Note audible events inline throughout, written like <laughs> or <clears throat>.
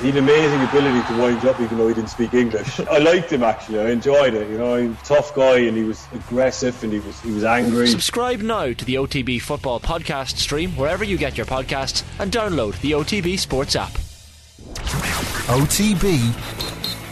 He had amazing ability to wind up even though he didn't speak English. I liked him actually. I enjoyed it. You know, he was a tough guy and he was aggressive and he was he was angry. Subscribe now to the OTB Football Podcast stream wherever you get your podcasts and download the OTB Sports app. OTB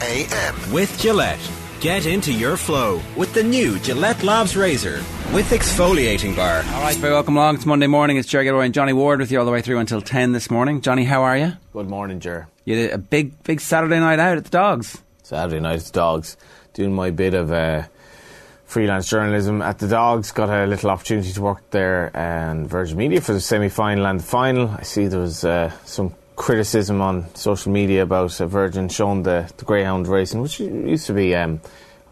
AM. With Gillette. Get into your flow with the new Gillette Labs Razor with exfoliating bar. All right, very welcome along. It's Monday morning. It's Jerry Gilroy and Johnny Ward with you all the way through until 10 this morning. Johnny, how are you? Good morning, Ger. You had a big, big Saturday night out at the Dogs. Saturday night at the Dogs. Doing my bit of uh, freelance journalism at the Dogs. Got a little opportunity to work there and Virgin Media for the semi final and the final. I see there was uh, some criticism on social media about uh, Virgin showing the, the Greyhound racing, which used to be um,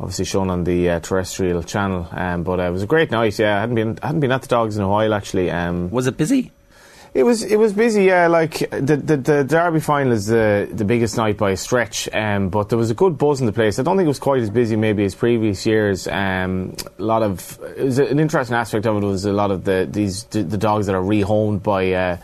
obviously shown on the uh, terrestrial channel. Um, but uh, it was a great night. Yeah, I hadn't been hadn't been at the Dogs in a while actually. Um, Was it busy? It was it was busy, yeah. Like the the, the Derby final is the the biggest night by a stretch, um, but there was a good buzz in the place. I don't think it was quite as busy maybe as previous years. Um, a lot of it was an interesting aspect of it was a lot of the these the, dogs that are rehomed by. Uh,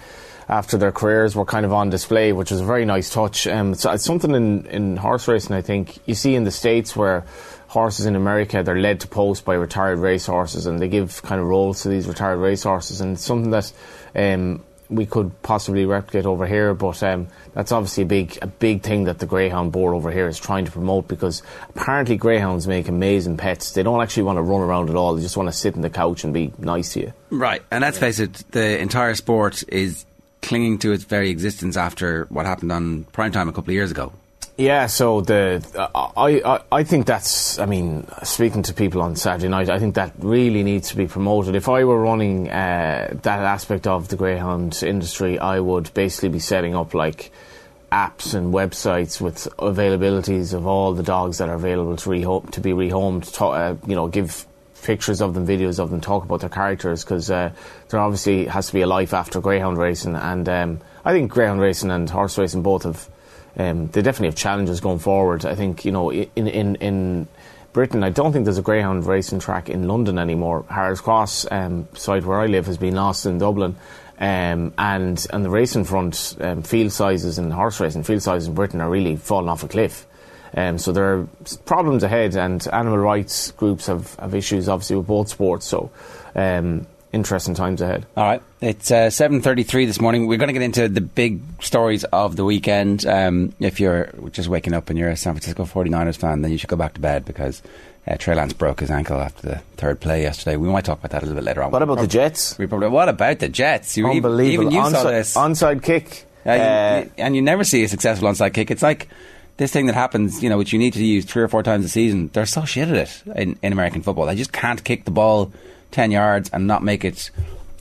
after their careers were kind of on display, which was a very nice touch. Um, so it's something in, in horse racing, I think you see in the states where horses in America they're led to post by retired race horses, and they give kind of roles to these retired race horses, and something that um, we could possibly replicate over here. But um, that's obviously a big a big thing that the greyhound board over here is trying to promote because apparently greyhounds make amazing pets. They don't actually want to run around at all. They just want to sit in the couch and be nice to you. Right, and let's face it, the entire sport is clinging to its very existence after what happened on prime time a couple of years ago. Yeah, so the uh, I, I I think that's I mean speaking to people on Saturday night, I think that really needs to be promoted. If I were running uh, that aspect of the greyhound industry, I would basically be setting up like apps and websites with availabilities of all the dogs that are available to rehome to be rehomed. To, uh, you know, give pictures of them, videos of them, talk about their characters because uh, there obviously has to be a life after greyhound racing, and um, I think greyhound racing and horse racing both have um, they definitely have challenges going forward. I think you know in in in Britain, I don't think there's a greyhound racing track in London anymore. Harold's Cross, um, side where I live, has been lost in Dublin. Um, and on the racing front, um, field sizes and horse racing field sizes in Britain are really falling off a cliff. Um, so there are problems ahead, and animal rights groups have, have issues obviously with both sports. So um, interesting times ahead. All right, it's uh, seven thirty-three this morning. We're going to get into the big stories of the weekend. Um, if you're just waking up and you're a San Francisco 49ers fan, then you should go back to bed because uh, Trey Lance broke his ankle after the third play yesterday. We might talk about that a little bit later on. What about the Jets? We probably, what about the Jets? You, Unbelievable! Even, you saw this. onside kick. You- Uh, you- and you never see a successful onside kick. It's like this thing that happens, you know, which you need to use three or four times a season. They're so shit at it in, in American football. They just can't kick the ball 10 yards and not make it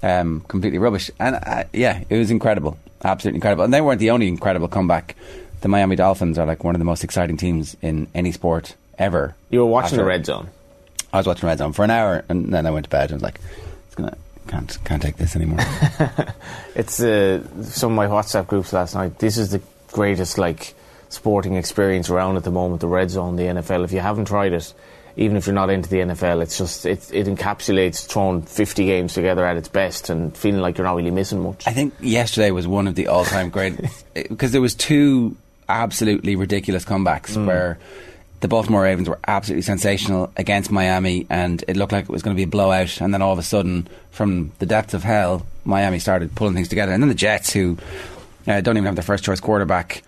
um, completely rubbish. And uh, yeah, it was incredible. Absolutely incredible. And they weren't the only incredible comeback. The Miami Dolphins are like one of the most exciting teams in any sport ever. you were watching the red zone. I was watching Red Zone for an hour and then I went to bed and was like, it's gonna, can't, can't take this anymore. <laughs> It's uh, some of my WhatsApp groups last night. This is the greatest like sporting experience around at the moment. The red zone, the NFL. If you haven't tried it, even if you're not into the NFL, it's just it, it encapsulates throwing 50 games together at its best and feeling like you're not really missing much. I think yesterday was one of the all-time great <laughs> because there was two absolutely ridiculous comebacks Mm. where the Baltimore Ravens were absolutely sensational against Miami, and it looked like it was going to be a blowout. And then all of a sudden, from the depths of hell, Miami started pulling things together. And then the Jets, who uh, don't even have their first choice quarterback,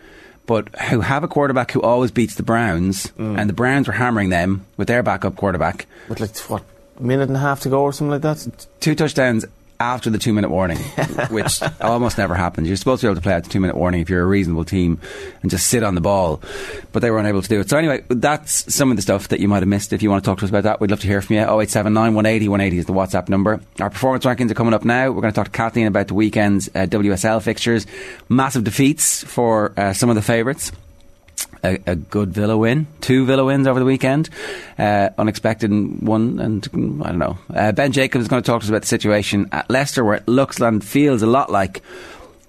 but who have a quarterback who always beats the Browns, Mm. and the Browns were hammering them with their backup quarterback. With like what minute and a half to go or something like that. two touchdowns after the two minute warning, <laughs> which almost never happens. You're supposed to be able to play out the two minute warning if you're a reasonable team and just sit on the ball, but they were unable to do it. So, anyway, that's some of the stuff that you might have missed. If you want to talk to us about that, we'd love to hear from you. 0879 180 180 is the WhatsApp number. Our performance rankings are coming up now. We're going to talk to Kathleen about the weekend's uh, WSL fixtures. Massive defeats for uh, some of the favourites a, a good Villa win, two Villa wins over the weekend, uh, unexpected one, and I don't know. Uh, ben Jacobs is going to talk to us about the situation at Leicester, where it looks and feels a lot like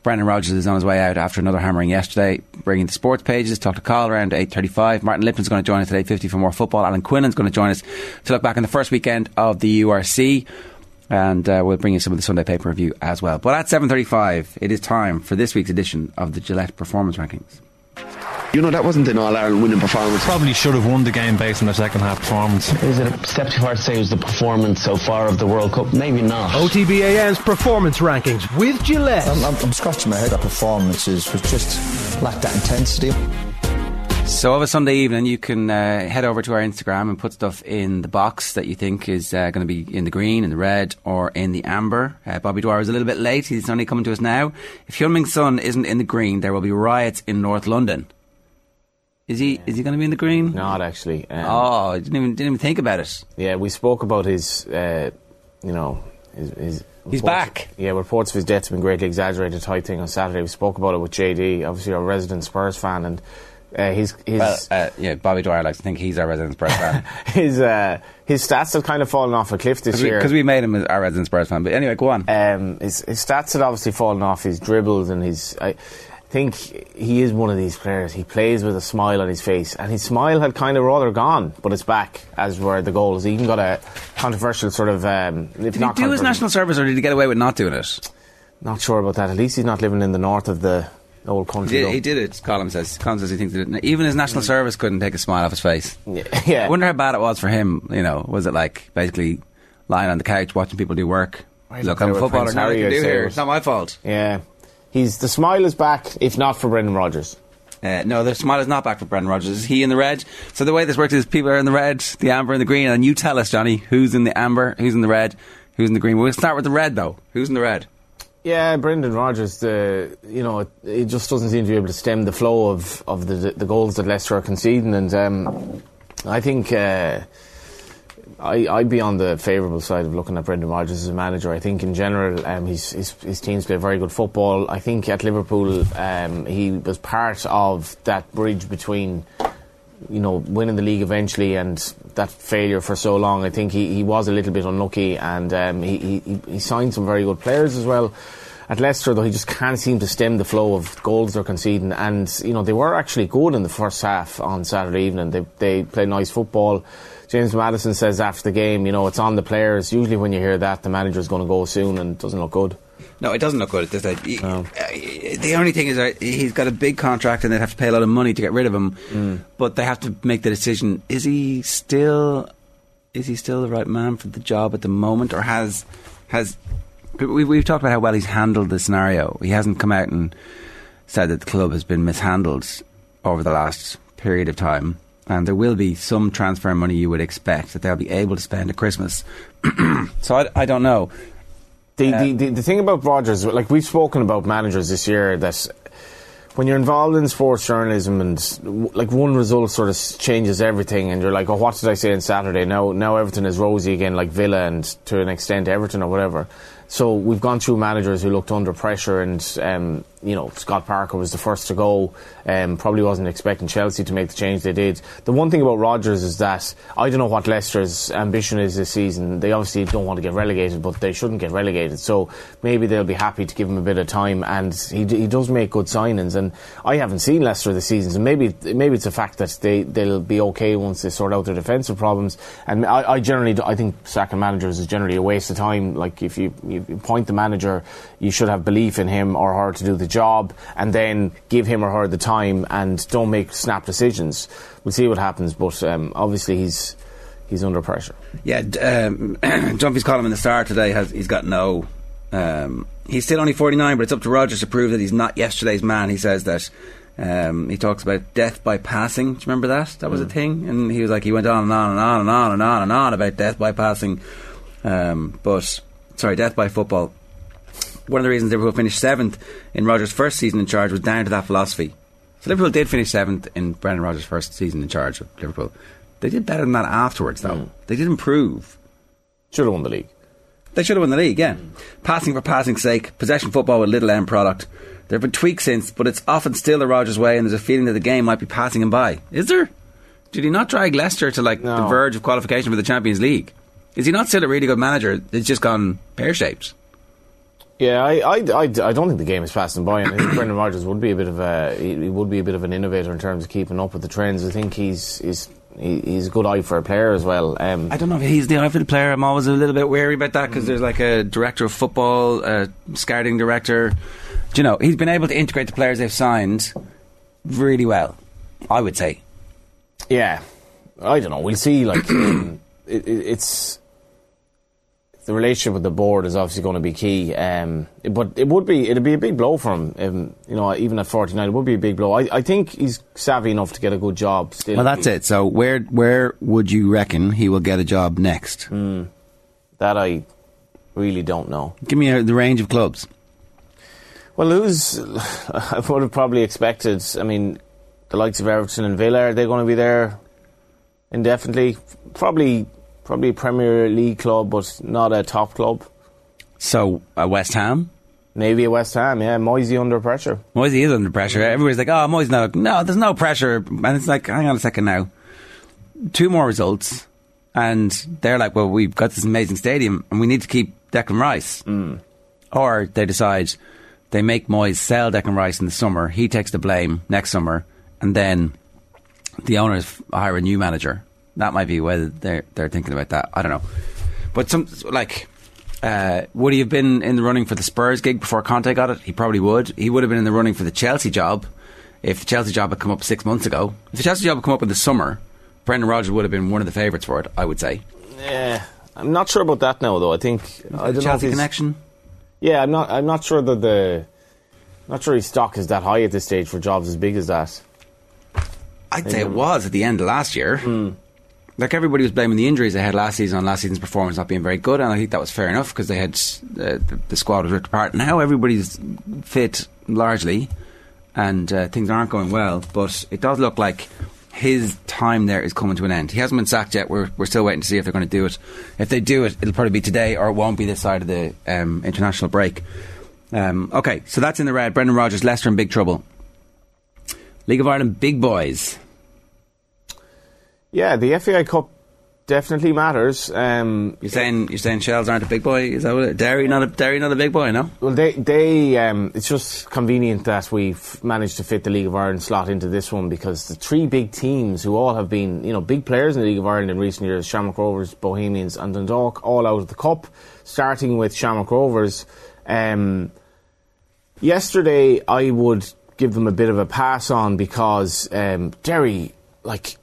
Brendan Rodgers is on his way out after another hammering yesterday. Bringing the sports pages, talk to Carl around eight thirty-five. Martin Lipton's going to join us at eight fifty for more football. Alan Quinlan's going to join us to look back on the first weekend of the URC. And uh, we'll bring you some of the Sunday paper review as well. But at 7.35, it is time for this week's edition of the Gillette Performance Rankings. You know, that wasn't an All Ireland winning performance. Probably should have won the game based on their second half performance. Is it a step too far to say it was the performance so far of the World Cup? Maybe not. OTBAM's performance rankings with Gillette. I'm, I'm, I'm scratching my head. That performances was just lacked that intensity. So, of a Sunday evening, you can uh, head over to our Instagram and put stuff in the box that you think is uh, going to be in the green, in the red, or in the amber. Uh, Bobby Dwyer is a little bit late. He's only coming to us now. If Heung-min Son isn't in the green, there will be riots in North London. Is he? Is he going to be in the green? Not actually. Um, oh, I didn't even didn't even think about it. Yeah, we spoke about his. Uh, you know, his. his He's reports- back. Yeah, reports of his death have been greatly exaggerated type thing on Saturday. We spoke about it with JD, obviously our resident Spurs fan, and uh, his his Well, uh, yeah, Bobby Dwyer likes to think he's our resident Spurs fan <laughs> his uh, his stats have kind of fallen off a cliff this year. because we, made him our resident Spurs fan. But anyway, go on. Um, his, his stats had obviously fallen off. His dribbles and his. I think he is one of these players. He plays with a smile on his face, and his smile had kind of rather gone, but it's back as were the goals. He even got a controversial sort of. Um, if Did he do his national service, or did he get away with not doing it? Not sure about that. At least he's not living in the north of the old He did, he did it. Colin says. Colin says he thinks that it, even his national service couldn't take a smile off his face. Yeah, <laughs> yeah. I wonder how bad it was for him. You know, was it like basically lying on the couch watching people do work? He's Look, I'm a footballer. Prince Now I Harry, can do here. It's not my fault. Yeah. He's the smile is back, if not for Brendan Rodgers. Uh, no, the smile is not back for Brendan Rodgers. Is he in the red? So the way this works is people are in the red, the amber, and the green, and you tell us, Johnny, who's in the amber, who's in the red, who's in the green. We'll start with the red though. Who's in the red? Yeah, Brendan Rodgers. You know it, it just doesn't seem to be able to stem the flow of of the the goals that Leicester are conceding, and um, I think. Uh, I, I'd be on the favourable side of looking at Brendan Rodgers as a manager. I think in general, um, his, his his teams play very good football. I think at Liverpool, um, he was part of that bridge between you know, winning the league eventually and that failure for so long, I think he, he was a little bit unlucky and um, he, he, he signed some very good players as well. At Leicester, though, he just can't seem to stem the flow of goals they're conceding. And, you know, they were actually good in the first half on Saturday evening. They, they played nice football. James Maddison says after the game, you know, it's on the players. Usually when you hear that, the manager's going to go soon and doesn't look good. No, it doesn't look good. It's just that he- uh, the only thing is that he's got a big contract and they'd have to pay a lot of money to get rid of him. But they have to make the decision: is he still is he still the right man for the job at the moment, or has has we, we've talked about how well he's handled the scenario. He hasn't come out and said that the club has been mishandled over the last period of time. And there will be some transfer money you would expect that they'll be able to spend at Christmas. <clears throat> so I, I don't know. The, the, the, the thing about Rodgers, like we've spoken about managers this year, that when you're involved in sports journalism and like one result sort of changes everything, and you're like, oh, what did I say on Saturday? Now, now everything is rosy again, like Villa and to an extent Everton or whatever. So we've gone through managers who looked under pressure, and um, you know Scott Parker was the first to go. Um, probably wasn't expecting Chelsea to make the change they did. The one thing about Rodgers is that I don't know what Leicester's ambition is this season. They obviously don't want to get relegated, but they shouldn't get relegated. So maybe they'll be happy to give him a bit of time. And he, he does make good signings. And I haven't seen Leicester this season, so maybe maybe it's a fact that they they'll be okay once they sort out their defensive problems. And I, I generally I think sacking managers is generally a waste of time. Like if you, you appoint the manager, you should have belief in him or her to do the job, and then give him or her the time, and don't make snap decisions. We'll see what happens, but um, obviously he's he's under pressure. Yeah, um, <clears throat> Jumpy's column in the Star today has he's got no. Um, he's still only 49, but it's up to Rodgers to prove that he's not yesterday's man. He says that. Um, he talks about death by passing. Do you remember that? That was a thing, and he was like he went on and on and on and on and on and on about death by passing. Um, but sorry, death by football. One of the reasons Liverpool finished seventh in Rodgers' first season in charge was down to that philosophy. So Liverpool did finish seventh in Brendan Rodgers' first season in charge of Liverpool. They did better than that afterwards, though. Mm. They did improve. Should have won the league. They should have won the league, yeah. Mm. Passing for passing's sake, possession football with little end product. There have been tweaks since, but it's often still the Rodgers way, and there's a feeling that the game might be passing him by. Is there? Did he not drag Leicester to like the verge of qualification for the Champions League? Is he not still a really good manager? It's just gone pear shaped. Yeah, I, I, I, I don't think the game is passing by, and I think Brendan Rodgers would be a bit of a he, would be a bit of an innovator in terms of keeping up with the trends. I think he's he's he's a good eye for a player as well. Um, I don't know if he's the outfield player. I'm always a little bit wary about that because there's like a director of football, a scouting director. Do you know, he's been able to integrate the players they've signed really well. I would say. Yeah, I don't know. We'll see. Like, um, <clears throat> it, it, it's the relationship with the board is obviously going to be key. Um, but it would be it'd be a big blow for him. Um, you know, even at forty nine, it would be a big blow. I, I think he's savvy enough to get a good job. Still, Well, that's it. So where where would you reckon he will get a job next? That I really don't know. Give me a, the range of clubs. Well, who's <laughs> I would have probably expected. I mean, the likes of Everton and Villa, they're they going to be there indefinitely? Probably, probably a Premier League club, but not a top club. So uh, West Ham. Maybe a West Ham. Yeah, Moisey under pressure. Moisey is under pressure. Everybody's like, "Oh, Moisey's not." No, there's no pressure, and it's like, hang on a second now. Two more results, and they're like, "Well, we've got this amazing stadium, and we need to keep Declan Rice." Or they decide they make Moyes sell Declan Rice in the summer. He takes the blame next summer, and then the owners hire a new manager. That might be whether they're they're thinking about that. I don't know, but some like. Uh, would he have been in the running for the Spurs gig before Conte got it? He probably would. He would have been in the running for the Chelsea job if the Chelsea job had come up six months ago. If the Chelsea job had come up in the summer, Brendan Rodgers would have been one of the favourites for it. I would say. Yeah, I'm not sure about that now, though. I think I don't Chelsea he's- connection. Yeah, I'm not. I'm not sure that the. Not sure his stock is that high at this stage for jobs as big as that. I'd say it was at the end of last year. Like everybody was blaming the injuries they had last season on last season's performance not being very good, and I think that was fair enough because they had uh, the, the squad was ripped apart. Now everybody's fit largely, and uh, things aren't going well. But it does look like his time there is coming to an end. He hasn't been sacked yet. We're we're still waiting to see if they're going to do it. If they do it, it'll probably be today, or it won't be this side of the um, international break. Um, okay, so that's in the red. Brendan Rodgers, Leicester in big trouble. League of Ireland big boys. Yeah, the FAI Cup definitely matters. Um, You're saying you're saying Shels aren't a big boy? Is that what it, Derry not a Derry not a big boy? No. Well, they they um, it's just convenient that we've managed to fit the League of Ireland slot into this one because the three big teams who all have been you know big players in the League of Ireland in recent years, Shamrock Rovers, Bohemians, and Dundalk, all out of the cup. Starting with Shamrock Rovers, um, yesterday I would give them a bit of a pass on because um, Derry like.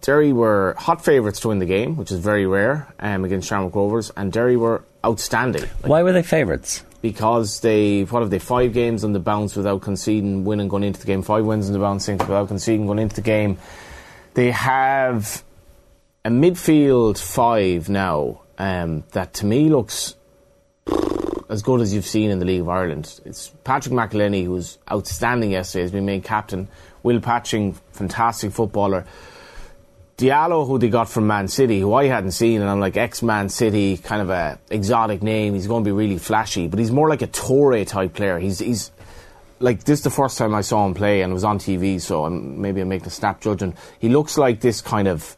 Derry were hot favourites to win the game, which is very rare um, against Shamrock Rovers, and Derry were outstanding. Like, Why were they favourites? because they what have they five games on the bounce without conceding winning going into the game five wins on the bounce without conceding going into the game they have a midfield five now um, that to me looks as good as you've seen in the League of Ireland it's Patrick McEleney who was outstanding yesterday has been made captain Will Patching fantastic footballer Diallo, who they got from Man City, who I hadn't seen, and I'm like ex Man City, kind of a exotic name. He's going to be really flashy, but he's more like a Touré type player. He's he's like this is the first time I saw him play, and it was on TV, so I'm, maybe I'm making a snap judgment. He looks like this kind of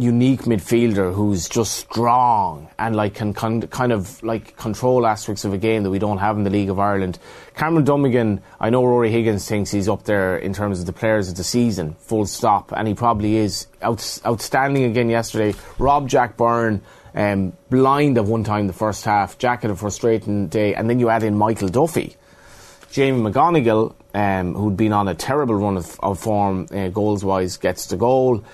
unique midfielder who's just strong and like can kind of like control aspects of a game that we don't have in the League of Ireland. Cameron Dummigan, I know Ruaidhrí Higgins thinks he's up there in terms of the players of the season, full stop, and he probably is Out- outstanding again yesterday. Rob Jack Byrne. Um, blind at one time the first half, Jack had a frustrating day, and then you add in Michael Duffy. Jamie McGonigle, um, who'd been on a terrible run of, of form uh, goals wise, gets the goal.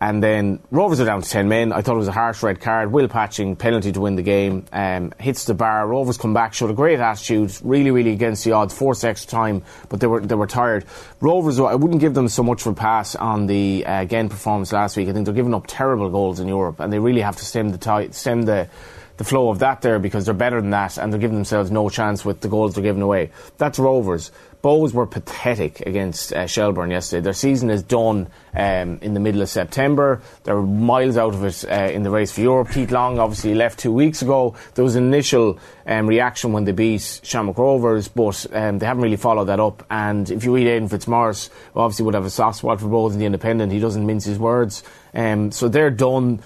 And then Rovers are down to 10 men. I thought it was a harsh red card. Will Patching, penalty to win the game, um, hits the bar. Rovers come back, showed a great attitude, really, really against the odds, forced extra time, but they were they were tired. Rovers, I wouldn't give them so much of a pass on the uh, again performance last week. I think they're giving up terrible goals in Europe, and they really have to stem the tide, stem the the flow of that there because they're better than that and they're giving themselves no chance with the goals they're giving away. That's Rovers. Bohs were pathetic against uh, Shelburne yesterday. Their season is done um, in the middle of September. They're miles out of it uh, in the race for Europe. Pete Long obviously left two weeks ago. There was an initial um, reaction when they beat Shamrock Rovers, but um, they haven't really followed that up. And if you read Aidan Fitzmaurice, who obviously would have a soft spot for Bohs in the Independent, he doesn't mince his words. Um, so they're done.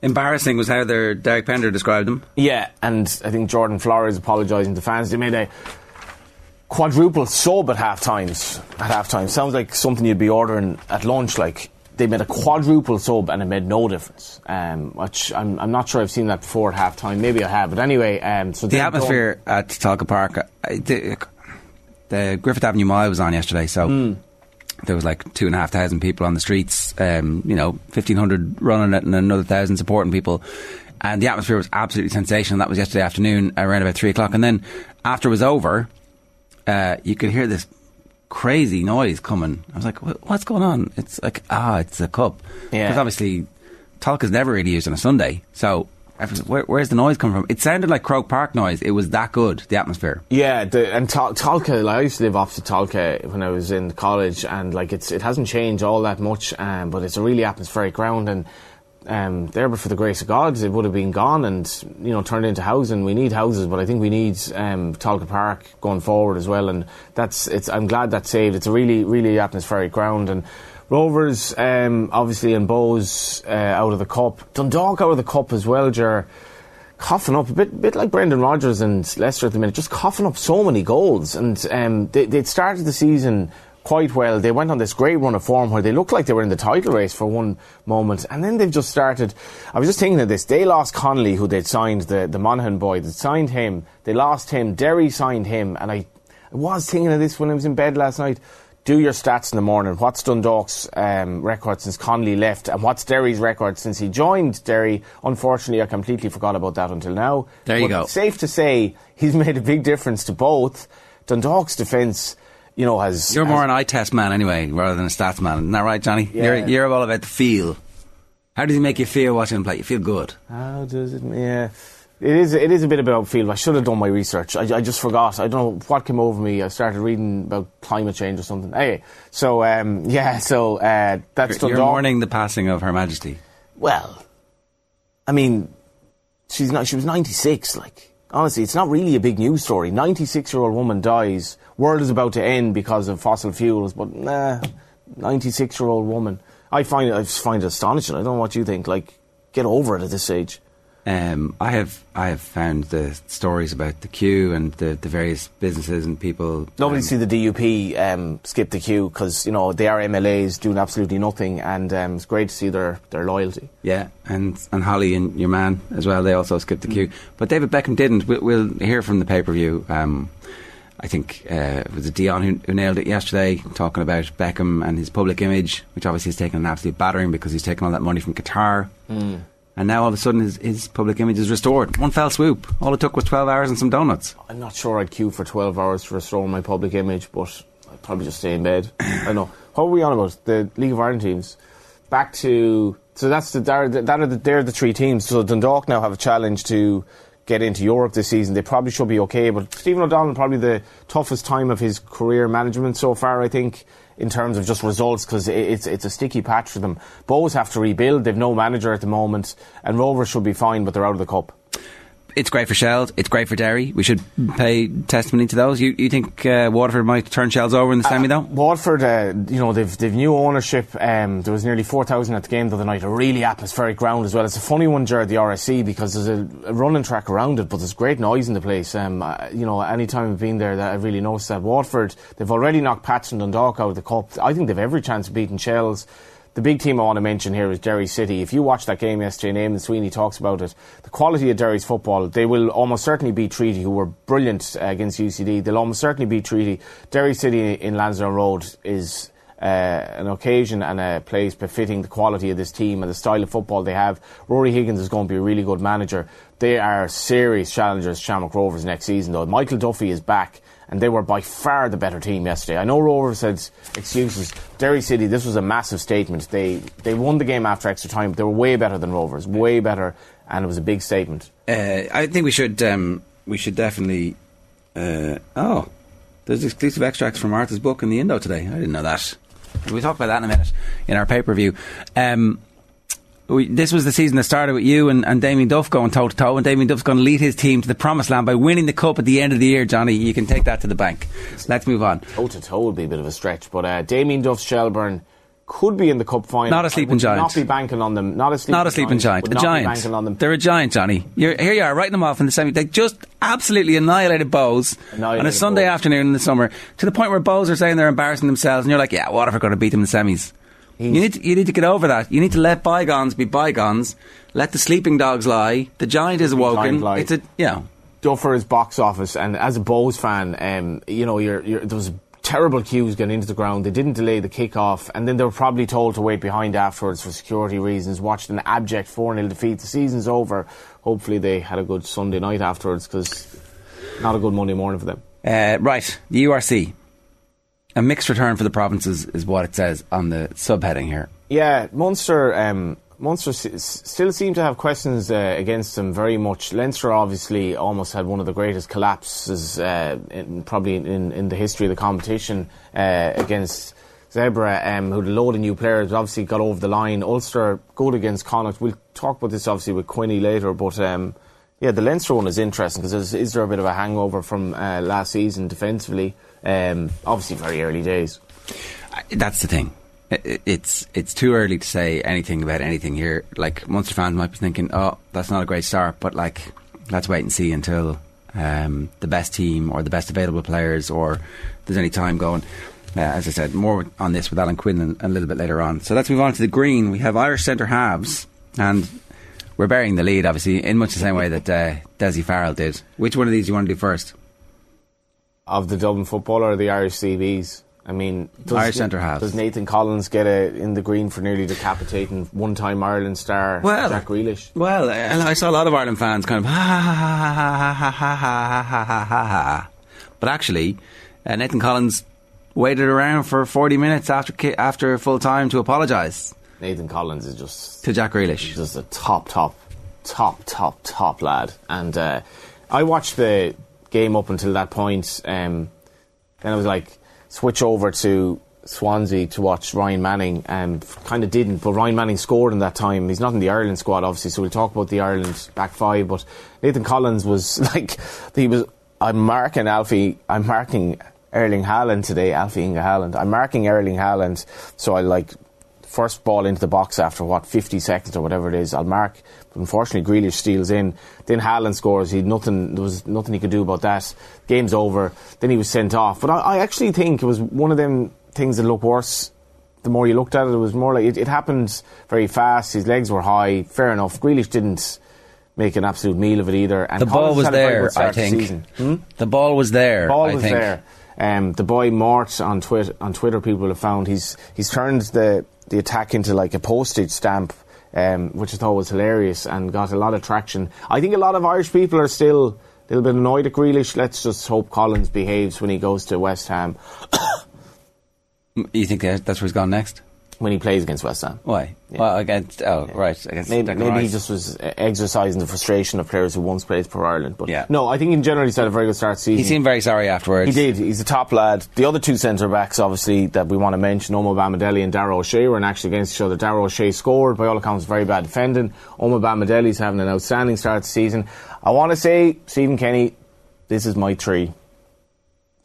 Embarrassing was how their Derek Pender described them. Yeah, and I think Jordan Flores apologising to fans. They made a quadruple sub at half times. At half time, sounds like something you'd be ordering at lunch. Like they made a quadruple sub and it made no difference. Um, which I'm, I'm not sure I've seen that before at half time. Maybe I have, but anyway. Um, so The atmosphere at Tolka Park, uh, the, the Griffith Avenue Mile was on yesterday, so there was like two and a half thousand people on the streets, um, you know, 1,500 running it and another thousand supporting people. And the atmosphere was absolutely sensational. That was yesterday afternoon around about three o'clock. And then after it was over, uh, you could hear this crazy noise coming. I was like, what's going on? It's like, ah, it's a cup. Yeah. Because obviously, Tolka is never really used on a Sunday. So, where, where's the noise coming from? It sounded like Croke Park noise. It was that good, the atmosphere. Yeah, the, and Tal- Tolka, like, I used to live opposite Tolka when I was in college, and like it's it hasn't changed all that much, um, but it's a really atmospheric ground, and um, there, but for the grace of God, it would have been gone and you know turned into housing. We need houses, but I think we need um, Tolka Park going forward as well, and that's it's. I'm glad that's saved. It's a really really atmospheric ground and. Rovers, um, obviously, and Bohs uh, out of the cup. Dundalk out of the cup as well, Ger. Coughing up a bit, bit like Brendan Rodgers and Leicester at the minute, just coughing up so many goals. And um, they, they'd started the season quite well. They went on this great run of form where they looked like they were in the title race for one moment, and then they've just started. I was just thinking of this. They lost Connolly, who they'd signed, the, the Monaghan boy. They signed him. They lost him. Derry signed him, and I, I was thinking of this when I was in bed last night do your stats in the morning. What's Dundalk's um, record since Connolly left, and what's Derry's record since he joined Derry? Unfortunately, I completely forgot about that until now. There you but go. Safe to say, he's <laughs> made a big difference to both. Dundalk's defence, you know, has. You're more an eye test man anyway, rather than a stats man. Isn't that right, Johnny? Yeah. You're, you're all about the feel. How does he make you feel watching him play? You feel good. How does it? Yeah. It is. It is a bit about field. I should have done my research. I, I, just forgot. I don't know what came over me. I started reading about climate change or something. Hey, so um, <laughs> yeah. So uh, that's You're, mourning the passing of Her Majesty. Well, I mean, she's not. She was ninety six. Like honestly, it's not really a big news story. Ninety six year old woman dies. World is about to end because of fossil fuels. But nah, ninety six year old woman. I find it. I find it astonishing. I don't know what you think. Like, get over it at this age. Um, I have I have found the stories about the queue and the, the various businesses and people. Nobody um, see the DUP um, skip the queue because you know they are MLAs doing absolutely nothing, and um, it's great to see their, their loyalty. Yeah, and and Holly and your man as well. They also skipped the queue, but David Beckham didn't. We'll, we'll hear from the pay per view. I think uh, it was Dion who, who nailed it yesterday, talking about Beckham and his public image, which obviously has taken an absolute battering because he's taken all that money from Qatar. Mm. And now all of a sudden his, his public image is restored. One fell swoop. All it took was 12 hours and some donuts. I'm not sure I'd queue for 12 hours to restore my public image, but I'd probably just stay in bed. <coughs> I know. What were we on about? The League of Ireland teams. Back to. So that's the, that the, that are the, they're the three teams. So Dundalk now have a challenge to get into Europe this season. They probably should be okay, but Stephen O'Donnell probably the toughest time of his career management so far, I think, in terms of just results, because it's it's a sticky patch for them. Bows have to rebuild. They've no manager at the moment, and Rovers should be fine, but they're out of the cup. It's great for Shels. It's great for Derry. We should pay testimony to those. You, you think uh, Waterford might turn Shels over in the semi, though? Waterford, uh, you know, they've they've new ownership. Um, there was nearly four thousand at the game the other night. A really atmospheric ground as well. It's a funny one, Jared, the RSC, because there's a, a running track around it, but there's great noise in the place. Um, uh, you know, any time I've been there, that I really noticed that. Waterford they've already knocked Pats and Dundalk out of the cup. I think they've every chance of beating Shels. The big team I want to mention here is Derry City. If you watch that game yesterday, and Sweeney talks about it, the quality of Derry's football, they will almost certainly beat Treaty, who were brilliant against UCD. They'll almost certainly beat Treaty. Derry City in Lansdowne Road is uh, an occasion and a place befitting the quality of this team and the style of football they have. Ruaidhrí Higgins is going to be a really good manager. They are serious challengers, Shamrock Rovers, next season, though. Michael Duffy is back and they were by far the better team yesterday. I know Rovers had excuses. Derry City, this was a massive statement. They they won the game after extra time. They were way better than Rovers, way better, and it was a big statement. Uh, I think we should um, we should definitely. Uh, oh, there's exclusive extracts from Arthur's book in the Indo today. I didn't know that. We'll talk about that in a minute in our pay per view. Um, we, this was the season that started with you and, and Damien Duff going toe to toe, and Damien Duff's going to lead his team to the promised land by winning the cup at the end of the year. Johnny, you can take that to the bank. Let's move on. Toe to toe would be a bit of a stretch, but uh, Damien Duff Shelburne could be in the cup final. Not a sleeping giant. Not be banking on them. Not a sleeping, Not a sleeping giant. Would A giant. banking on them. They're a giant, Johnny. You're, here you are, writing them off in the semi. They just absolutely annihilated Bohs on a Sunday Bohs. afternoon in the summer to the point where Bohs are saying they're embarrassing themselves, and you're like, yeah, Waterford going to beat them in the semis. You need, to, you need to get over that. You need to let bygones be bygones. Let the sleeping dogs lie. The giant is awoken. giant. It's a, yeah. Duffer is box office, and as a Bohs fan, um, you know, you're, you're, there was terrible queues getting into the ground. They didn't delay the kick-off, and then they were probably told to wait behind afterwards for security reasons. Watched an abject 4 0 defeat. The season's over. Hopefully, they had a good Sunday night afterwards because not a good Monday morning for them. Uh, right, the URC. A mixed return for the provinces is what it says on the subheading here. Yeah, Munster. Um, Munster s- still seem to have questions uh, against them very much. Leinster obviously almost had one of the greatest collapses uh, in, probably in, in the history of the competition uh, against Zebre, um, who had a load of new players, obviously got over the line. Ulster good against Connacht. We'll talk about this obviously with Quinny later, but um, yeah, the Leinster one is interesting because is, is there a bit of a hangover from uh, last season defensively? Um, obviously, very early days. That's the thing. It's it's too early to say anything about anything here. Like Munster fans might be thinking, "Oh, that's not a great start," but like, let's wait and see until um, the best team or the best available players or there's any time going. Uh, as I said, more on this with Alan Quinn a little bit later on. So let's move on to the green. We have Irish centre halves, and we're bearing the lead, obviously, in much the same way that uh, Dessie Farrell did. Which one of these do you want to do first? Of the Dublin footballer or the Irish CBs? I mean, Irish centre halves. Does Nathan Collins get a, in the green for nearly decapitating one-time Ireland star Well- Jack Grealish? Well, I I saw a lot of Ireland fans kind of ha ha ha ha ha ha ha ha ha ha ha. But actually, uh, Nathan Collins waited around for 40 minutes after after full time to apologise Nathan Collins is just to Jack Grealish. just a top, top, top, top, top lad. And uh, I watched the game up until that point. Um, then I was like, switch over to Swansea to watch Ryan Manning. and kind of didn't, but Ryan Manning scored in that time. He's not in the Ireland squad, obviously, so we'll talk about the Ireland back five. But Nathan Collins was <laughs> like, he was. I'm marking Alfie. I'm marking Erling Haaland today. Alf-Inge Haaland. I'm marking Erling Haaland. So I like first ball into the box after what 50 seconds or whatever it is. I'll mark. Unfortunately, Grealish steals in. Then Haaland scores. He nothing. There was nothing he could do about that. Game's over. Then he was sent off. But I, I actually think it was one of them things that looked worse. The more you looked at it, it was more like it, it happened very fast. His legs were high. Fair enough. Grealish didn't make an absolute meal of it either. And The ball was had a very there, I think. Hmm? The ball was there. Ball I was think. there. Um, the boy Mort on Twitter, on Twitter, people have found he's he's turned the the attack into like a postage stamp, um, which I thought was hilarious and got a lot of traction. I think a lot of Irish people are still a little bit annoyed at Grealish. Let's just hope Collins behaves when he goes to West Ham <coughs> You think that's where he's gone next? When he plays against West Ham. Why? Well, against oh right, against Maybe, maybe he just was exercising the frustration of players who once played for Ireland. But Yeah. no, I think in general he's had a very good start season. He seemed very sorry afterwards. He did. He's a top lad. The other two centre backs, obviously, that we want to mention, Omobamidele and Dara O'Shea, were actually against each other. Dara O'Shea scored, by all accounts, very bad defending. Omobamidele's having an outstanding start to the season. I want to say, Stephen Kenny, this is my three.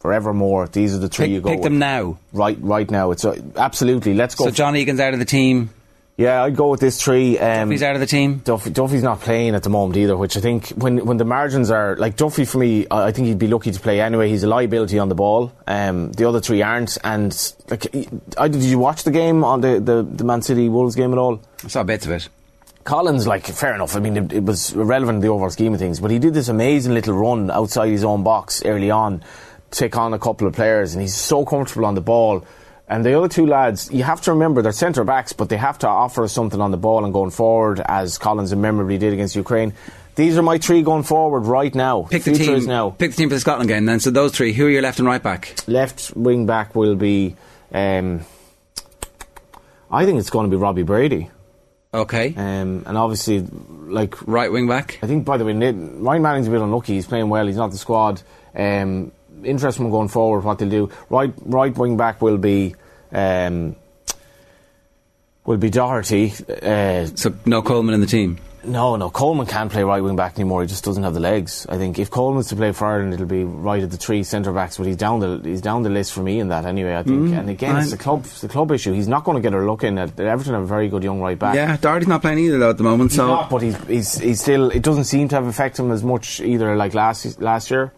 Forevermore, these are the three Pick, you go pick them now. Right, right now. It's uh, absolutely. Let's go. So John Egan's out of the team. yeah, I'd go with this three. Um, He's out of the team. Duffy, Duffy's not playing at the moment either, which I think when when the margins are like Duffy for me, I I think he'd be lucky to play anyway. He's a liability on the ball. Um, the other three aren't. And like, I, did you watch the game on the, the, the Man City Wolves game at all? I saw bits of it. Collins, like, fair enough. I mean, it, it was irrelevant in the overall scheme of things, but he did this amazing little run outside his own box early on, take on a couple of players, and he's so comfortable on the ball. And the other two lads, you have to remember they're centre backs, but they have to offer us something on the ball and going forward, as Collins and memorably did against Ukraine. These are my three going forward right now. Pick the Future team. now. Pick the team for the Scotland game. Then, so those three. Who are your left and right back? Left wing back will be. Um, I think it's going to be Robbie Brady. Okay. Um, and obviously, like Right wing back. I think, by the way, Ryan Manning's a bit unlucky. He's playing well. He's not the squad. Um, interesting going forward what they'll do. Right, right wing back will be um, will be Doherty. Uh, So no Coleman in the team. no, no, Coleman can't play right wing back anymore. He just doesn't have the legs. I think if Coleman's to play for Ireland, it'll be right at the three centre backs. But he's down the he's down the list for me in that anyway. I think. and again, it's the club it's the club issue. He's not going to get a look in. At Everton have a very good young right back. Yeah, Doherty's not playing either though at the moment. He's so not, but he's, he's he's still. It doesn't seem to have affected him as much either, like last last year.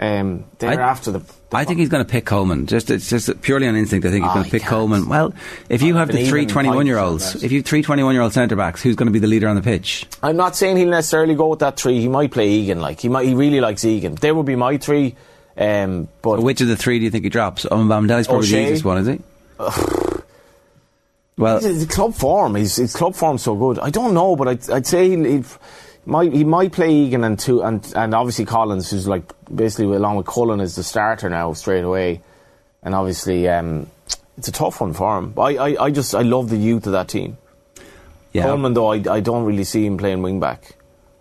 Um, thereafter, the, I think he's going to pick Coleman. Just it's just purely on instinct. I think he's Ah, going to pick. Coleman. Well, if you I have the three in 21 year olds, if you have three 21 year old centre backs, who's going to be the leader on the pitch? I'm not saying he'll necessarily go with that three. He might play Egan. Like he might, he really likes Egan. There would be my three. Um, but Which of the three do you think he drops? Um, Bamdeli's probably the easiest one, is he? <sighs> well, his, his club form, his, his club form's so good. I don't know, but I'd, I'd say he'll, he'll, might he might play Egan and two and and obviously Collins, who's like basically along with Cullen is the starter now straight away, and obviously um, it's a tough one for him. I, I, I just I love the youth of that team. yeah. Coleman though, I, I don't really see him playing wing back.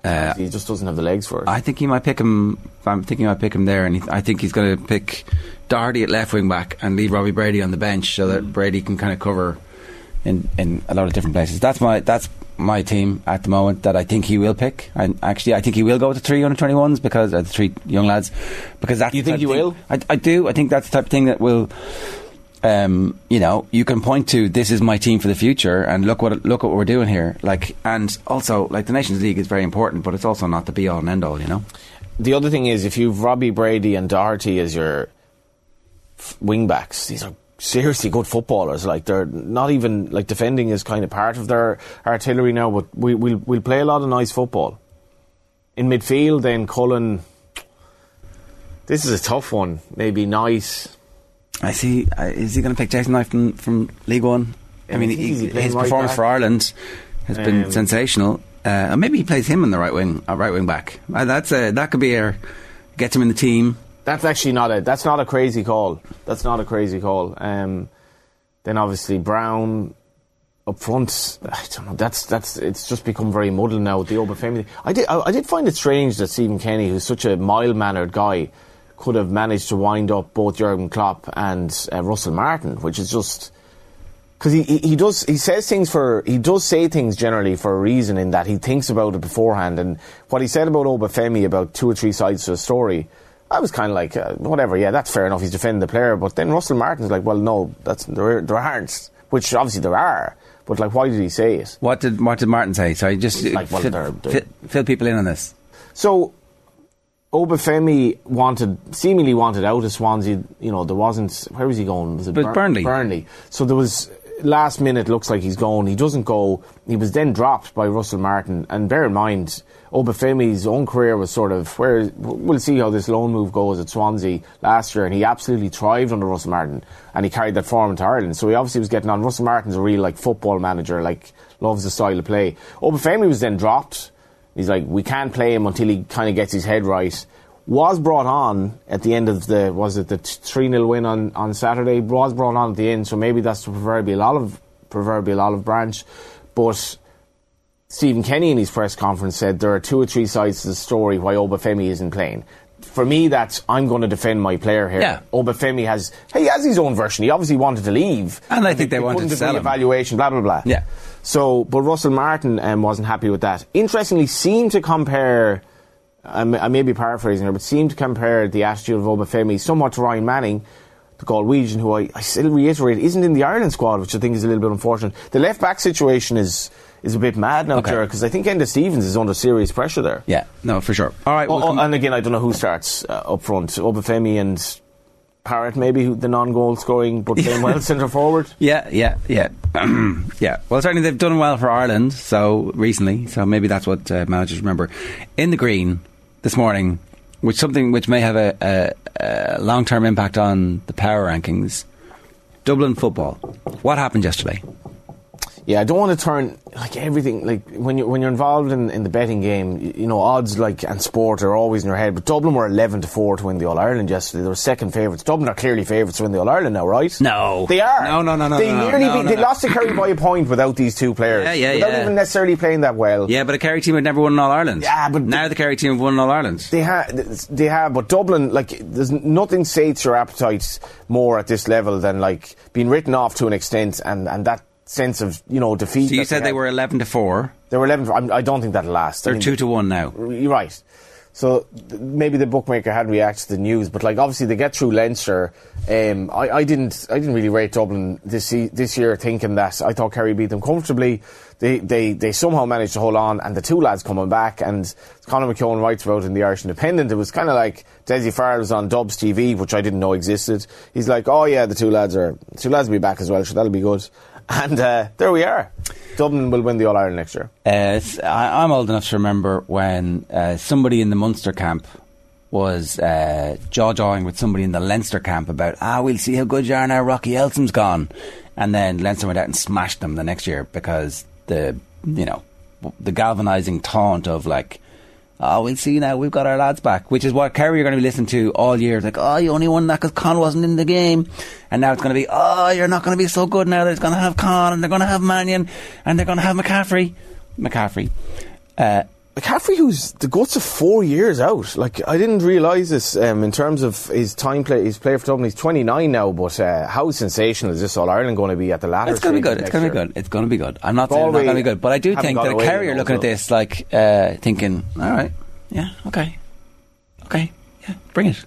Uh, he just doesn't have the legs for it. I think he might pick him. I'm thinking he might pick him there, and he, I think he's going to pick Doherty at left wing back and leave Robbie Brady on the bench so that Brady can kind of cover in, in a lot of different places. That's my that's my team at the moment that I think he will pick. And actually, I think he will go to three under 21s because uh, the three young lads. Because that's You think he of I, I do. I think that's the type of thing that will. Um, you know, you can point to this is my team for the future, and look what look what we're doing here. Like, and also like the Nations League is very important, but it's also not the be all and end all. You know. the other thing is if you've Robbie Brady and Doherty as your f- wing backs, these are seriously good footballers. Like they're not even like defending is kind of part of their artillery now, but we, we'll we'll play a lot of nice football. In midfield, then Cullen. This is a tough one. Maybe nice. I see. Uh, is he going to pick Jason Knight from, from League One? I mean, he, his right performance back. for Ireland has been Um, sensational. Uh, and maybe he plays him in the right wing, uh, right wing back. Uh, that's a, that could be a gets him in the team. That's actually not a that's not a crazy call. That's not a crazy call. Um, then obviously Brown up front. I don't know. That's that's it's just become very muddled now with the Obafemi. I did I, I did find it strange that Stephen Kenny, who's such a mild mannered guy, could have managed to wind up both Jurgen Klopp and uh, Russell Martin, which is just because he, he he does he says things for he does say things generally for a reason in that he thinks about it beforehand and what he said about Obafemi about two or three sides to a story I was kind of like uh, whatever yeah that's fair enough he's defending the player but then Russell Martin's like well no that's there there aren't which obviously there are but like why did he say it What did what did Martin say? Sorry, just Like, well, fill, they're- they're- fill- fill people in on this. So Obafemi wanted, seemingly wanted out of Swansea. You know, there wasn't. Where was he going? Was it Bur- Burnley. Burnley. So there was last minute. Looks like he's going. He doesn't go. He was then dropped by Russell Martin. And bear in mind, Obafemi's own career was sort of where we'll see how this loan move goes at Swansea last year, and he absolutely thrived under Russell Martin, and he carried that form into Ireland. So he obviously was getting on. Russell Martin's a real like football manager, like loves the style of play. Obafemi was then dropped. He's like, we can't play him until he kind of gets his head right. Was brought on at the end of the was it the three 0 win on, on Saturday? Was brought on at the end, so maybe that's the proverbial olive proverbial olive branch. But Stephen Kenny in his press conference said there are two or three sides to the story why Obafemi isn't playing. For me, that's I'm going to defend my player here. Yeah. Obafemi has he has his own version. He obviously wanted to leave, And I think they wanted to sell him. Evaluation, blah blah blah. Yeah. So, but Russell Martin um, wasn't happy with that. Interestingly, seemed to compare. I may, I may be paraphrasing here, but seemed to compare the attitude of Obafemi somewhat to Ryan Manning, the Galwegian, who I, I still reiterate isn't in the Ireland squad, which I think is a little bit unfortunate. The left back situation is is a bit mad now, Okay. because I think Enda Stevens is under serious pressure there. Yeah, no, for sure. All right, Oh, oh, come- and again, I don't know who starts uh, up front. Obafemi and Parrott, maybe who, the non-goal scoring, but playing well <laughs> centre forward. Yeah, yeah, yeah, <clears throat> yeah. Well, certainly they've done well for Ireland so recently. So maybe that's what uh, managers remember. In the green this morning, which something which may have a, a, a long-term impact on the power rankings. Dublin football. What happened yesterday? Yeah, I don't want to turn like everything like when you when you're involved in, in the betting game, you, you know odds like and sport are always in your head. But Dublin were eleven to four to win the All Ireland yesterday. They were second favourites. Dublin are clearly favourites to win the All Ireland now, right? No. they are. No, no, no, no, They no, nearly no, no, they lost to Kerry by a point without these two players. Yeah, yeah, without yeah. even necessarily playing that well. Yeah, but a Kerry team had never won an All Ireland. Yeah, but now the Kerry team have won All Ireland. They have, they have, but Dublin, like, there's nothing sates your appetite more at this level than like being written off to an extent, and, and that sense of you know defeat. So you said they had. were eleven to four. They were eleven. I'm, I don't think that'll last. They're mean, two to one now. You're right. So th- maybe the bookmaker hadn't reacted to the news, but like obviously they get through Leinster. Um, I, I didn't. I didn't really rate Dublin this this year, thinking that I thought Kerry beat them comfortably. They they they somehow managed to hold on, and the two lads coming back. And Conor McKeon writes about in the Irish Independent. It was kind of like Dessie Farrell was on Dubs TV, which I didn't know existed. He's like, oh yeah, the two lads are the two lads will be back as well, so that'll be good. And uh, there we are. Dublin will win the All Ireland next year. Uh, I, I'm old enough to remember when uh, somebody in the Munster camp was uh, jaw jawing with somebody in the Leinster camp about, ah, we'll see how good you are now. Rocky Elsom's gone, and then Leinster went out and smashed them the next year because the you know the galvanising taunt of like. Oh, we'll see now. We've got our lads back, which is what Kerry are going to be listening to all year. Like, oh, you only won that because Con wasn't in the game, and now it's going to be, oh, you're not going to be so good now. They're going to have Con, and they're going to have Mannion, and they're going to have McCaffrey, McCaffrey. Uh, McCaffrey, who's the guts of four years out. Like I didn't realise this um, in terms of his time play. He's played for Dublin. He's 29 now, but uh, how sensational is this All Ireland going to be at the latter? It's going to be good. It's going to be good. It's going to be good. I'm not saying it's not going to be good, but I do think that Kerry are looking at this like uh, thinking, all right, yeah, okay, okay, yeah, bring it,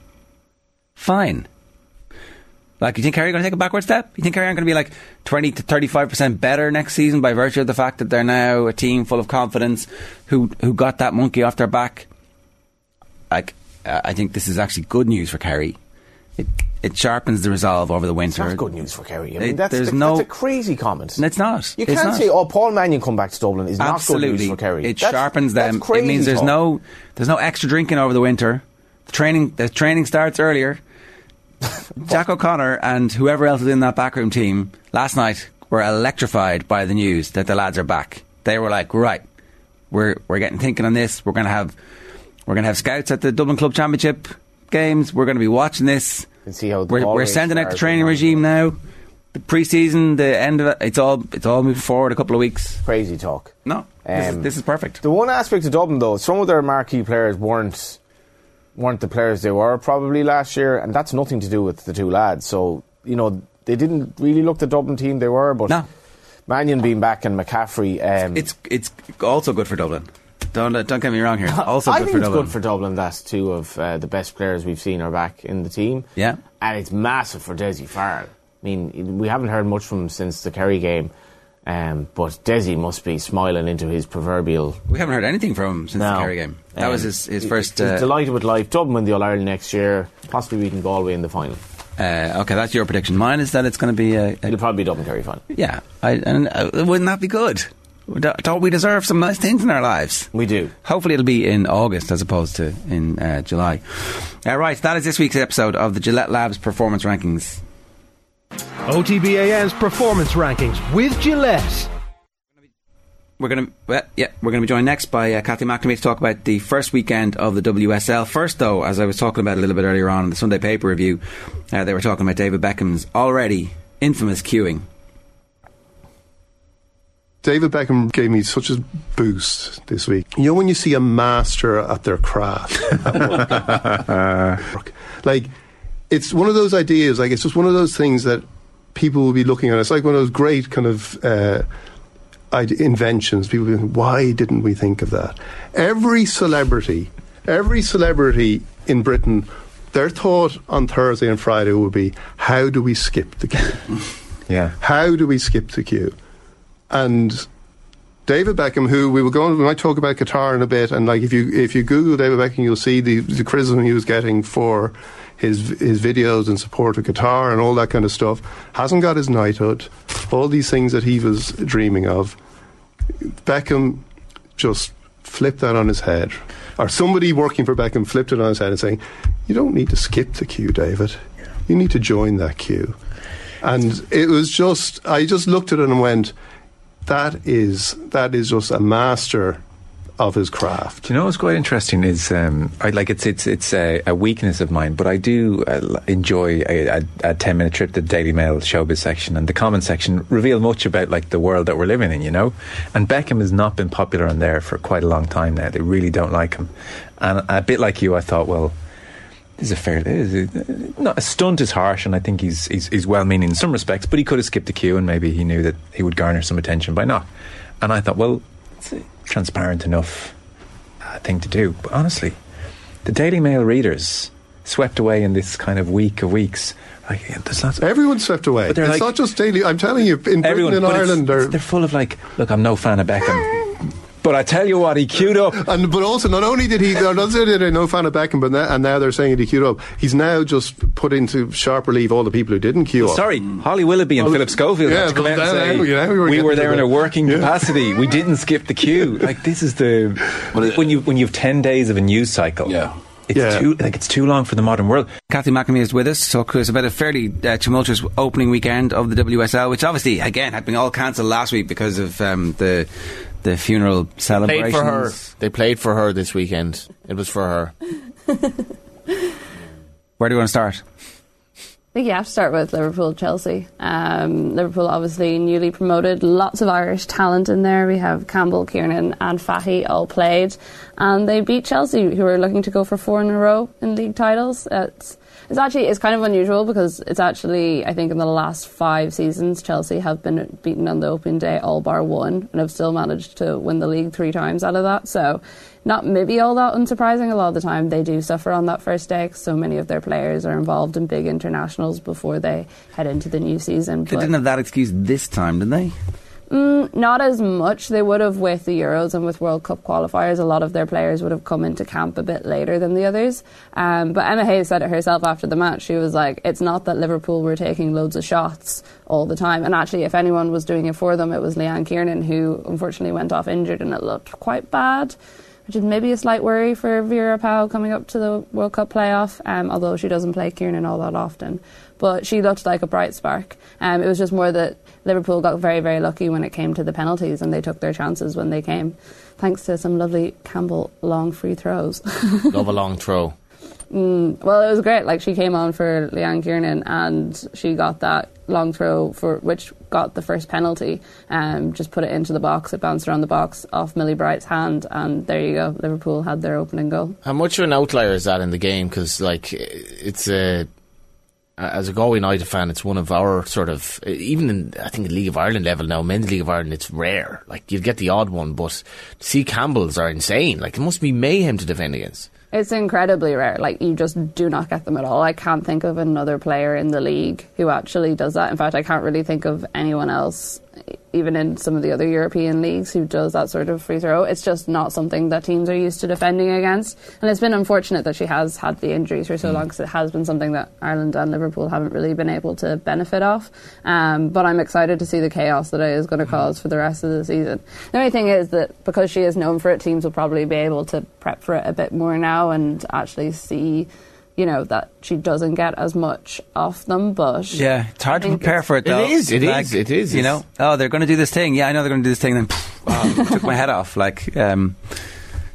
fine. Like, you think Kerry are going to take a backward step? You think Kerry aren't going to be like 20 to 35% better next season by virtue of the fact that they're now a team full of confidence who, who got that monkey off their back? Like, I think this is actually good news for Kerry. It, it sharpens the resolve over the winter. Not good news for Kerry. I mean, It- that's, there's the- no- that's a crazy comment. It's not. You can't not. say, "Oh, Paul Mannion come back to Dublin is Absolutely. not good news for Kerry." It That's- sharpens that's them. It means there's talk. no there's no extra drinking over the winter. The training the training starts earlier. Jack O'Connor and whoever else is in that backroom team last night were electrified by the news that the lads are back. They were like, right, we're we're getting thinking on this. We're gonna have we're gonna have scouts at the Dublin Club Championship games. We're gonna be watching this. And see how the we're, we're sending out the training regime now. The pre-season, the end of it, it's all it's all moving forward a couple of weeks. Crazy talk. No, this, is, Um, this is perfect. The one aspect of Dublin, though, some of their marquee players weren't weren't the players they were probably last year, and that's nothing to do with the two lads. So you know they didn't really look the Dublin team they were, but No. Mannion being back and McCaffrey, um, It's it's also good for Dublin. Don't don't get me wrong here. <laughs> Also I good think for it's Dublin. good for Dublin that two of uh, the best players we've seen are back in the team. Yeah. and it's massive for Dessie Farrell. I mean, we haven't heard much from him since the Kerry game, um, but Dessie must be smiling into his proverbial. we haven't heard anything from him since No. the Kerry game. That Um, was his, his he- first. He's Uh, delighted with life. Dublin win the All Ireland next year, possibly beating Galway in the final. uh, okay, that's your prediction. Mine is that it's going to be a, a It'll probably be Dublin Kerry final. yeah. I, and uh, wouldn't that be good? Don't don't we deserve some nice things in our lives? We do. Hopefully, it'll be in August as opposed to in uh, July. Uh, right, that is this week's episode of the Gillette Labs Performance Rankings. OTB AM's performance rankings with Gillette. We're going to, well, yeah, we're going to be joined next by uh, Kathy McNamee to talk about the first weekend of the WSL. First, though, as I was talking about a little bit earlier on in the Sunday paper review, uh, they were talking about David Beckham's already infamous queuing. David Beckham gave me such a boost this week. You know when you see a master at their craft, <laughs> <laughs> like it's one of those ideas. Like it's just one of those things that people will be looking at. It's like one of those great kind of uh, inventions. People, will be thinking, why didn't we think of that? Every celebrity, every celebrity in Britain, their thought on Thursday and Friday would be, how do we skip the queue? <laughs> Yeah. How do we skip the queue? And David Beckham, who we were going, we might talk about Qatar in a bit, and like if you if you Google David Beckham, you'll see the, the criticism he was getting for his his videos in support of Qatar and all that kind of stuff. Hasn't got his knighthood, all these things that he was dreaming of. Beckham just flipped that on his head, or somebody working for Beckham flipped it on his head and saying, "You don't need to skip the queue, David. You need to join that queue." And it was just, I just looked at it and went, "That is that is just a master of his craft." You know what's quite interesting is um, I like it's it's it's a, a weakness of mine, but I do uh, enjoy a, a, a ten minute trip to the Daily Mail showbiz section and the comment section reveal much about like the world that we're living in, you know. And Beckham has not been popular on there for quite a long time now. They really don't like him, and a bit like you, I thought, well. Is a fair. Is, not a stunt is harsh, and I think he's, he's he's well-meaning in some respects. But he could have skipped the queue, and maybe he knew that he would garner some attention by not. And I thought, well, transparent enough uh, thing to do. But honestly, the Daily Mail readers swept away in this kind of week of weeks. Like, there's lots. Everyone swept away. But they're it's like- not just daily. I'm telling you, in Britain Everyone and but it's- Ireland, it's- they're full of like, look, I'm no fan of Beckham, but I tell you what, he queued up. and but also not only did he, not saying they're no fan of Beckham, but now, and now they're saying he queued up. He's now just put into sharp relief all the people who didn't queue up. Sorry, Holly Willoughby and Well, Philip Schofield yeah, had to come but out and say now- now we were we were there in a working Yeah. capacity. We didn't skip the queue. <laughs> Like this is the when you when you've ten days of a news cycle. Yeah. it's Yeah. too like it's too long for the modern world. Kathy McNamee is with us to talk to us about a fairly uh, tumultuous opening weekend of the WSL, which obviously, again, had been all cancelled last week because of um, the the funeral Played celebrations. for her. They played for her this weekend. It was for her. <laughs> Where do you want to start? I think you have to start with Liverpool Chelsea. Um, Liverpool obviously newly promoted, lots of Irish talent in there. We have Campbell, Kiernan, and Fahey all played, and they beat Chelsea, who are looking to go for four in a row in league titles. It's it's actually it's kind of unusual because it's actually I think in the last five seasons Chelsea have been beaten on the opening day all bar one and have still managed to win the league three times out of that. So not maybe all that unsurprising. A lot of the time they do suffer on that first day 'cause so many of their players are involved in big internationals before they head into the new season. They didn't have that excuse this time, did they? Mm, not as much. They would have with the Euros and with World Cup qualifiers. A lot of their players would have come into camp a bit later than the others. Um, but Emma Hayes said it herself after the match. She was like, "It's not that Liverpool were taking loads of shots all the time. And actually, if anyone was doing it for them, it was Leanne Kiernan, who unfortunately went off injured, and it looked quite bad." Which is maybe a slight worry for Vera Pauw coming up to the World Cup playoff, um, although she doesn't play Kiernan all that often. But she looked like a bright spark. Um, it was just more that Liverpool got very, very lucky when it came to the penalties and they took their chances when they came, thanks to some lovely Campbell long free throws. <laughs> Love a long throw. Mm, well, it was great. Like she came on for Leanne Kiernan, and she got that long throw for which got the first penalty. Um, just put it into the box. It bounced around the box off Millie Bright's hand, and there you go. Liverpool had their opening goal. How much of an outlier is that in the game? Because like it's a Uh, as a Galway United fan, it's one of our sort of even in I think the League of Ireland level now, men's League of Ireland, it's rare. Like you'd get the odd one, but see Campbell's are insane. Like it must be mayhem to defend against. It's incredibly rare. Like you just do not get them at all. I can't think of another player in the league who actually does that. In fact, I can't really think of anyone else, even in some of the other European leagues, who does that sort of free throw. It's just not something that teams are used to defending against. And it's been unfortunate that she has had the injuries for so long because it has been something that Ireland and Liverpool haven't really been able to benefit off. Um, but I'm excited to see the chaos that it is going to cause for the rest of the season. The only thing is that because she is known for it, teams will probably be able to prep for it a bit more now and actually see. You know that she doesn't get as much off them, but Yeah, it's hard to prepare for it though. It is, it Like, is, it is. You know, oh, they're going to do this thing. Yeah, I know they're going to do this thing. Then pff, wow, <laughs> took my head off. Like, um,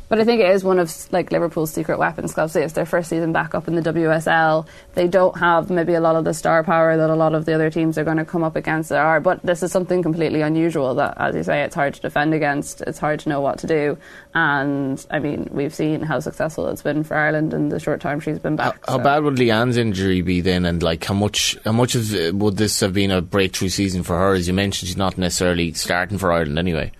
But I think it is one of like Liverpool's secret weapons. obviously, it's their first season back up in the WSL. They don't have maybe a lot of the star power that a lot of the other teams are going to come up against there are. But this is something completely unusual. That, as you say, it's hard to defend against. It's hard to know what to do. And I mean, we've seen how successful it's been for Ireland in the short time she's been back. How so. bad would Leanne's injury be then, and like how much how much of would this have been a breakthrough season for her? As you mentioned, she's not necessarily starting for Ireland anyway.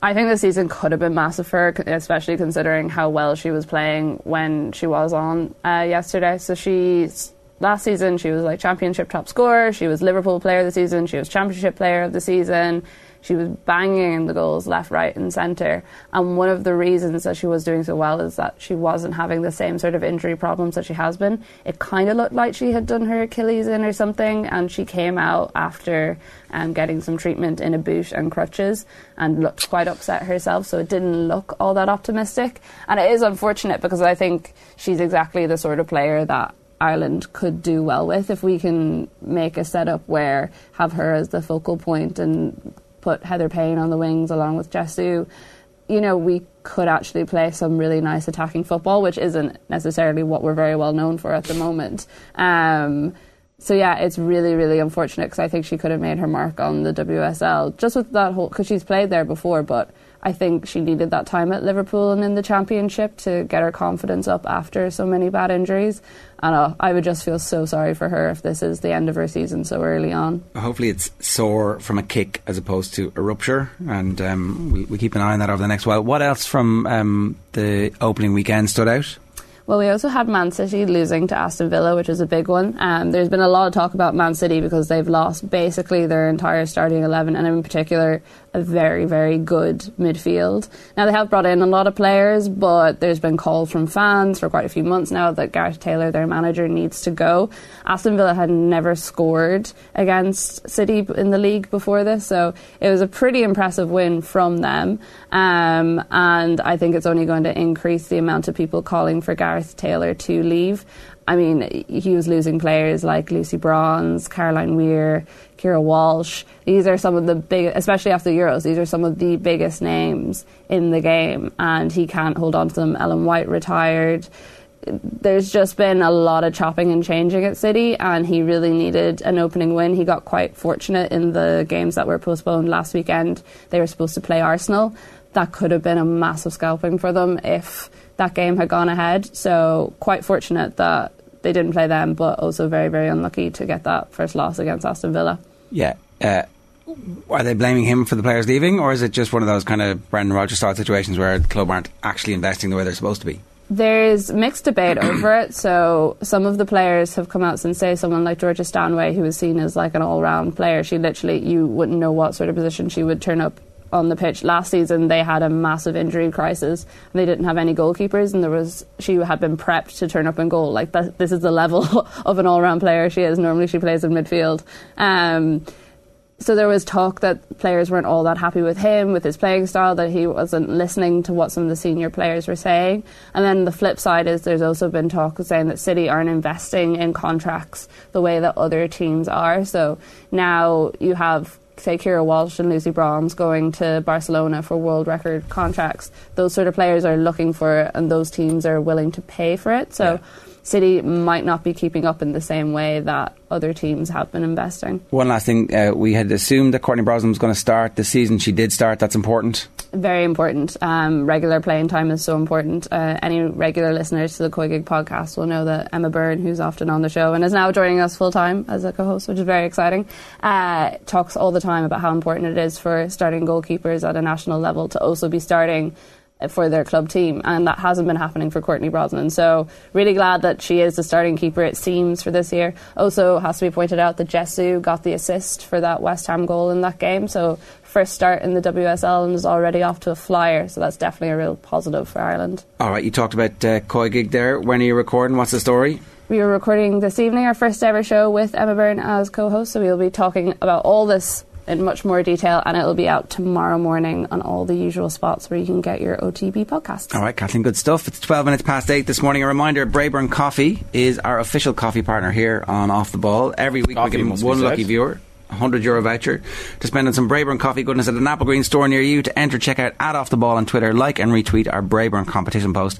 I think the season could have been massive for her, especially considering how well she was playing when she was on uh, yesterday. So she's last season she was like championship top scorer. She was Liverpool player of the season. She was championship player of the season. She was banging the goals left, right, and centre. And one of the reasons that she was doing so well is that she wasn't having the same sort of injury problems that she has been. It kind of looked like she had done her Achilles in or something, and she came out after um, getting some treatment in a boot and crutches and looked quite upset herself. So it didn't look all that optimistic. And it is unfortunate because I think she's exactly the sort of player that Ireland could do well with if we can make a setup where have her as the focal point and put Heather Payne on the wings along with Jesu. You know, we could actually play some really nice attacking football, which isn't necessarily what we're very well known for at the moment. Um, so yeah, it's really, really unfortunate because I think she could have made her mark on the WSL just with that whole because she's played there before, but I think she needed that time at Liverpool and in the Championship to get her confidence up after so many bad injuries. And uh, I would just feel so sorry for her if this is the end of her season so early on. hopefully it's sore from a kick as opposed to a rupture, and um, we, we keep an eye on that over the next while. What else from um, the opening weekend stood out? Well, we also had Man City losing to Aston Villa, which is a big one. Um, there's been a lot of talk about Man City because they've lost basically their entire starting 11, and in particular, a very, very good midfield. Now, they have brought in a lot of players, but there's been calls from fans for quite a few months now that Gareth Taylor, their manager, needs to go. Aston Villa had never scored against City in the league before this, so it was a pretty impressive win from them. Um, and I think it's only going to increase the amount of people calling for Gareth Taylor to leave. I mean, he was losing players like Lucy Bronze, Caroline Weir, Keira Walsh. These are some of the big, especially after the Euros, these are some of the biggest names in the game, and he can't hold on to them. Ellen White retired. There's just been a lot of chopping and changing at City, and he really needed an opening win. He got quite fortunate in the games that were postponed last weekend. They were supposed to play Arsenal. That could have been a massive scalping for them if that game had gone ahead. So, quite fortunate that they didn't play them, but also very, very unlucky to get that first loss against Aston Villa. Yeah. Uh, are they blaming him for the players leaving, or is it just one of those kind of Brendan Rodgers style situations where the club aren't actually investing the way they're supposed to be? There's mixed debate over it. So some of the players have come out and say someone like Georgia Stanway, who was seen as like an all-round player, she literally you wouldn't know what sort of position she would turn up on the pitch. Last season, they had a massive injury crisis. They didn't have any goalkeepers, and there was she had been prepped to turn up in goal. Like that, this is the level <laughs> of an all-round player she is. Normally, she plays in midfield. Um, so there was talk that players weren't all that happy with him, with his playing style, that he wasn't listening to what some of the senior players were saying. And then the flip side is there's also been talk saying that City aren't investing in contracts the way that other teams are. So now you have say Keira Walsh and Lucy Bronze going to Barcelona for world record contracts, those sort of players are looking for it and those teams are willing to pay for it. So yeah. City might not be keeping up in the same way that other teams have been investing. One last thing, uh, we had assumed that Courtney Brosnan was going to start this season. She did start. That's important. Very important. Um, regular playing time is so important. Uh, any regular listeners to the COYGIG podcast will know that Emma Byrne, who's often on the show and is now joining us full time as a co-host, which is very exciting, uh, talks all the time about how important it is for starting goalkeepers at a national level to also be starting for their club team, and that hasn't been happening for Courtney Brosnan. So, really glad that she is the starting keeper, it seems, for this year. Also, has to be pointed out that Jessu got the assist for that West Ham goal in that game. So, first start in the WSL and is already off to a flyer. So, that's definitely a real positive for Ireland. All right, you talked about uh, COYGIG there. When are you recording? What's the story? We are recording this evening our first ever show with Emma Byrne as co host, so we'll be talking about all this in much more detail, and it'll be out tomorrow morning on all the usual spots where you can get your OTB podcasts. All right, Kathleen, good stuff. It's 12 minutes past 8 this morning. A reminder Braeburn Coffee is our official coffee partner here on Off the Ball. Every week coffee we give one lucky viewer 100 euro voucher to spend on some Braeburn coffee goodness at an Applegreen store near you. To enter, check out at Off the Ball on Twitter, like and retweet our Braeburn competition post,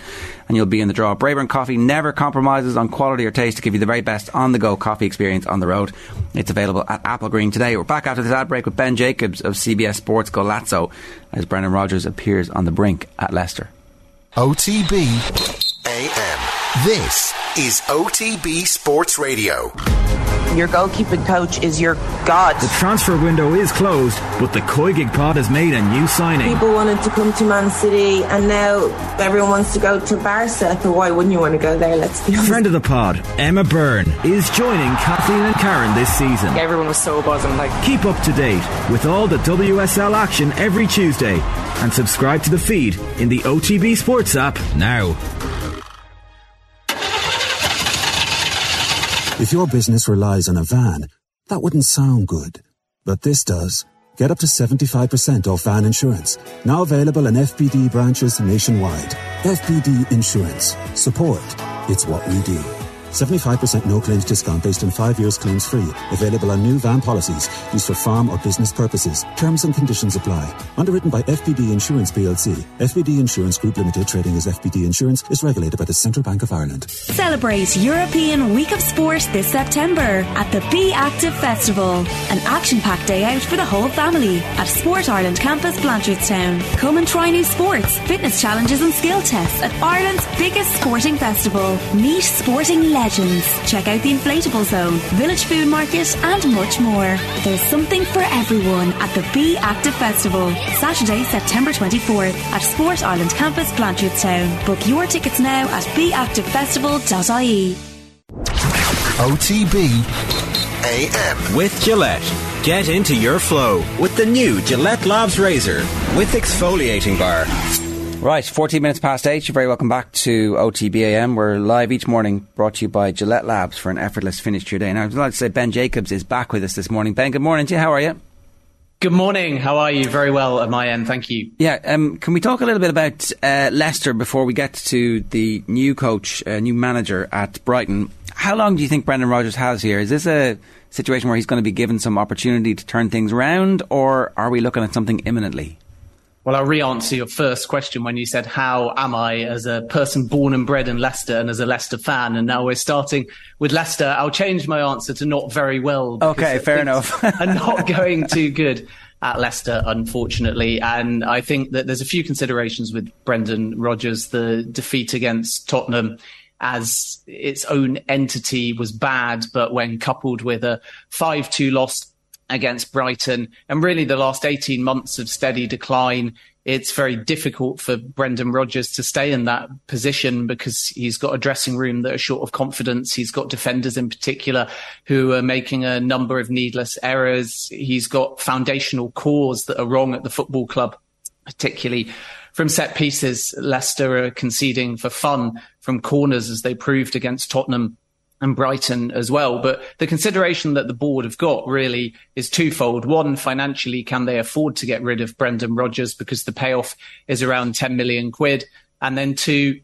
and you'll be in the draw. Braeburn coffee never compromises on quality or taste to give you the very best on the go coffee experience on the road. It's available at Applegreen today. We're back after this ad break with Ben Jacobs of CBS Sports Golazo as Brendan Rodgers appears on the brink at Leicester. OTB AM. This is OTB Sports Radio. Your goalkeeping coach is your god. The transfer window is closed, but the COYGIG pod has made a new signing. People wanted to come to Man City, and now everyone wants to go to Barca. So why wouldn't you want to go there? Let's be honest. Friend of the pod, Emma Byrne, is joining Kathleen and Karen this season. Everyone was so buzzing. Like, keep up to date with all the WSL action every Tuesday, and subscribe to the feed in the OTB Sports app now. If your business relies on a van, that wouldn't sound good. But this does. Get up to 75% off van insurance. Now available in FBD branches nationwide. FBD Insurance. Support. It's what we do. 75% no claims discount based on five years claims free. Available on new van policies used for farm or business purposes. Terms and conditions apply. Underwritten by FBD Insurance PLC. FBD Insurance Group Limited trading as FBD Insurance is regulated by the Central Bank of Ireland. Celebrate European Week of Sport this September at the Be Active Festival. An action-packed day out for the whole family at Sport Ireland Campus Blanchardstown. Come and try new sports, fitness challenges and skill tests at Ireland's biggest sporting festival. Meet sporting legends legends. Check out the Inflatable Zone, Village Food Market, and much more. There's something for everyone at the Be Active Festival, Saturday, September 24th at Sport Ireland Campus, Blanchardstown. Book your tickets now at beactivefestival.ie. OTB AM. With Gillette. Get into your flow with the new Gillette Labs Razor with exfoliating bar. Right, 14 minutes past 8. You're very welcome back to OTBAM. We're live each morning, brought to you by Gillette Labs for an effortless finish to your day. Now, I'd like to say Ben Jacobs is back with us this morning. Ben, good morning to you. How are you? Good morning. How are you? Very well at my end, thank you. Yeah, um, can we talk a little bit about uh, Leicester before we get to the new coach, uh, new manager at Brighton? How long do you think Brendan Rodgers has here? Is this a situation where he's going to be given some opportunity to turn things around, or are we looking at something imminently? Well, I'll re-answer your first question when you said, "How am I as a person born and bred in Leicester and as a Leicester fan?" And now we're starting with Leicester. I'll change my answer to not very well. Okay, fair enough. <laughs> are not <laughs> going too good at Leicester, unfortunately. And I think that there's a few considerations with Brendan Rodgers. The defeat against Tottenham as its own entity was bad, but when coupled with a 5-2 loss against Brighton and really the last 18 months of steady decline, it's very difficult for Brendan Rodgers to stay in that position because he's got a dressing room that are short of confidence. He's got defenders in particular who are making a number of needless errors. He's got foundational cores that are wrong at the football club, particularly from set pieces. Leicester are conceding for fun from corners as they proved against Tottenham and Brighton as well. But the consideration that the board have got really is twofold. One, financially, can they afford to get rid of Brendan Rodgers because the payoff is around 10 million quid? And then two,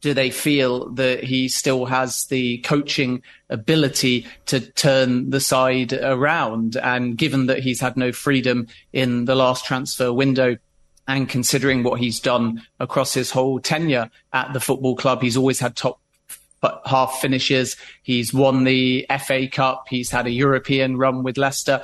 do they feel that he still has the coaching ability to turn the side around? And given that he's had no freedom in the last transfer window, and considering what he's done across his whole tenure at the football club, he's always had top half finishes. He's won the FA Cup. He's had a European run with Leicester.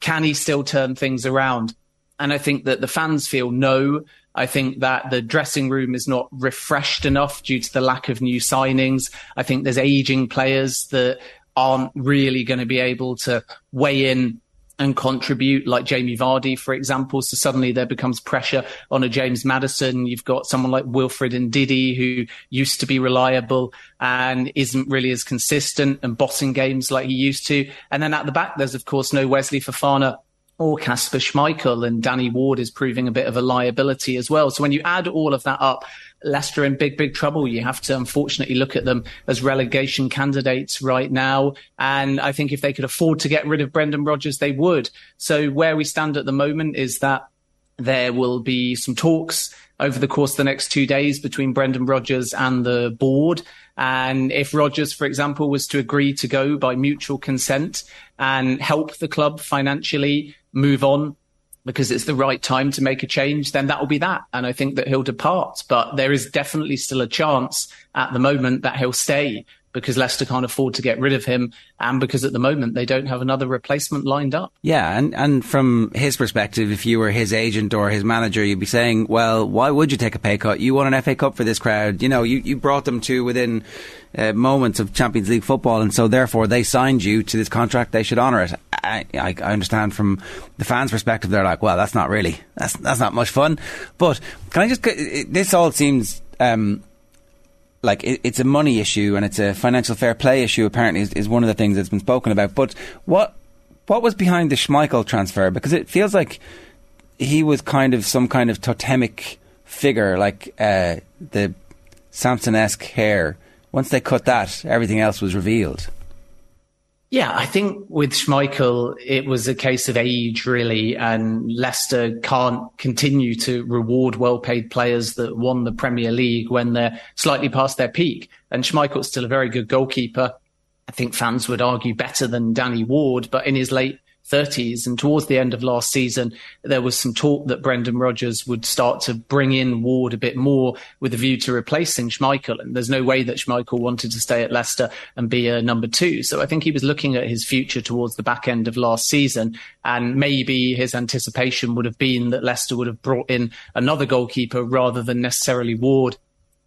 Can he still turn things around? And I think that the fans feel no. I think that the dressing room is not refreshed enough due to the lack of new signings. I think there's aging players that aren't really going to be able to weigh in and contribute, like Jamie Vardy, for example. So suddenly there becomes pressure on a James Maddison. You've got someone like Wilfred Ndidi, who used to be reliable and isn't really as consistent and bossing games like he used to. And then at the back, there's of course no Wesley Fofana or Kasper Schmeichel and Danny Ward is proving a bit of a liability as well. So when you add all of that up, Leicester in big, big trouble. You have to unfortunately look at them as relegation candidates right now. And I think if they could afford to get rid of Brendan Rodgers, they would. So where we stand at the moment is that there will be some talks over the course of the next two days between Brendan Rodgers and the board. And if Rodgers, for example, was to agree to go by mutual consent and help the club financially move on because it's the right time to make a change, then that will be that. And I think that he'll depart. But there is definitely still a chance at the moment that he'll stay because Leicester can't afford to get rid of him and because at the moment they don't have another replacement lined up. Yeah, and, and from his perspective, if you were his agent or his manager, you'd be saying, well, why would you take a pay cut? You won an FA Cup for this crowd. You know, you, you brought them to within uh, moments of Champions League football, and so therefore they signed you to this contract. They should honour it. I, I, I understand from the fans' perspective, they're like, well, that's not really, that's, that's not much fun. But can I just, this all seems, um, like it, it's a money issue and it's a financial fair play issue. Apparently, is, is one of the things that's been spoken about. But what what was behind the Schmeichel transfer? Because it feels like he was kind of some kind of totemic figure, like uh, the Samson-esque hair. Once they cut that, everything else was revealed. Yeah, I think with Schmeichel, it was a case of age, really, and Leicester can't continue to reward well-paid players that won the Premier League when they're slightly past their peak. And Schmeichel's still a very good goalkeeper. I think fans would argue better than Danny Ward, but in his late 30s. And towards the end of last season, there was some talk that Brendan Rodgers would start to bring in Ward a bit more with a view to replacing Schmeichel. And there's no way that Schmeichel wanted to stay at Leicester and be a number two. So I think he was looking at his future towards the back end of last season. And maybe his anticipation would have been that Leicester would have brought in another goalkeeper rather than necessarily Ward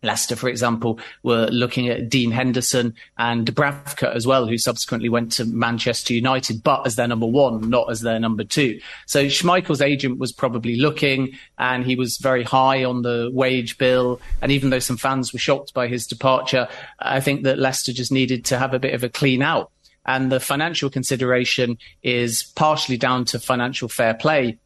Leicester, for example, were looking at Dean Henderson and Dubravka as well, who subsequently went to Manchester United, but as their number one, not as their number two. So Schmeichel's agent was probably looking and he was very high on the wage bill. And even though some fans were shocked by his departure, I think that Leicester just needed to have a bit of a clean out. And the financial consideration is partially down to financial fair play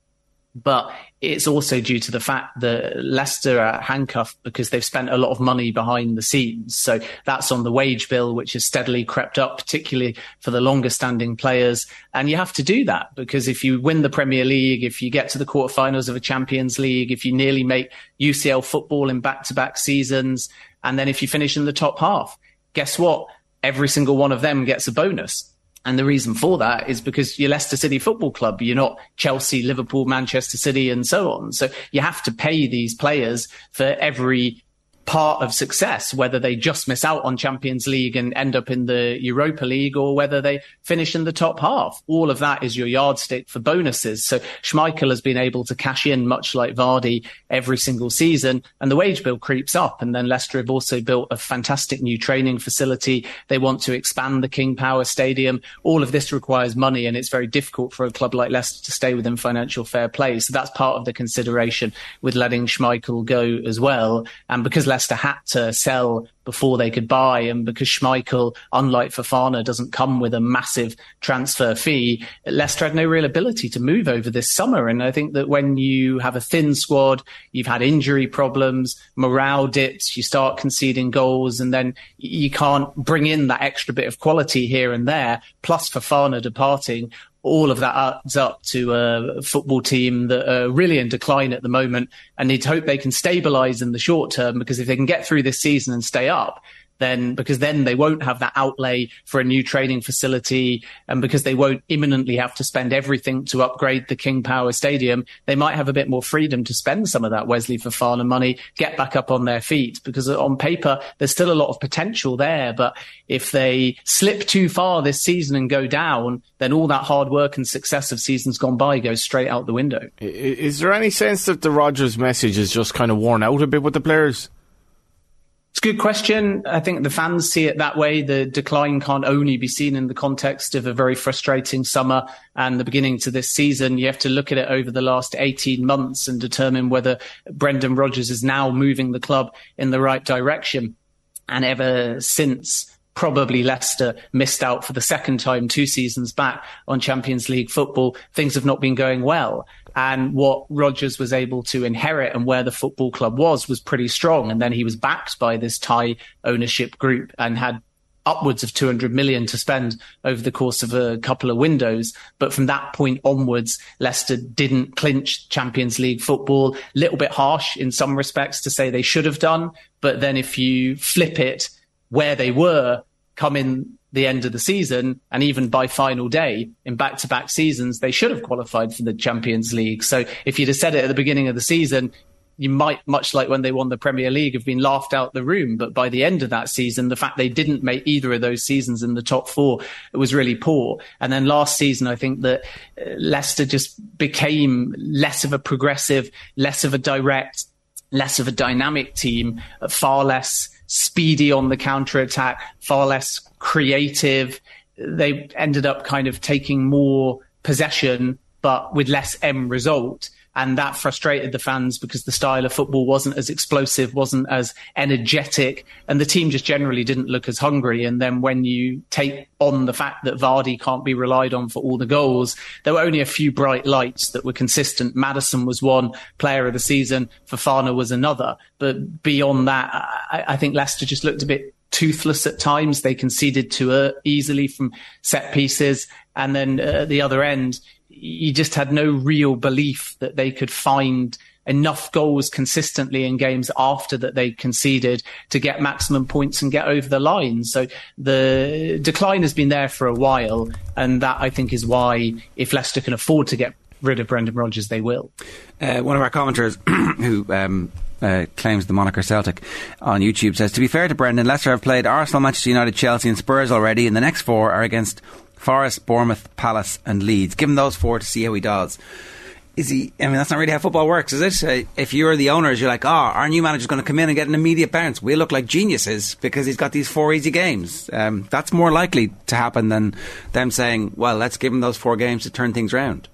But it's also due to the fact that Leicester are handcuffed because they've spent a lot of money behind the scenes. So that's on the wage bill, which has steadily crept up, particularly for the longer standing players. And you have to do that because if you win the Premier League, if you get to the quarterfinals of a Champions League, if you nearly make UCL football in back to back seasons, and then if you finish in the top half, guess what? Every single one of them gets a bonus. And the reason for that is because you're Leicester City Football Club. You're not Chelsea, Liverpool, Manchester City, and so on. So you have to pay these players for every part of success, whether they just miss out on Champions League and end up in the Europa League or whether they finish in the top half. All of that is your yardstick for bonuses. So Schmeichel has been able to cash in much like Vardy every single season and the wage bill creeps up. And then Leicester have also built a fantastic new training facility. They want to expand the King Power Stadium. All of this requires money and it's very difficult for a club like Leicester to stay within financial fair play. So that's part of the consideration with letting Schmeichel go as well. And because Leicester Leicester had to sell before they could buy. And because Schmeichel, unlike Fofana, doesn't come with a massive transfer fee, Leicester had no real ability to move over this summer. And I think that when you have a thin squad, you've had injury problems, morale dips, you start conceding goals, and then you can't bring in that extra bit of quality here and there, plus Fofana departing all of that adds up to a football team that are really in decline at the moment and need to hope they can stabilize in the short term because if they can get through this season and stay up, then because then they won't have that outlay for a new training facility and because they won't imminently have to spend everything to upgrade the King Power Stadium, they might have a bit more freedom to spend some of that Wesley Fofana money, get back up on their feet because on paper there's still a lot of potential there. But if they slip too far this season and go down, then all that hard work and success of seasons gone by goes straight out the window. Is there any sense that the Rodgers message is just kind of worn out a bit with the players? It's a good question. I think the fans see it that way. The decline can't only be seen in the context of a very frustrating summer and the beginning to this season. You have to look at it over the last 18 months and determine whether Brendan Rodgers is now moving the club in the right direction. And ever since probably Leicester missed out for the second time two seasons back on Champions League football. Things have not been going well. And what Rodgers was able to inherit and where the football club was was pretty strong. And then he was backed by this Thai ownership group and had upwards of 200 million to spend over the course of a couple of windows. But from that point onwards, Leicester didn't clinch Champions League football. Little bit harsh in some respects to say they should have done. But then if you flip it where they were, come in the end of the season and even by final day in back to back seasons, they should have qualified for the Champions League. So if you'd have said it at the beginning of the season, you might, much like when they won the Premier League, have been laughed out the room. But by the end of that season, the fact they didn't make either of those seasons in the top four, it was really poor. And then last season, I think that uh, Leicester just became less of a progressive, less of a direct, less of a dynamic team, far less speedy on the counter attack, far less creative. They ended up kind of taking more possession, but with less M result. And that frustrated the fans because the style of football wasn't as explosive, wasn't as energetic, and the team just generally didn't look as hungry. And then when you take on the fact that Vardy can't be relied on for all the goals, there were only a few bright lights that were consistent. Maddison was one player of the season, Fofana was another. But beyond that, I, I think Leicester just looked a bit toothless at times. They conceded too uh, easily from set pieces. And then uh, at the other end, you just had no real belief that they could find enough goals consistently in games after that they conceded to get maximum points and get over the line. So the decline has been there for a while. And that I think is why if Leicester can afford to get rid of Brendan Rodgers, they will. Uh, one of our commenters <clears throat> who um, uh, claims the moniker Celtic on YouTube says, To be fair to Brendan, Leicester have played Arsenal, Manchester United, Chelsea, and Spurs already, and the next four are against Forest, Bournemouth, Palace, and Leeds. Give him those four to see how he does. Is he? I mean, that's not really how football works, is it? Uh, if you're the owners, you're like, oh, our new manager's going to come in and get an immediate bounce. We look like geniuses because he's got these four easy games. Um, that's more likely to happen than them saying, well, let's give him those four games to turn things around.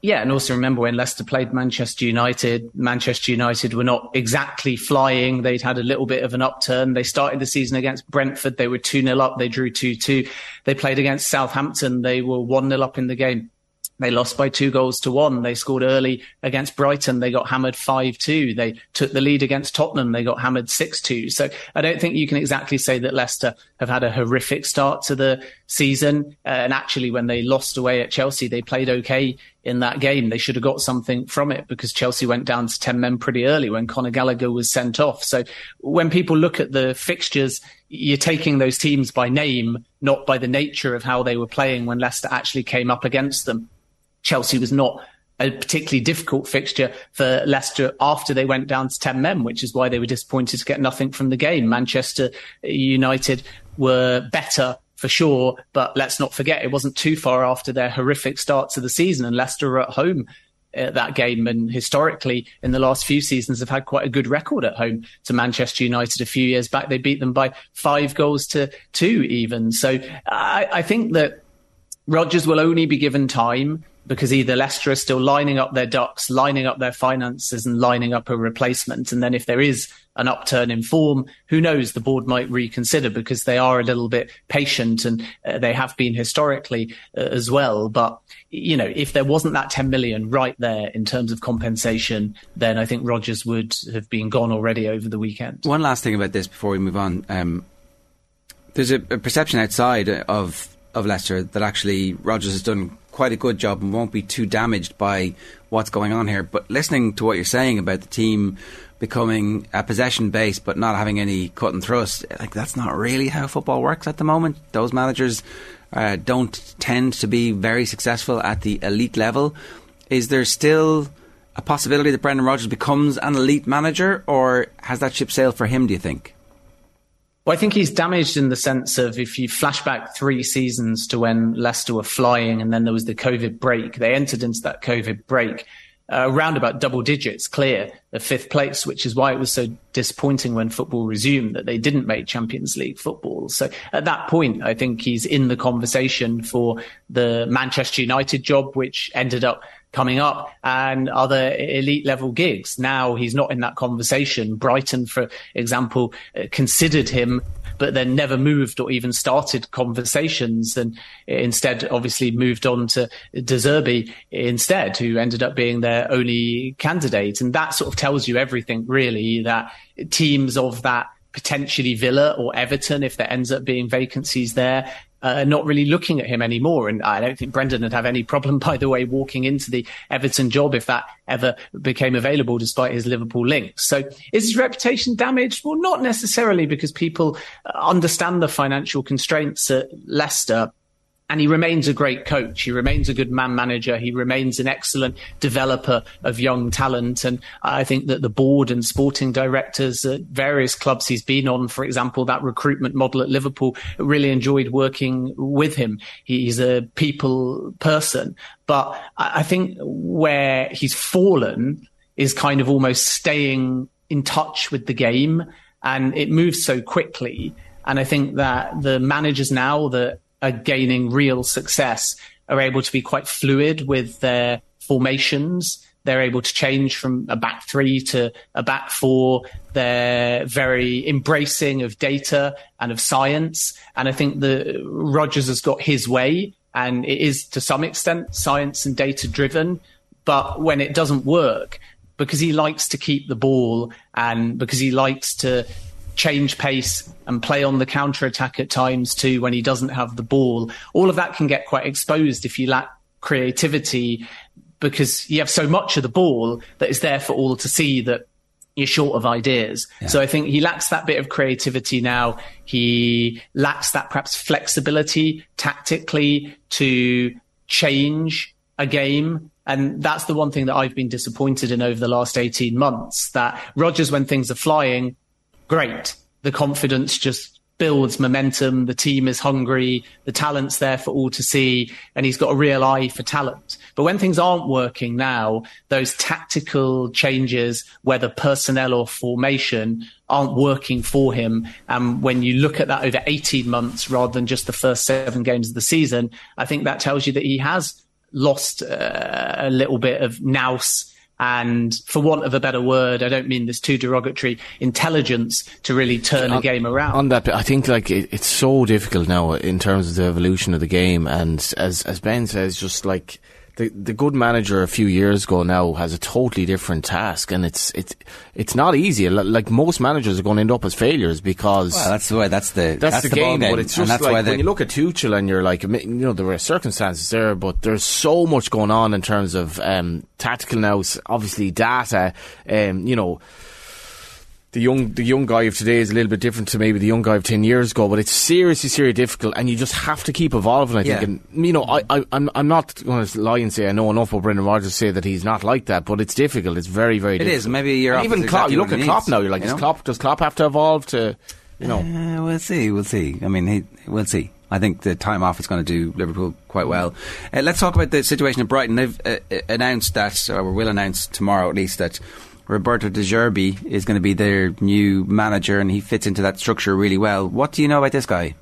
Yeah, and also remember when Leicester played Manchester United, Manchester United were not exactly flying. They'd had a little bit of an upturn. They started the season against Brentford. They were 2 0 up. They drew 2 2. They played against Southampton. They were 1 0 up in the game They lost by two goals to one. They scored early against Brighton. They got hammered 5-2. They took the lead against Tottenham. They got hammered 6-2. So I don't think you can exactly say that Leicester have had a horrific start to the season. Uh, and actually, when they lost away at Chelsea, they played okay in that game. They should have got something from it because Chelsea went down to 10 men pretty early when Conor Gallagher was sent off. So when people look at the fixtures, you're taking those teams by name, not by the nature of how they were playing when Leicester actually came up against them. Chelsea was not a particularly difficult fixture for Leicester after they went down to 10 men, which is why they were disappointed to get nothing from the game. Manchester United were better for sure, but let's not forget it wasn't too far after their horrific start to the season and Leicester were at home at that game and historically in the last few seasons have had quite a good record at home to Manchester United a few years back. They beat them by five goals to two even. So I, I think that Rodgers will only be given time because either Leicester are still lining up their ducks, lining up their finances, and lining up a replacement. And then if there is an upturn in form, who knows? The board might reconsider because they are a little bit patient and uh, they have been historically uh, as well. But you know, if there wasn't that 10 million right there in terms of compensation, then I think Rodgers would have been gone already over the weekend. One last thing about this before we move on. Um, there's a, a perception outside of of Leicester that actually Rodgers has done quite a good job and won't be too damaged by what's going on here. But listening to what you're saying about the team becoming a possession base but not having any cut and thrust, like that's not really how football works at the moment. Those managers uh, don't tend to be very successful at the elite level. Is there still a possibility that Brendan Rodgers becomes an elite manager, or has that ship sailed for him? Do you think? Well, I think he's damaged in the sense of if you flash back three seasons to when Leicester were flying and then there was the COVID break, they entered into that COVID break uh, around about double digits clear of fifth place, which is why it was so disappointing when football resumed that they didn't make Champions League football. So at that point, I think he's in the conversation for the Manchester United job, which ended up coming up and other elite level gigs. Now he's not in that conversation. Brighton, for example, uh, considered him but then never moved or even started conversations and instead obviously moved on to De Zerbi instead, who ended up being their only candidate. And that sort of tells you everything really that teams of that potentially Villa or Everton, if there ends up being vacancies there, uh, not really looking at him anymore. And I don't think Brendan would have any problem, <laughs> by the way, walking into the Everton job if that ever became available, despite his Liverpool links. So is his reputation damaged? Well, not necessarily because people understand the financial constraints at Leicester and he remains a great coach. He remains a good man manager. He remains an excellent developer of young talent. And I think that the board and sporting directors at various clubs he's been on, for example, that recruitment model at Liverpool, really enjoyed working with him. He's a people person. But I think where he's fallen is kind of almost staying in touch with the game and it moves so quickly. And I think that the managers now that are gaining real success are able to be quite fluid with their formations. They're able to change from a back three to a back four. They're very embracing of data and of science. And I think the Rodgers has got his way and it is to some extent science and data driven. But when it doesn't work, because he likes to keep the ball and because he likes to change pace and play on the counter attack at times too when he doesn't have the ball. All of that can get quite exposed if you lack creativity because you have so much of the ball that is there for all to see that you're short of ideas. Yeah. So I think he lacks that bit of creativity now. He lacks that perhaps flexibility tactically to change a game. And that's the one thing that I've been disappointed in over the last 18 months that Rodgers, when things are flying, great. The confidence just builds momentum. The team is hungry. The talent's there for all to see. And he's got a real eye for talent. But when things aren't working now, those tactical changes, whether personnel or formation, aren't working for him. And when you look at that over 18 months rather than just the first seven games of the season, I think that tells you that he has lost uh, a little bit of nous and for want of a better word, I don't mean this too derogatory, intelligence to really turn on, a game around. On that, I think like it, it's so difficult now in terms of the evolution of the game, and as as Ben says, just like the the good manager a few years ago now has a totally different task, and it's it's it's not easy. Like most managers are going to end up as failures because well, that's the way. That's the that's, that's the, the game, game. But it's just like when you look at Tuchel and you're like, you know, there were circumstances there, but there's so much going on in terms of um, tactical now. Obviously, data. Um, you know the young the young guy of today is a little bit different to maybe the young guy of ten years ago, but it's seriously, seriously difficult, and you just have to keep evolving. I think, Yeah. and you know, I, I I'm I'm not going to lie and say I know enough about Brendan Rodgers to say that he's not like that, but it's difficult. It's very, very It difficult. is. Maybe a year And off even is Klopp. exactly you look at Klopp needs, now. You're like, you does know? Klopp does Klopp have to evolve to, you know? Uh, we'll see. We'll see. I mean, he, we'll see. I think the time off is going to do Liverpool quite well. Uh, let's talk about the situation at Brighton. They've uh, uh, announced that, or will announce tomorrow at least, that Roberto De Zerbi is going to be their new manager, and he fits into that structure really well. What do you know about this guy?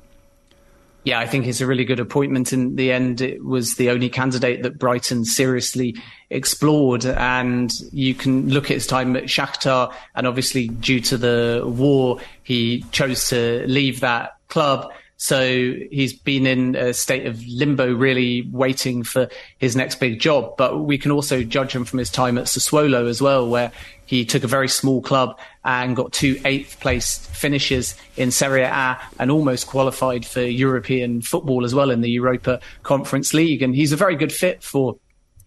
Yeah, I think it's a really good appointment. In the end, it was the only candidate that Brighton seriously explored. And you can look at his time at Shakhtar, and obviously, due to the war, he chose to leave that club. So he's been in a state of limbo, really waiting for his next big job. But we can also judge him from his time at Sassuolo as well, where he took a very small club and got two eighth place finishes in Serie A and almost qualified for European football as well in the Europa Conference League. And he's a very good fit for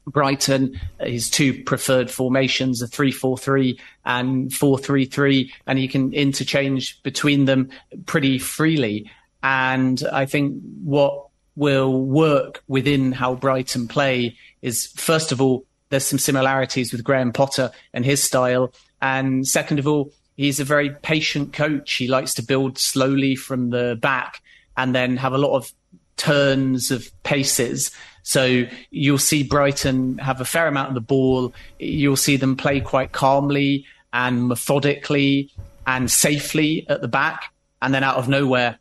Brighton, his two preferred formations are 3-4-3 and 4-3-3, and he can interchange between them pretty freely. And I think what will work within how Brighton play is, first of all, there's some similarities with Graham Potter and his style. And second of all, he's a very patient coach. He likes to build slowly from the back and then have a lot of turns of paces. So you'll see Brighton have a fair amount of the ball. You'll see them play quite calmly and methodically and safely at the back. And then out of nowhere,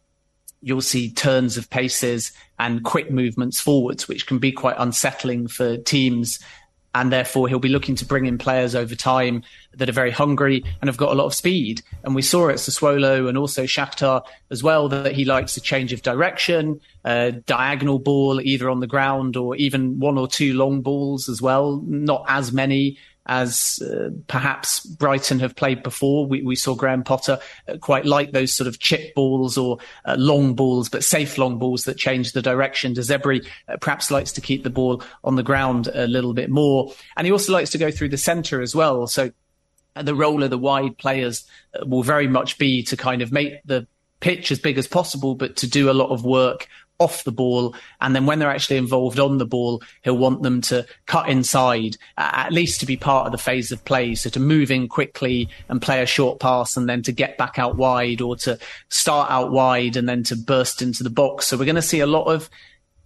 you'll see turns of paces and quick movements forwards, which can be quite unsettling for teams. And therefore, he'll be looking to bring in players over time that are very hungry and have got a lot of speed. And we saw at Sassuolo and also Shakhtar as well that he likes a change of direction, a diagonal ball either on the ground or even one or two long balls as well. Not as many as uh, perhaps Brighton have played before. We, we saw Graham Potter uh, quite like those sort of chip balls or uh, long balls, but safe long balls that change the direction. De Zerbi uh, perhaps likes to keep the ball on the ground a little bit more. And he also likes to go through the centre as well. So uh, the role of the wide players uh, will very much be to kind of make the pitch as big as possible, but to do a lot of work off the ball. And then when they're actually involved on the ball, he'll want them to cut inside, at least to be part of the phase of play. So to move in quickly and play a short pass and then to get back out wide or to start out wide and then to burst into the box. So we're going to see a lot of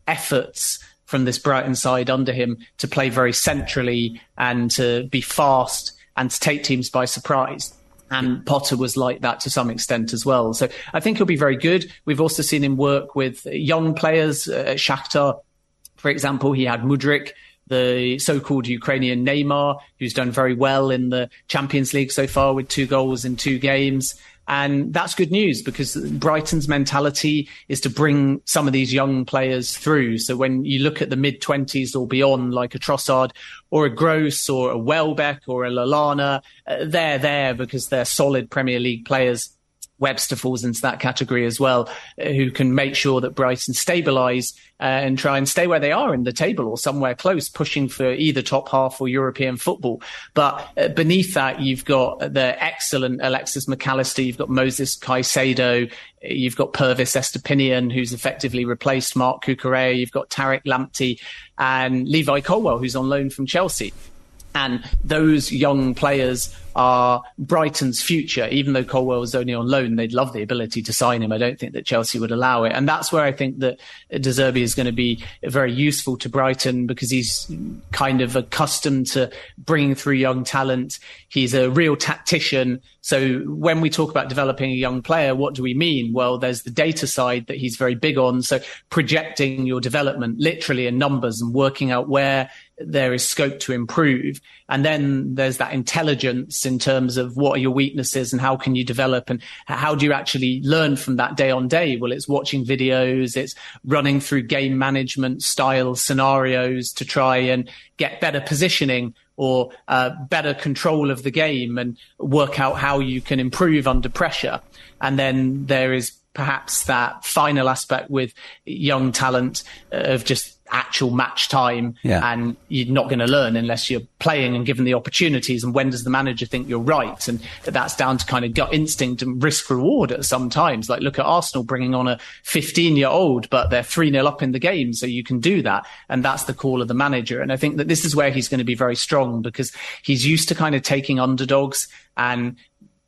efforts from this Brighton side under him to play very centrally and to be fast and to take teams by surprise. And Potter was like that to some extent as well. So I think he'll be very good. We've also seen him work with young players uh, at Shakhtar. For example, he had Mudryk, the so-called Ukrainian Neymar, who's done very well in the Champions League so far with two goals in two games. And that's good news because Brighton's mentality is to bring some of these young players through. So when you look at the mid twenties or beyond, like a Trossard or a Gross or a Welbeck or a Lallana, uh, they're there because they're solid Premier League players. Webster falls into that category as well, uh, who can make sure that Brighton stabilise uh, and try and stay where they are in the table or somewhere close, pushing for either top half or European football. But uh, beneath that, you've got the excellent Alexis McAllister, you've got Moses Caicedo, you've got Pervis Estupiñán, who's effectively replaced Mark Cucurella, you've got Tariq Lamptey and Levi Colwill, who's on loan from Chelsea. And those young players are Brighton's future. Even though Colwill was only on loan, they'd love the ability to sign him. I don't think that Chelsea would allow it. And that's where I think that De Zerbi is going to be very useful to Brighton because he's kind of accustomed to bringing through young talent. He's a real tactician. So when we talk about developing a young player, what do we mean? Well, there's the data side that he's very big on. So projecting your development literally in numbers and working out where there is scope to improve. And then there's that intelligence in terms of what are your weaknesses and how can you develop and how do you actually learn from that day on day? Well, it's watching videos, it's running through game management style scenarios to try and get better positioning or uh, better control of the game and work out how you can improve under pressure. And then there is perhaps that final aspect with young talent of just actual match time Yeah. and you're not going to learn unless you're playing and given the opportunities and when does the manager think you're right? And that's down to kind of gut instinct and risk reward at some times. Like look at Arsenal bringing on a 15 year old but they're 3-0 up in the game so you can do that. And that's the call of the manager. And I think that this is where he's going to be very strong because he's used to kind of taking underdogs and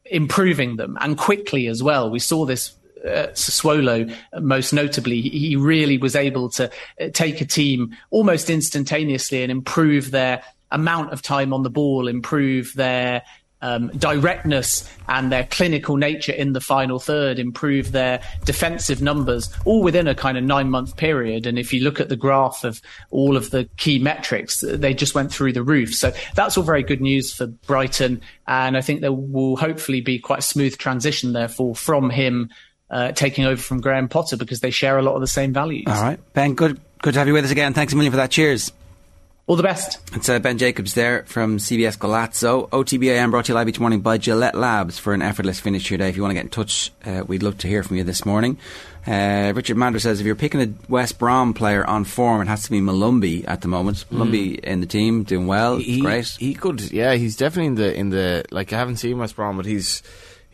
improving them and quickly as well. We saw this uh, Sassuolo, uh, most notably, he really was able to uh, take a team almost instantaneously and improve their amount of time on the ball, improve their um, directness and their clinical nature in the final third, improve their defensive numbers, all within a kind of nine month period. And if you look at the graph of all of the key metrics, they just went through the roof. So that's all very good news for Brighton. And I think there will hopefully be quite a smooth transition, therefore, from him uh, taking over from Graham Potter because they share a lot of the same values. All right, Ben. Good, good to have you with us again. Thanks a million for that. Cheers. All the best. It's uh, Ben Jacobs there from CBS Golazo. OTBAM brought to you live each morning by Gillette Labs for an effortless finish to your day. If you want to get in touch, uh, we'd love to hear from you this morning. Uh, Richard Mander says if you're picking a West Brom player on form, it has to be Molumby at the moment. Molumby in the team, doing well. It's he, great. He could, yeah. He's definitely in the in the like. I haven't seen West Brom, but he's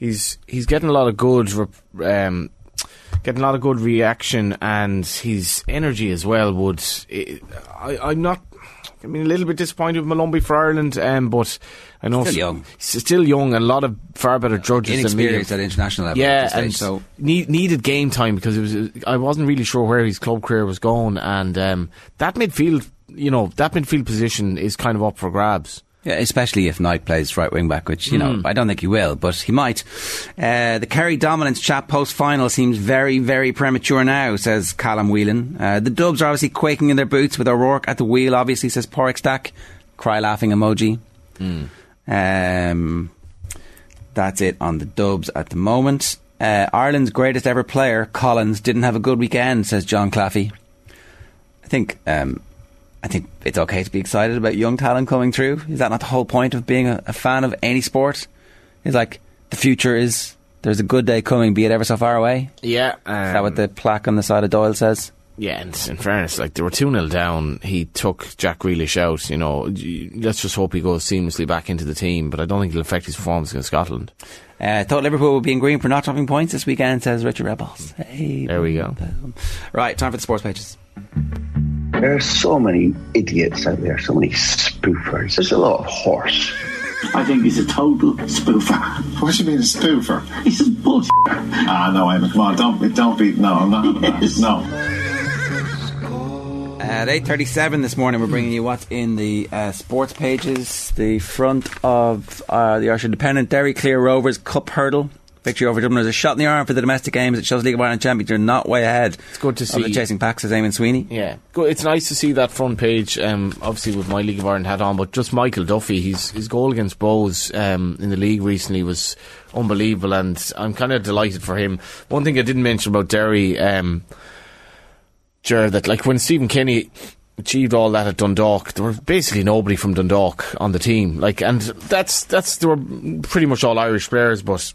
he's he's getting a lot of good, um, getting a lot of good reaction, and his energy as well. Would I, I'm not. I mean, a little bit disappointed with Molumby for Ireland, um, but I know Still young. He's still young, and a lot of far better judges than me. Inexperienced at international level. Yeah, stage, and so need, needed game time because it was. I wasn't really sure where his club career was going, and um, that midfield, you know, that midfield position is kind of up for grabs. Yeah, especially if Knight plays right wing back, which you know Mm. I don't think he will, but he might. Uh, the Kerry dominance chat post final seems very, very premature now, says Callum Whelan. Uh, the Dubs are obviously quaking in their boots with O'Rourke at the wheel. Obviously, says Porrick Stack. Cry laughing emoji. Um, that's it on the Dubs at the moment. Uh, Ireland's greatest ever player, Collins, didn't have a good weekend, says John Claffey. I think um, I think it's okay to be excited about young talent coming through. Is that not the whole point of being a, a fan of any sport? It's like the future is there's a good day coming, be it ever so far away. Yeah, is that what um, the plaque on the side of Doyle says? Yeah, and in fairness, like they were 2 0 down. He took Jack Grealish out. You know, let's just hope he goes seamlessly back into the team, but I don't think it'll affect his performance against Scotland. Uh, thought Liverpool would be in green for not dropping points this weekend, says Richard Rebels. Hey, There we go. Right, time for the sports pages. There are so many idiots out there, so many spoofers. There's a lot of horse. I think he's a total spoofer. What do you mean a spoofer? He's a bullshit. Ah, no, Evan, come on, don't be, don't be, no, I'm not having that. No. At 8.37 this morning, we're bringing you what's in the uh, sports pages. The front of uh, the Irish Independent, Derry Clear Rovers Cup Hurdle. Victory over Dublin is a shot in the arm for the domestic games. It shows League of Ireland champions are not way ahead. It's good to Of see. the chasing packs, says Eamonn Sweeney. Yeah, good. It's nice to see that front page. Um, obviously with my League of Ireland hat on, but just Michael Duffy. His his goal against Bohs um, in the league recently was unbelievable, and I'm kind of delighted for him. One thing I didn't mention about Derry, um, Ger, that like when Stephen Kenny achieved all that at Dundalk, there were basically nobody from Dundalk on the team. Like, and that's that's they were pretty much all Irish players, but.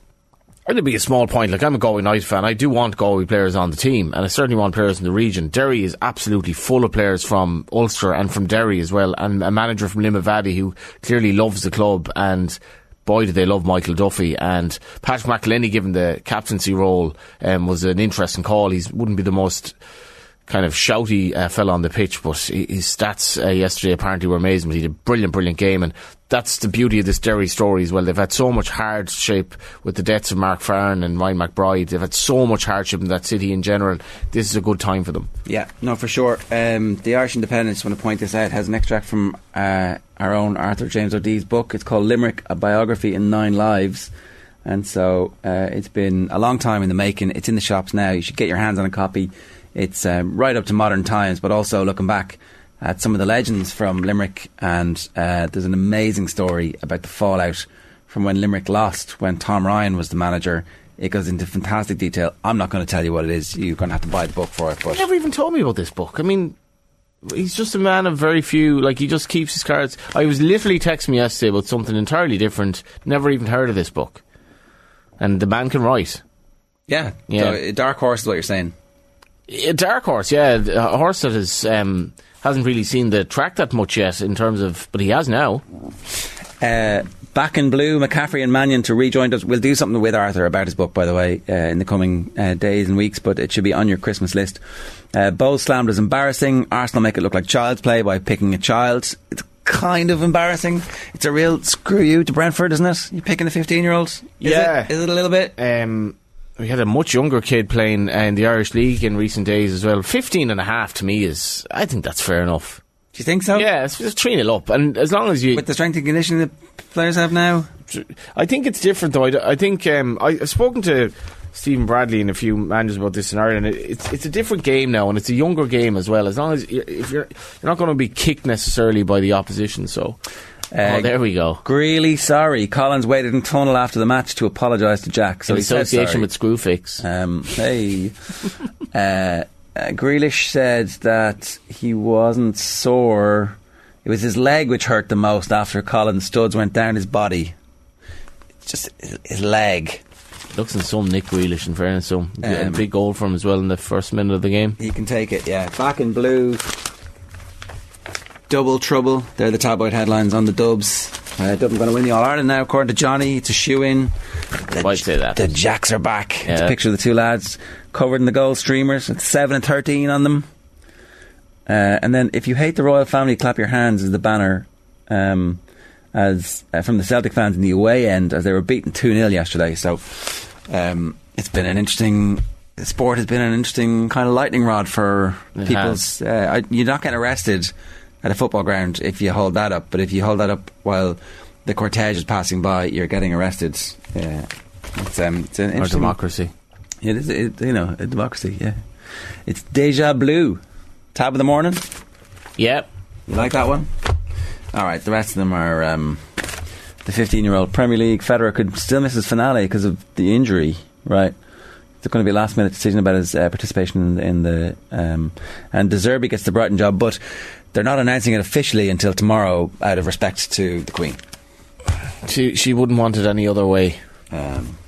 It'd be a small point. Like I'm a Galway United fan. I do want Galway players on the team, and I certainly want players in the region. Derry is absolutely full of players from Ulster and from Derry as well, and a manager from Limavady who clearly loves the club. And boy, do they love Michael Duffy. And Patrick McEleney, given the captaincy role, um, was an interesting call. He wouldn't be the most kind of shouty uh, fella on the pitch, but his stats uh, yesterday apparently were amazing. He did a brilliant, brilliant game, and that's the beauty of this Derry story as well. They've had so much hardship with the deaths of Mark Farren and Ryan McBride. They've had so much hardship in that city in general. This is a good time for them. Yeah, no, for sure. Um, the Irish Independent, want to point this out, has an extract from uh, our own Arthur James O'Dea's book. It's called Limerick, a biography in nine lives. And so uh, it's been a long time in the making. It's in the shops now. You should get your hands on a copy. It's um, right up to modern times, but also looking back at some of the legends from Limerick, and uh, there's an amazing story about the fallout from when Limerick lost when Tom Ryan was the manager. It goes into fantastic detail. I'm not going to tell you what it is. You're going to have to buy the book for it. But He never even told me about this book. I mean, he's just a man of very few. Like he just keeps his cards. I was literally texting me yesterday about something entirely different. Never even heard of this book. And the man can write. yeah, Yeah. So, dark horse is what you're saying. A dark horse, yeah, a horse that has um, hasn't really seen the track that much yet in terms of, but he has now. Uh, back in blue, McCaffrey and Mannion to rejoin us. We'll do something with Arthur about his book, by the way, uh, in the coming uh, days and weeks, but it should be on your Christmas list. Uh, Bowles slammed as embarrassing. Arsenal make it look like child's play by picking a child. It's kind of embarrassing. It's a real screw you to Brentford, isn't it? You're picking the 15 year olds. Yeah. It? Is it a little bit? Um, we had a much younger kid playing uh, in the Irish League in recent days as well. 15 and a half to me is, I think that's fair enough. Do you think so? Yeah, it's, it's 3 0 up. And as long as you. With the strength and conditioning the players have now? I think it's different though. I think um, I, I've spoken to Stephen Bradley and a few managers about this in Ireland. It, it's it's a different game now, and it's a younger game as well. As long as you if you're you're not going to be kicked necessarily by the opposition. So, Uh, oh, there we go. Really sorry. Collins waited in tunnel after the match to apologise to Jack. So in association with Screwfix. Um, hey. <laughs> uh, uh, Grealish said that he wasn't sore. It was his leg which hurt the most after Collins' studs went down his body. Just his, his leg. Looks in some Nick Grealish in fairness. So a Um, big goal from him as well in the first minute of the game. He can take it, yeah. Back in blue. Double trouble. They're the tabloid headlines on the Dubs. Uh, Dublin going to win the All Ireland now, according to Johnny. It's a shoe in. I'd say that. The Jacks are back. It's a picture of the two lads covered in the gold streamers. It's 7 and 13 on them. Uh, and then, if you hate the royal family, clap your hands is the banner um, as uh, from the Celtic fans in the away end as they were beaten 2 0 yesterday. So um, it's been an interesting. Sport has been an interesting kind of lightning rod for It people's. Uh, I- you're not getting arrested at a football ground if you hold that up, but if you hold that up while the cortege is passing by, you're getting arrested. Yeah, it's um, it's an Or interesting democracy. It is, it, you know, a democracy. Yeah, it's deja blue. Tab of the morning. Yep. You like that one? All right. The rest of them are um, the 15-year-old Premier League. Federer could still miss his finale because of the injury. Right. It's going to be a last-minute decision about his uh, participation in, in the um, and De Zerbi gets the Brighton job, but they're not announcing it officially until tomorrow, out of respect to the Queen. She she wouldn't want it any other way. Um,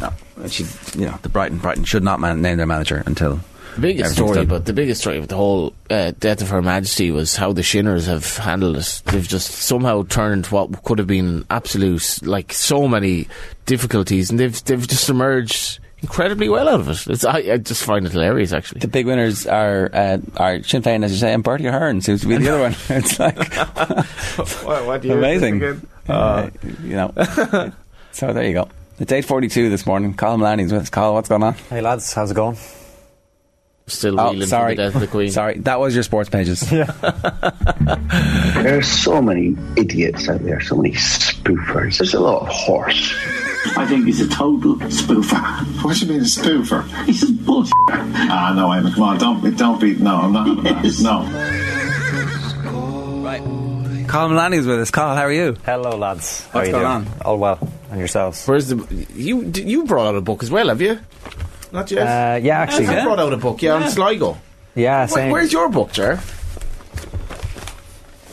no, she, you know, the Brighton Brighton should not man, name their manager until The biggest story, done. but the biggest story of the whole uh, death of Her Majesty was how the Shinners have handled it. They've just somehow turned what could have been absolute, like so many difficulties, and they've they've just emerged incredibly well out of it. It's, I, I just find it hilarious, actually. The big winners are uh, are Sinn Féin, as you say, and Bertie Ahern seems to be the other one. <laughs> It's like <laughs> what, what amazing. Uh, you know. <laughs> so there you go. It's eight forty-two this morning. Colin Mullaney's with us. Colin, what's going on? Hey lads, how's it going? Still Oh, reeling sorry. for the death of the Queen. Sorry, that was your sports pages. There are so many idiots out there, so many spoofers. There's a lot of horse. I think he's a total spoofer. What do you mean a spoofer? He's a bullshit. Ah, no, Emma, come on, don't be, don't be, no, I'm not, having that. no. Colin Mullaney's with us. Carl, how are you? Hello lads. How What's you going doing? on? All well. And yourselves? Where's the you? You brought out a book as well, have you? Not yet. Uh, yeah, actually. I brought out a book. Yeah, on Sligo. Yeah, Where- same. where's your book, Jer?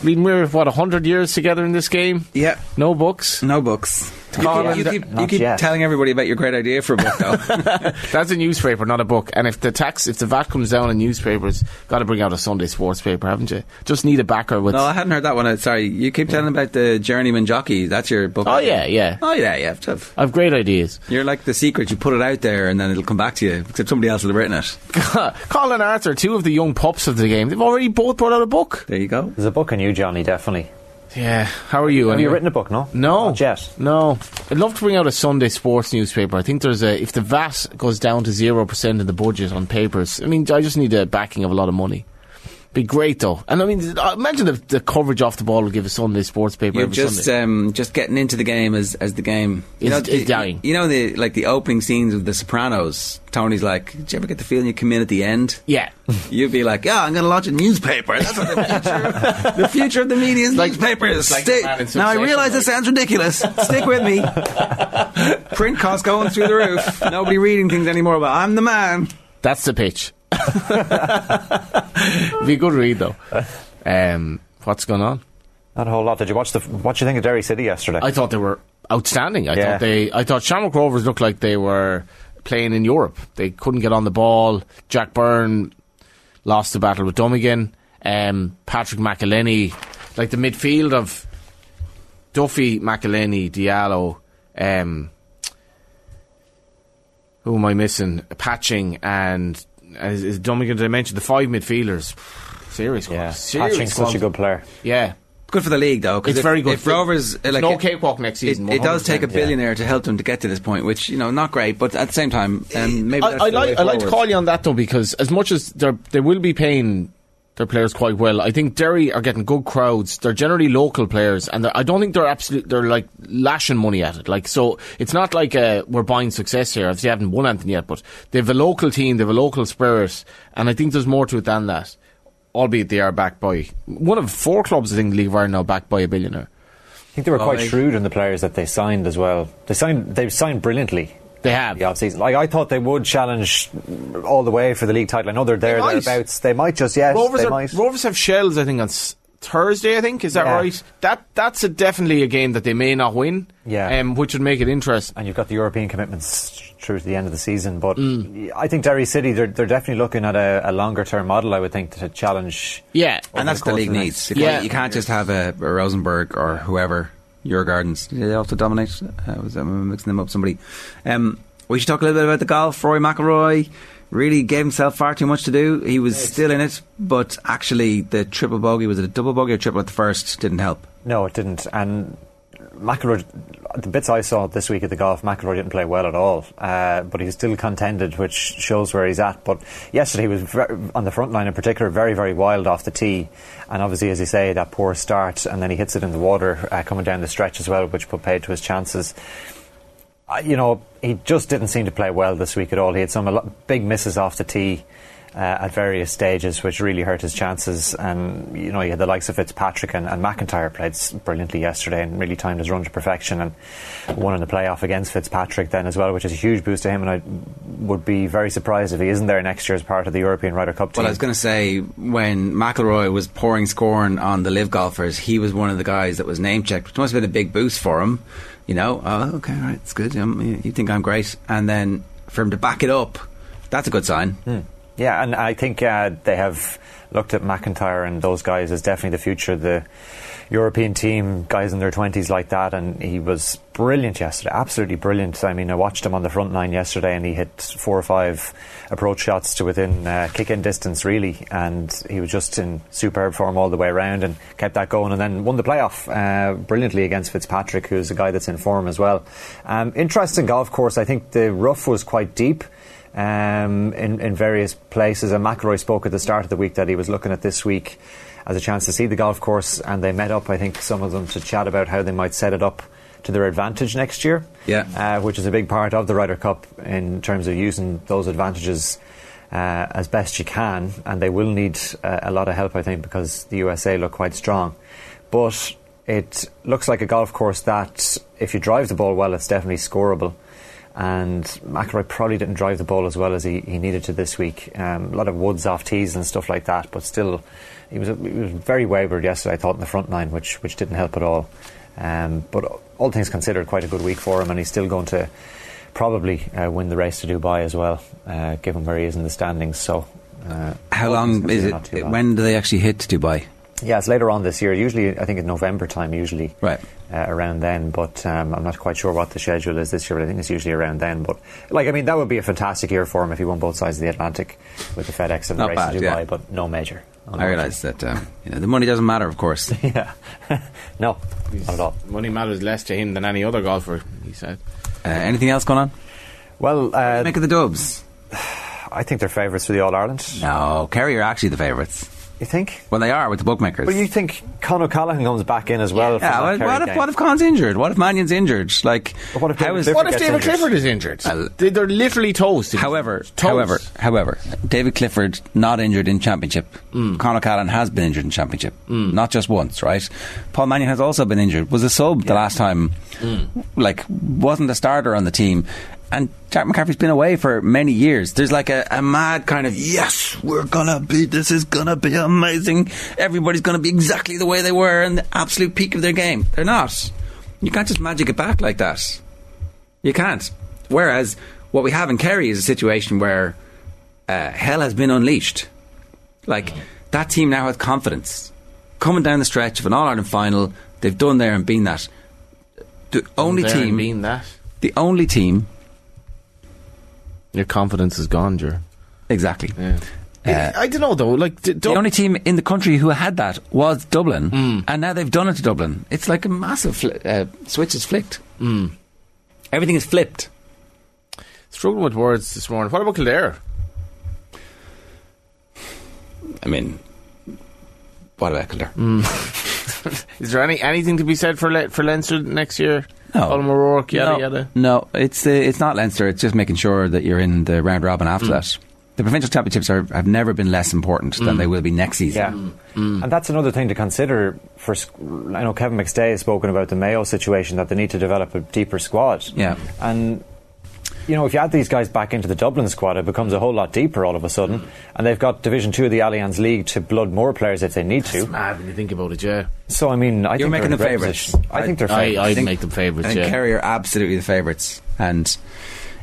I mean, we're what hundred years together in this game. Yeah, no books. No books. Colin, you keep, you keep telling everybody about your great idea for a book, though. <laughs> That's a newspaper, not a book. And if the tax, if the VAT comes down on newspapers, got to bring out a Sunday sports paper, haven't you? Just need a backer with. no, I hadn't heard that one. Uh, Sorry, you keep telling about the journeyman jockey. That's your book. Oh yeah, yeah. Oh yeah, yeah. Tough. I've great ideas. You're like the secret. You put it out there, and then it'll come back to you. Except somebody else will have written it. <laughs> Colin Arthur, two of the young pups of the game, they've already both brought out a book. There you go. There's a book on you, Johnny, definitely. Yeah. How are you? Have you written a book, no? No, Not yet. No, I'd love to bring out a Sunday sports newspaper. I think there's a if the VAT goes down to zero percent in the budget on papers. I mean, I just need a backing of a lot of money. Be great though, and I mean, uh, imagine the, the coverage off the ball will give a Sunday sports paper You're just um, just getting into the game as, as the game you Is- know, is the- dying. You know the like the opening scenes of The Sopranos. Tony's like, "Did you ever get the feeling you come in at the end?" Yeah, <laughs> you'd be like, "Yeah, I'm going to launch a newspaper. That's what the future, <laughs> the future of the media is newspapers." like the Stick- now I Succession, realise this sounds ridiculous. Stick with me. <laughs> Print costs going through the roof. Nobody reading things anymore. But I'm the man. That's the pitch. <laughs> Be a good read though. Um, what's going on? Not a whole lot. Did you watch the? What do you think of Derry City yesterday? I thought they were outstanding. I Yeah. thought they. I thought Shamrock Rovers looked like they were playing in Europe. They couldn't get on the ball. Jack Byrne lost the battle with Dummigan. Um, Patrick McEleney, like the midfield of Duffy, McEleney, Diallo. Um, who am I missing? Patching and is, is Dummigan? Did I mention the five midfielders? Serious, yeah. Serious Patching's such a good player. Yeah. Good for the league, though. It's if- very good If Rovers, it's like no it- cakewalk next season, It, it does take a 100%, billionaire to help them to get to this point, which you know, not great, but at the same time, um, maybe I, that's I the like way I like to call you on that though because as much as they they will be paying their players quite well, I think Derry are getting good crowds. They're generally local players, and I don't think they're absolute. They're like lashing money at it. Like so, it's not like uh, we're buying success here. Obviously, they haven't won anything yet, but they've a local team, they've a local spirit, and I think there's more to it than that. Albeit they are backed by one of four clubs, I think, in the League of Ireland now backed by a billionaire. I think they were Oh, quite they- shrewd in the players that they signed as well. They signed. They've signed brilliantly. They have. The off-season. Like I thought they would challenge all the way for the league title. I know they're there might. thereabouts. They might just yes. Rovers, they are, might. Rovers have Shels, I think, on Thursday. I think is that Yeah. right? That that's a, definitely a game that they may not win. Yeah. um, which would make it interesting. And you've got the European commitments through to the end of the season. But Mm. I think Derry City, they're, they're definitely looking at a, a longer term model, I would think, to challenge. Yeah, and that's the course league needs. next- You can't, Yeah. you can't just have a, a Rosenborg or whoever. Your Gardens. Did they also dominate? Uh, was I'm mixing them up? Somebody. Um, we should talk a little bit about the golf. Rory McIlroy really gave himself far too much to do. He was still in it, but actually the triple bogey was it a double bogey or triple at the first didn't help. No, it didn't. And McIlroy, the bits I saw this week at the golf, McIlroy didn't play well at all. Uh, but he still contended, which shows where he's at. But yesterday he was ver on the front line in particular, very, very wild off the tee. And obviously, as you say, that poor start, and then he hits it in the water uh, coming down the stretch as well, which put paid to his chances. Uh, you know, he just didn't seem to play well this week at all. He had some big misses off the tee uh, at various stages, which really hurt his chances. And you know, he had the likes of Fitzpatrick and, and McIntyre played brilliantly yesterday and really timed his run to perfection and won in the playoff against Fitzpatrick then as well, which is a huge boost to him. And I would be very surprised if he isn't there next year as part of the European Ryder Cup team. Well, I was going to say when McIlroy was pouring scorn on the LIV golfers, he was one of the guys that was name checked, which must have been a big boost for him. You know, oh, okay, all right, it's good. Um, you you think I'm great, and then for him to back it up, that's a good sign. Yeah, and I think uh, they have looked at McIntyre and those guys as definitely the future the European team, guys in their 20s like that. And he was brilliant yesterday, absolutely brilliant. I mean, I watched him on the front line yesterday and he hit four or five approach shots to within uh, kick in distance, really. And he was just in superb form all the way around and kept that going and then won the playoff uh, brilliantly against Fitzpatrick, who's a guy that's in form as well. Um, interesting golf course. I think the rough was quite deep um, in, in various places. And McIlroy spoke at the start of the week that he was looking at this week as a chance to see the golf course, and they met up, I think, some of them to chat about how they might set it up to their advantage next year. Yeah. Uh, which is a big part of the Ryder Cup in terms of using those advantages. Uh, as best you can, and they will need uh, a lot of help, I think, because the USA look quite strong. But it looks like a golf course that, if you drive the ball well, it's definitely scoreable and McIlroy probably didn't drive the ball as well as he, he needed to this week. Um, a lot of woods off tees and stuff like that, but still, he was, he was very wayward yesterday, I thought, in the front line, which, which didn't help at all. Um, but all things considered, quite a good week for him, and he's still going to probably uh, win the race to Dubai as well, uh, given where he is in the standings. So, uh, How long is it? not too bad. When do they actually hit Dubai? Yeah, it's later on this year. Usually, I think in November time. Usually, right uh, around then. But um, I'm not quite sure what the schedule is this year. But I think it's usually around then. But like, I mean, that would be a fantastic year for him if he won both sides of the Atlantic with the FedEx and the Not race bad, to Dubai. yeah. But no major. I realise that um, you know, the money doesn't matter, of course. <laughs> yeah, <laughs> no, not at all. Money matters less to him than any other golfer. He said. Uh, anything else going on? Well, uh, make of the Dubs. <sighs> I think they're favourites for the All Ireland. No, Kerry are actually the favourites. You think? Well, they are with the bookmakers. But you think Con O'Callaghan comes back in as well? yeah, well, what, if, what if Con's injured? What if Mannion's injured? Like, what if David is- Clifford What if David? Clifford is injured? They- They're literally toast. However, Toast. however, however, David Clifford not injured in championship. Mm. Con O'Callaghan has been injured in championship, not just once, right? Paul Mannion has also been injured. Was a sub the last time, Mm. like wasn't a starter on the team. And Jack McCaffrey's been away for many years. There's like a, a mad kind of yes, we're gonna be. This is gonna be amazing. Everybody's gonna be exactly the way they were in the absolute peak of their game. They're not. You can't just magic it back like that. You can't. Whereas what we have in Kerry is a situation where uh, hell has been unleashed. Like that team now has confidence. Coming down the stretch of an All Ireland final, they've done there and been that. The only team, been that. the only team, Your confidence is gone, Jer. exactly. Yeah. Uh, I don't know though. Like d- the only team in the country who had that was Dublin, and now they've done it to Dublin. It's like a massive fli uh, switch is flicked. Mm. Everything is flipped. struggling with words this morning. What about Kildare? I mean, what about Kildare? <laughs> Is there any anything to be said for Le- for Leinster next year? No. Colin O'Rourke, yada no, yada. No, it's uh, it's not Leinster. It's just making sure that you're in the round robin after Mm. that. The provincial championships are, have never been less important than Mm. they will be next season. Yeah, season. and that's another thing to consider. For I know Kevin McStay has spoken about the Mayo situation that they need to develop a deeper squad. Yeah. and you know if you add these guys back into the Dublin squad, it becomes a whole lot deeper all of a sudden. Hmm. And they've got Division Two of the Allianz League to blood more players if they need to. Mad when you think about it, yeah. So I mean, I You're think making they're them in a great favourites. position. I think they're I- favourites. I'd think- make them favourites, I think yeah. Kerry are absolutely the favourites. And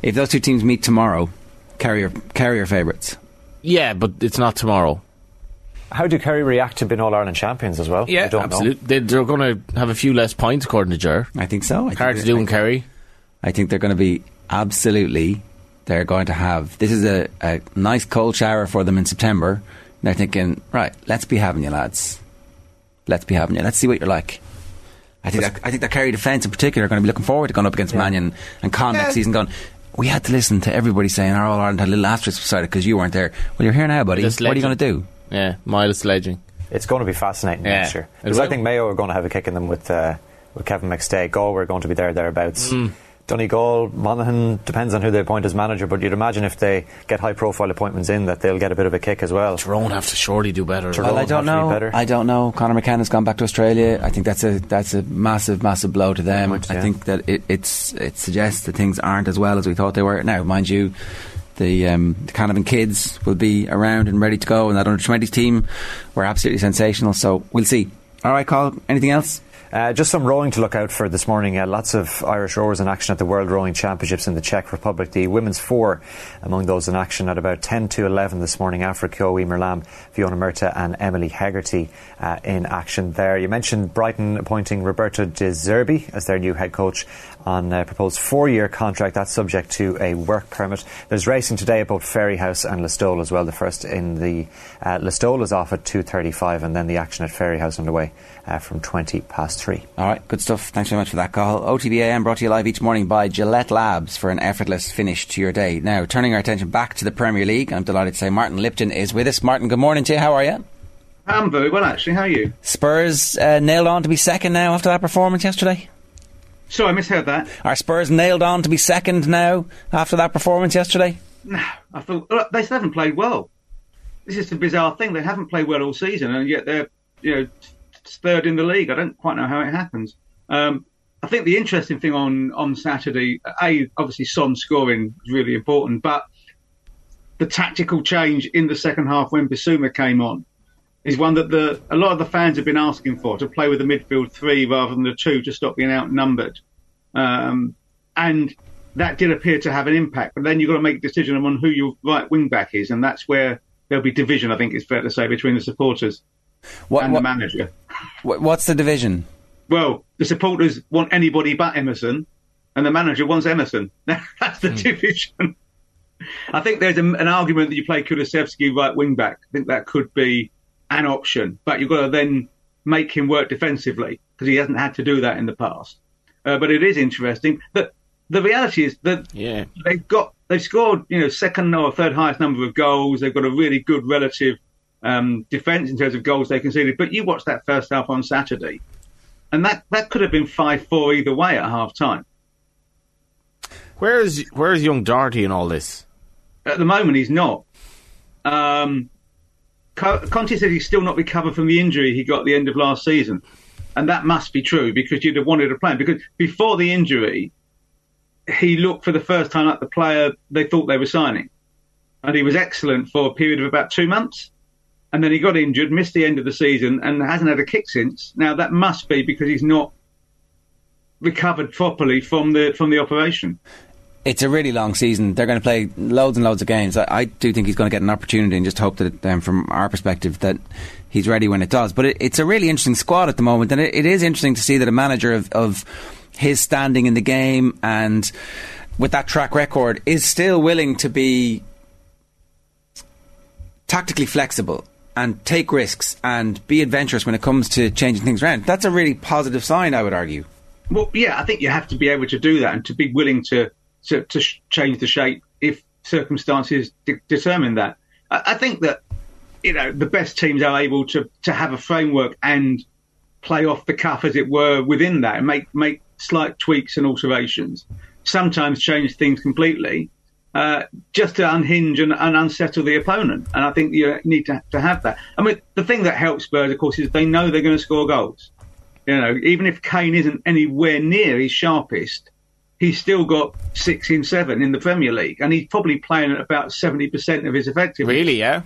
if those two teams meet tomorrow, Kerry are, Kerry are favourites. Yeah, but it's not tomorrow. How do Kerry react to being All Ireland champions as well? Yeah, don't absolutely. They, they're going to have a few less points, according to Jer. I think so. I Hard think to do in Kerry. I think they're going to be absolutely. They're going to have. This is a, a nice cold shower for them in September. They're thinking, right, let's be having you, lads. Let's be having you. Let's see what you're like. I think that, I think that Kerry defence in particular are going to be looking forward to going up against Mannion and Con next season. Going, we had to listen to everybody saying our All Ireland had a little asterisk beside it because you weren't there. Well, you're here now, buddy. What are you going to do? Yeah, Miles sledging. It's going to be fascinating Yeah. next year because I think Mayo are going to have a kick in them with uh, with Kevin McStay. Galway are going to be there thereabouts. Mm. Donegal, Monaghan depends on who they appoint as manager, but you'd imagine if they get high profile appointments in that they'll get a bit of a kick as well. Tyrone have to surely do better. Tyrone Well, I don't have be know. I don't know. Conor McKenna's gone back to Australia. I think that's a that's a massive, massive blow to them. Right, I yeah. think that it it's it suggests that things aren't as well as we thought they were. Now, mind you, the um, the Canavan kids will be around and ready to go, and that under twenties team were absolutely sensational. So we'll see. All right, Carl. Anything else? Uh, just some rowing to look out for this morning. Uh, lots of Irish rowers in action at the World Rowing Championships in the Czech Republic. The women's four among those in action at about 10 to 11 this morning. Keogh, Eimear Lambe, Fiona Murtagh, and Emily Hegarty uh, in action there. You mentioned Brighton appointing Roberto De Zerbi as their new head coach on a proposed four year contract. That's subject to a work permit. There's racing today at both Fairyhouse and Listowel as well. The first in the uh, Listowel is off at 2.35 and then the action at Fairyhouse underway uh, from 20 past 3. All right, good stuff. Thanks very much for that call. OTBAM brought to you live each morning by Gillette Labs for an effortless finish to your day. Now, turning our attention back to the Premier League, I'm delighted to say Martin Lipton is with us. Martin, good morning to you. How are you? I'm very well, actually. How are you? Spurs uh, nailed on to be second now after that performance yesterday. Sorry, I misheard that. Are Spurs nailed on to be second now after that performance yesterday? No, I thought look, they still haven't played well. This is the bizarre thing. They haven't played well all season, and yet they're you know third in the league. I don't quite know how it happens. Um, I think the interesting thing on on Saturday, a obviously Son scoring was really important, but the tactical change in the second half when Bissouma came on is one that the a lot of the fans have been asking for to play with the midfield three rather than the two to stop being outnumbered. Um, and that did appear to have an impact. But then you've got to make a decision on who your right wing back is, and that's where there'll be division. I think it's fair to say between the supporters What, and what- the manager. what's the division? Well, the supporters want anybody but Emerson, and the manager wants Emerson. <laughs> That's the division. I think there's a, an argument that you play Kulusevski right wing back. I think that could be an option, but you've got to then make him work defensively because he hasn't had to do that in the past. Uh, but it is interesting that the reality is that Yeah. they've got they've scored you know second or third highest number of goals. They've got a really good relative um, defence in terms of goals they conceded. But you watched that first half on Saturday, and that, that could have been 5 4 either way at half time. Where's where's young Doherty in all this? At the moment, he's not. Um, Conte said he's still not recovered from the injury he got at the end of last season. And that must be true because you'd have wanted to play him. Because before the injury, he looked for the first time like the player they thought they were signing. And he was excellent for a period of about two months. And then he got injured, missed the end of the season, and hasn't had a kick since. Now, that must be because he's not recovered properly from the from the operation it's a really long season. They're going to play loads and loads of games. I, I do think he's going to get an opportunity, and just hope that, um, from our perspective, that he's ready when it does. But it, it's a really interesting squad at the moment, and it, it is interesting to see that a manager of, of his standing in the game and with that track record is still willing to be tactically flexible and take risks and be adventurous when it comes to changing things around. That's a really positive sign, I would argue. Well, yeah, I think you have to be able to do that and to be willing to to, to change the shape if circumstances de- determine that. I, I think that you know the best teams are able to to have a framework and play off the cuff, as it were, within that and make make slight tweaks and alterations. Sometimes change things completely, uh, just to unhinge and, and, unsettle the opponent. And I think you need to, to have that. I mean, the thing that helps Spurs, of course, is they know they're going to score goals. You know, even if Kane isn't anywhere near his sharpest, he's still got six in seven in the Premier League, and he's probably playing at about seventy percent of his effectiveness. Really? Yeah.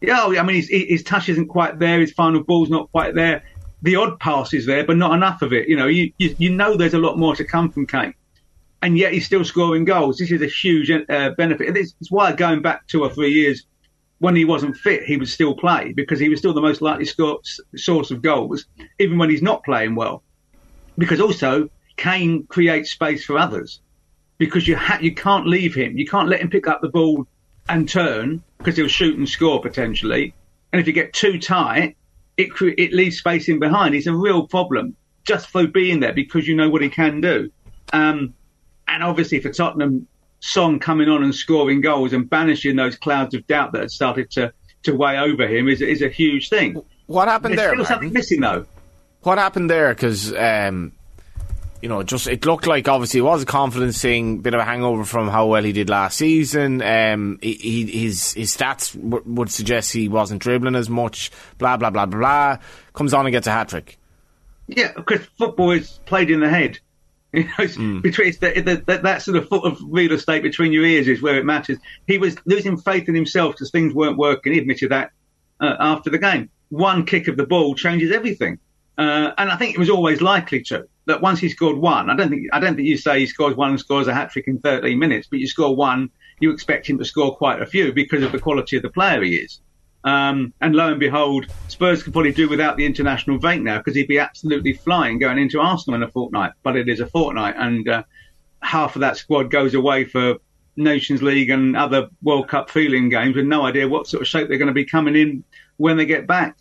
Yeah. I mean, his, his touch isn't quite there. His final ball's not quite there. The odd pass is there, but not enough of it. You know, you you, you know there's a lot more to come from Kane, and yet he's still scoring goals. This is a huge uh, benefit. It's, it's why going back two or three years when he wasn't fit, he would still play because he was still the most likely score, source of goals, even when he's not playing well. Because also Kane creates space for others because you ha- you can't leave him. You can't let him pick up the ball and turn because he'll shoot and score potentially. And if you get too tight, it cre- it leaves space in behind. It's a real problem just for being there because you know what he can do. Um, and obviously for Tottenham, Son coming on and scoring goals and banishing those clouds of doubt that had started to, to weigh over him is, is a huge thing. What happened There's there? Still something missing though. What happened there? Because um, you know, just it looked like obviously it was a confidence thing, bit of a hangover from how well he did last season. Um, he, he, his his stats w- would suggest he wasn't dribbling as much. Blah blah blah blah blah. Comes on and gets a hat trick. Yeah, because football is played in the head. <laughs> You know, mm. between the, the, the, that sort of foot of real estate between your ears is where it matters. He was losing faith in himself because things weren't working. He admitted that uh, after the game. One kick of the ball changes everything, uh, and I think it was always likely to that once he scored one, I don't think I don't think you say he scores one and scores a hat trick in 13 minutes, but you score one, you expect him to score quite a few because of the quality of the player he is. Um, and lo and behold, Spurs could probably do without the international break now because he'd be absolutely flying going into Arsenal in a fortnight. But it is a fortnight, and uh, half of that squad goes away for Nations League and other World Cup feeling games with no idea what sort of shape they're going to be coming in when they get back.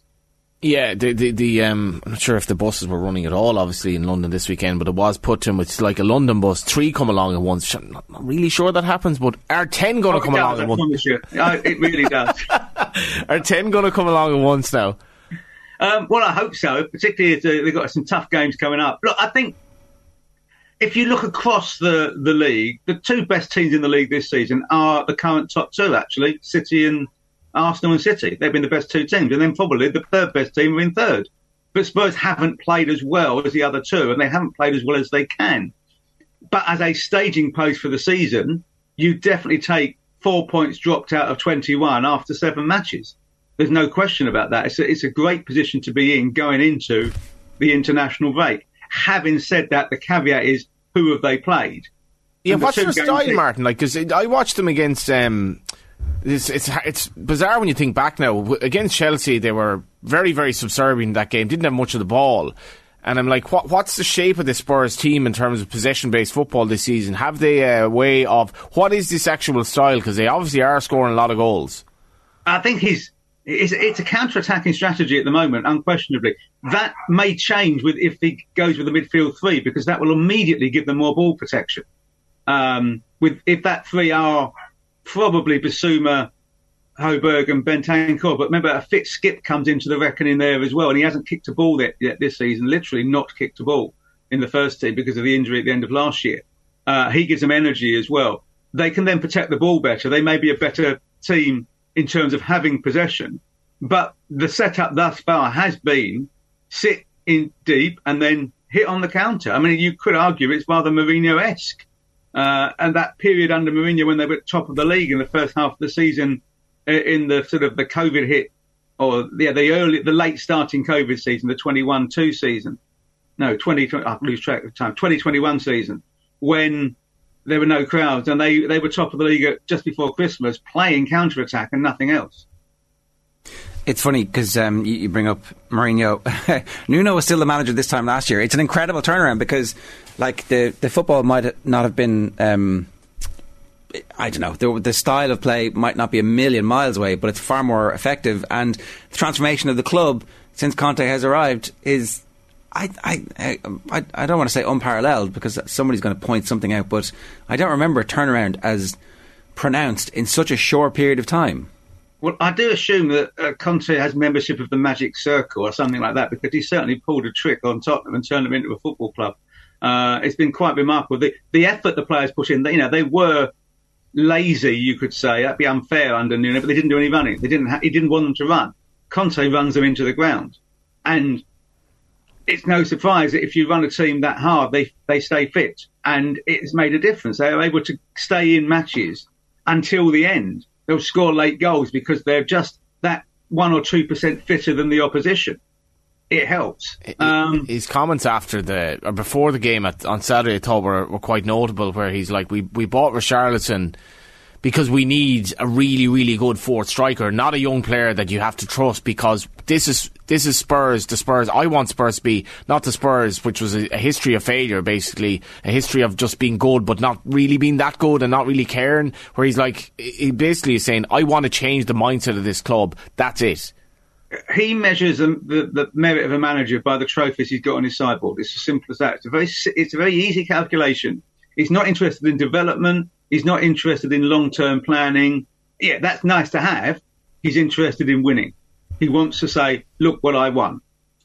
Yeah, the the, the um, I'm not sure if the buses were running at all, obviously in London this weekend, but it was put to him. It's like a London bus, three come along at once. I'm not, not really sure that happens, but are ten going to oh, come along at once? it really does. <laughs> are ten going to come along at once now? Um, well, I hope so. Particularly if they've got some tough games coming up. Look, I think if you look across the the league, the two best teams in the league this season are the current top two, actually, City and Arsenal and City. They've been the best two teams, and then probably the third best team are in third. But Spurs haven't played as well as the other two, and they haven't played as well as they can. But as a staging post for the season, you definitely take four points dropped out of 21 after seven matches. There's no question about that. It's a, it's a great position to be in going into the international break. Having said that, the caveat is who have they played? Yeah, what's their style, Martin? Like, because I watched them against um, it's, it's it's bizarre when you think back now. Against Chelsea, they were very very subservient in that game. Didn't have much of the ball, and I'm like, what what's the shape of the Spurs team in terms of possession based football this season? Have they a way of what is this actual style? Because they obviously are scoring a lot of goals. I think he's it's, a counter-attacking strategy at the moment, unquestionably. That may change with if he goes with the midfield three because that will immediately give them more ball protection. Um, with if that three are probably Bissouma, Højbjerg and Bentancur, but remember a fit Skip comes into the reckoning there as well, and he hasn't kicked a ball yet, yet this season. Literally not kicked a ball in the first team because of the injury at the end of last year. Uh, he gives them energy as well. They can then protect the ball better. They may be a better team in terms of having possession, but the setup thus far has been sit in deep and then hit on the counter. I mean, you could argue it's rather Mourinho-esque. Uh, and that period under Mourinho when they were at top of the league in the first half of the season, in the sort of the COVID hit, or yeah, the early, the late starting COVID season, the 21-2 season. No, 20, I lose track of time. 2021 season when there were no crowds and they, they were top of the league just before Christmas playing counter attack and nothing else. It's funny because um, you, you, bring up Mourinho. <laughs> Nuno was still the manager this time last year. It's an incredible turnaround because, like, the, the football might not have been. Um, I don't know. The, the, style of play might not be a million miles away, but it's far more effective. And the transformation of the club since Conte has arrived is I, I, I, I don't want to say unparalleled because somebody's going to point something out, but I don't remember a turnaround as pronounced in such a short period of time. Well, I do assume that uh, Conte has membership of the Magic Circle or something like that because he certainly pulled a trick on Tottenham and turned them into a football club. Uh, it's been quite remarkable. The, the effort the players put in, you know, they were lazy, you could say. That'd be unfair under Nuno, but they didn't do any running. They didn't. Ha- he didn't want them to run. Conte runs them into the ground, and it's no surprise that if you run a team that hard, they they stay fit, and it's made a difference. They are able to stay in matches until the end they'll score late goals because they're just that one or two percent fitter than the opposition. It helps. Um, His comments after the or before the game at, on Saturday, I thought were, were quite notable. Where he's like, "We we bought Richarlison because we need a really, really good fourth striker, not a young player that you have to trust because this is this is Spurs, the Spurs I want Spurs to be, not the Spurs, which was a, a, history of failure, basically, a history of just being good but not really being that good and not really caring. Where he's like, he basically is saying, I want to change the mindset of this club. That's it. He measures the, the, the merit of a manager by the trophies he's got on his sideboard. It's as simple as that. It's a very, it's a very easy calculation. He's not interested in development. He's not interested in long term planning. Yeah, that's nice to have. He's interested in winning. He wants to say, look what I won.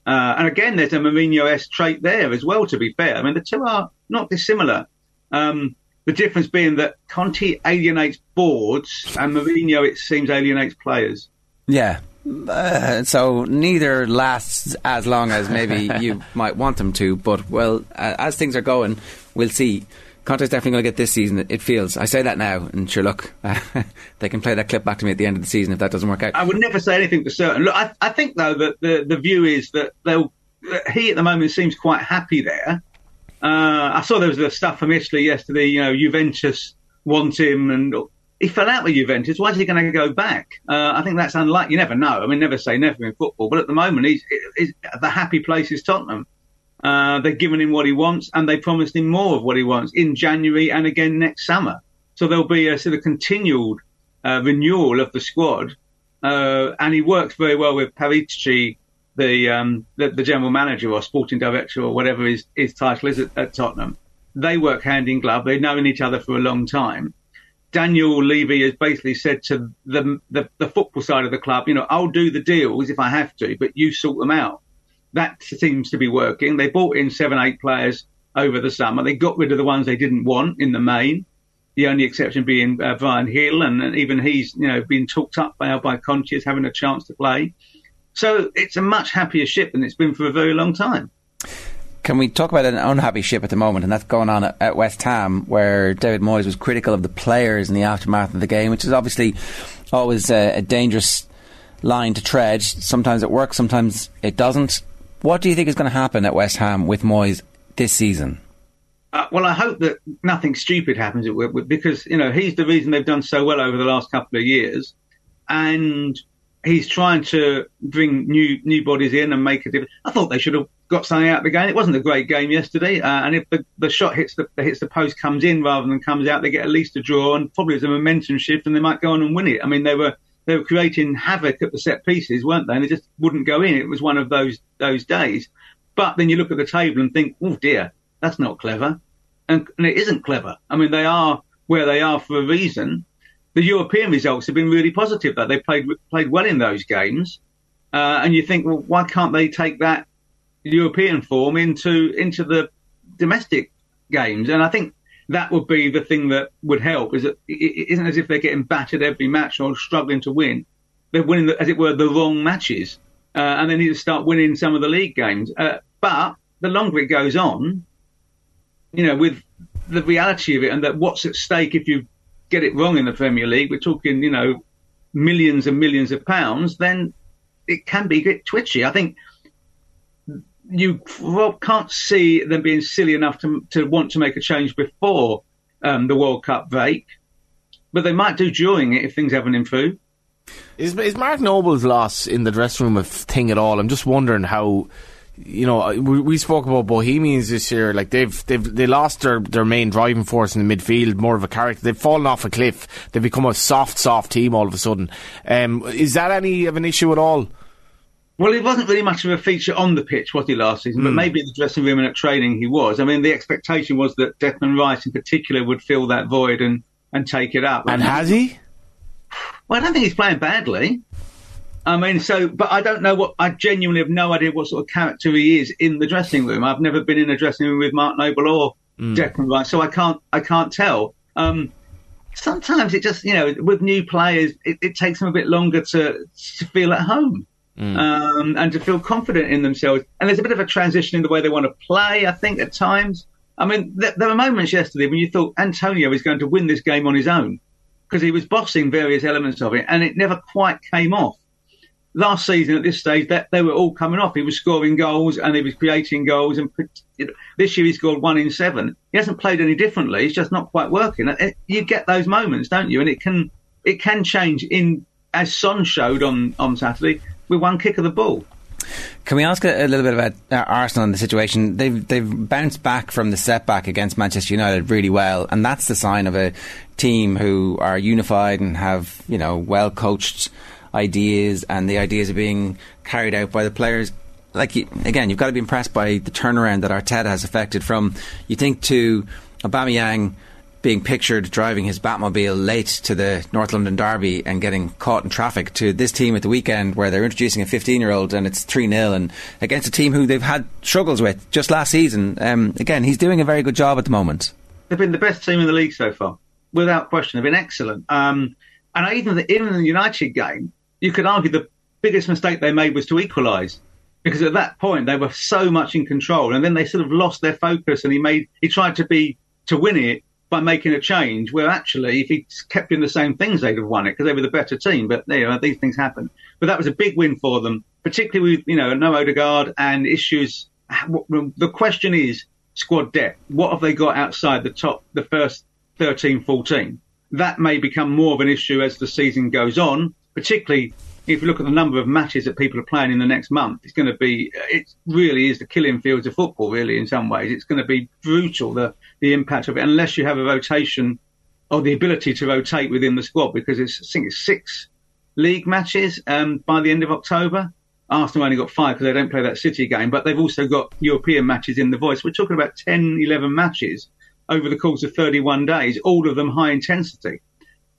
Uh, and again, there's a Mourinho esque trait there as well, to be fair. I mean, the two are not dissimilar. Um, the difference being that Conte alienates boards and Mourinho, it seems, alienates players. Yeah. Uh, so neither lasts as long as maybe <laughs> you might want them to, but well, uh, as things are going, we'll see. Conte's definitely going to get this season. It feels. I say that now, and sure, look, uh, <laughs> they can play that clip back to me at the end of the season if that doesn't work out. I would never say anything for certain. Look, I, I think though that the the view is that they'll. That he at the moment seems quite happy there. Uh, I saw there was the stuff from Italy yesterday. You know, Juventus want him, and he fell out with Juventus. Why is he going to go back? Uh, I think that's unlikely. You never know. I mean, never say never in football. But at the moment, he's, he's the happy place is Tottenham. Uh, they've given him what he wants and they promised him more of what he wants in January and again next summer. So there'll be a sort of continued uh, renewal of the squad. Uh, and he works very well with Paratici, the, um, the, the general manager or sporting director or whatever his, his title is at, at Tottenham. They work hand in glove. They've known each other for a long time. Daniel Levy has basically said to the, the, the football side of the club, you know, I'll do the deals if I have to, but you sort them out that seems to be working. They bought in seven, eight players over the summer. They got rid of the ones they didn't want in the main. The only exception being uh, Bryan Gil, and, and, even he's you know been talked up by by Conte as having a chance to play. So it's a much happier ship than it's been for a very long time. Can we talk about an unhappy ship at the moment, and that's going on at, at West Ham, where David Moyes was critical of the players in the aftermath of the game, which is obviously always a, a dangerous line to tread. Sometimes it works, sometimes it doesn't. What do you think is going to happen at West Ham with Moyes this season? Uh, well, I hope that nothing stupid happens because you know he's the reason they've done so well over the last couple of years, and he's trying to bring new new bodies in and make a difference. I thought they should have got something out of the game. It wasn't a great game yesterday, uh, and if the, the shot hits the hits the post comes in rather than comes out, they get at least a draw and probably it's a momentum shift, and they might go on and win it. I mean, they were they were creating havoc at the set pieces, weren't they? And they just wouldn't go in. It was one of those those days. But then you look at the table and think, oh dear, that's not clever, and, and it isn't clever. I mean, they are where they are for a reason. the European results have been really positive. That they played played well in those games, uh, and you think, well, why can't they take that European form into into the domestic games? And I think that would be the thing that would help. Is that it isn't as if they're getting battered every match or struggling to win. They're winning, the, as it were, the wrong matches, uh, and they need to start winning some of the league games. Uh, but the longer it goes on, you know, with the reality of it and that what's at stake if you get it wrong in the Premier League, we're talking, you know, millions and millions of pounds, then it can be a bit twitchy. I think you can't see them being silly enough to, to want to make a change before um, the World Cup break, but they might do during it if things haven't improved. Is, is Mark Noble's loss in the dressing room a thing at all? I'm just wondering how you know, we, we, spoke about Bohemians this year. Like they've they've they lost their, their main driving force in the midfield, more of a character. They've fallen off a cliff. They've become a soft, soft team all of a sudden. Um, is that any of an issue at all? Well, he wasn't really much of a feature on the pitch, was he, last season? Mm. But hmm. maybe in the dressing room and at training he was. I mean, the expectation was that Declan Rice in particular would fill that void and, and take it up. And has he? Well, I don't think he's playing badly. I mean, so, but I don't know what, I genuinely have no idea what sort of character he is in the dressing room. I've never been in a dressing room with Mark Noble or mm. Declan Rice, so I can't, I can't tell. Um, sometimes it just, you know, with new players, it, it takes them a bit longer to, to feel at home. Mm. Um, and to feel confident in themselves. And there's a bit of a transition in the way they want to play, I think, at times. I mean, th- there were moments yesterday when you thought Antonio was going to win this game on his own because he was bossing various elements of it, and it never quite came off last season at this stage that they were all coming off. He was scoring goals and he was creating goals. And you know, this year he scored one in seven. He hasn't played any differently. It's just not quite working. You get those moments, don't you? And it can it can change in as Son showed on on Saturday with one kick of the ball. Can we ask a, a little bit about uh, Arsenal and the situation? They've they've bounced back from the setback against Manchester United really well, and that's the sign of a team who are unified and have you know well coached ideas and the ideas are being carried out by the players. Like again, you've got to be impressed by the turnaround that Arteta has affected. From you think to Aubameyang being pictured driving his Batmobile late to the North London Derby and getting caught in traffic to this team at the weekend where they're introducing a 15 year old and it's 3 0 and against a team who they've had struggles with just last season. Um, again, he's doing a very good job at the moment. They've been the best team in the league so far, without question. They've been excellent. Um, and even the, even the United game, you could argue the biggest mistake they made was to equalise because at that point they were so much in control, and then they sort of lost their focus. And he made he tried to be to win it by making a change. Where actually, if he kept doing the same things, they'd have won it because they were the better team. But you know, these things happen. But that was a big win for them, particularly with you know no Odegaard and issues. The question is squad depth. What have they got outside the top, the first 13, 14? That may become more of an issue as the season goes on particularly if you look at the number of matches that people are playing in the next month, it's going to be, it really is the killing fields of football, really, in some ways. It's going to be brutal, the, the impact of it, unless you have a rotation or the ability to rotate within the squad, because it's, I think it's six league matches um, by the end of October. Arsenal only got five because they don't play that City game, but they've also got European matches in the voice. We're talking about 10, 11 matches over the course of 31 days, all of them high intensity.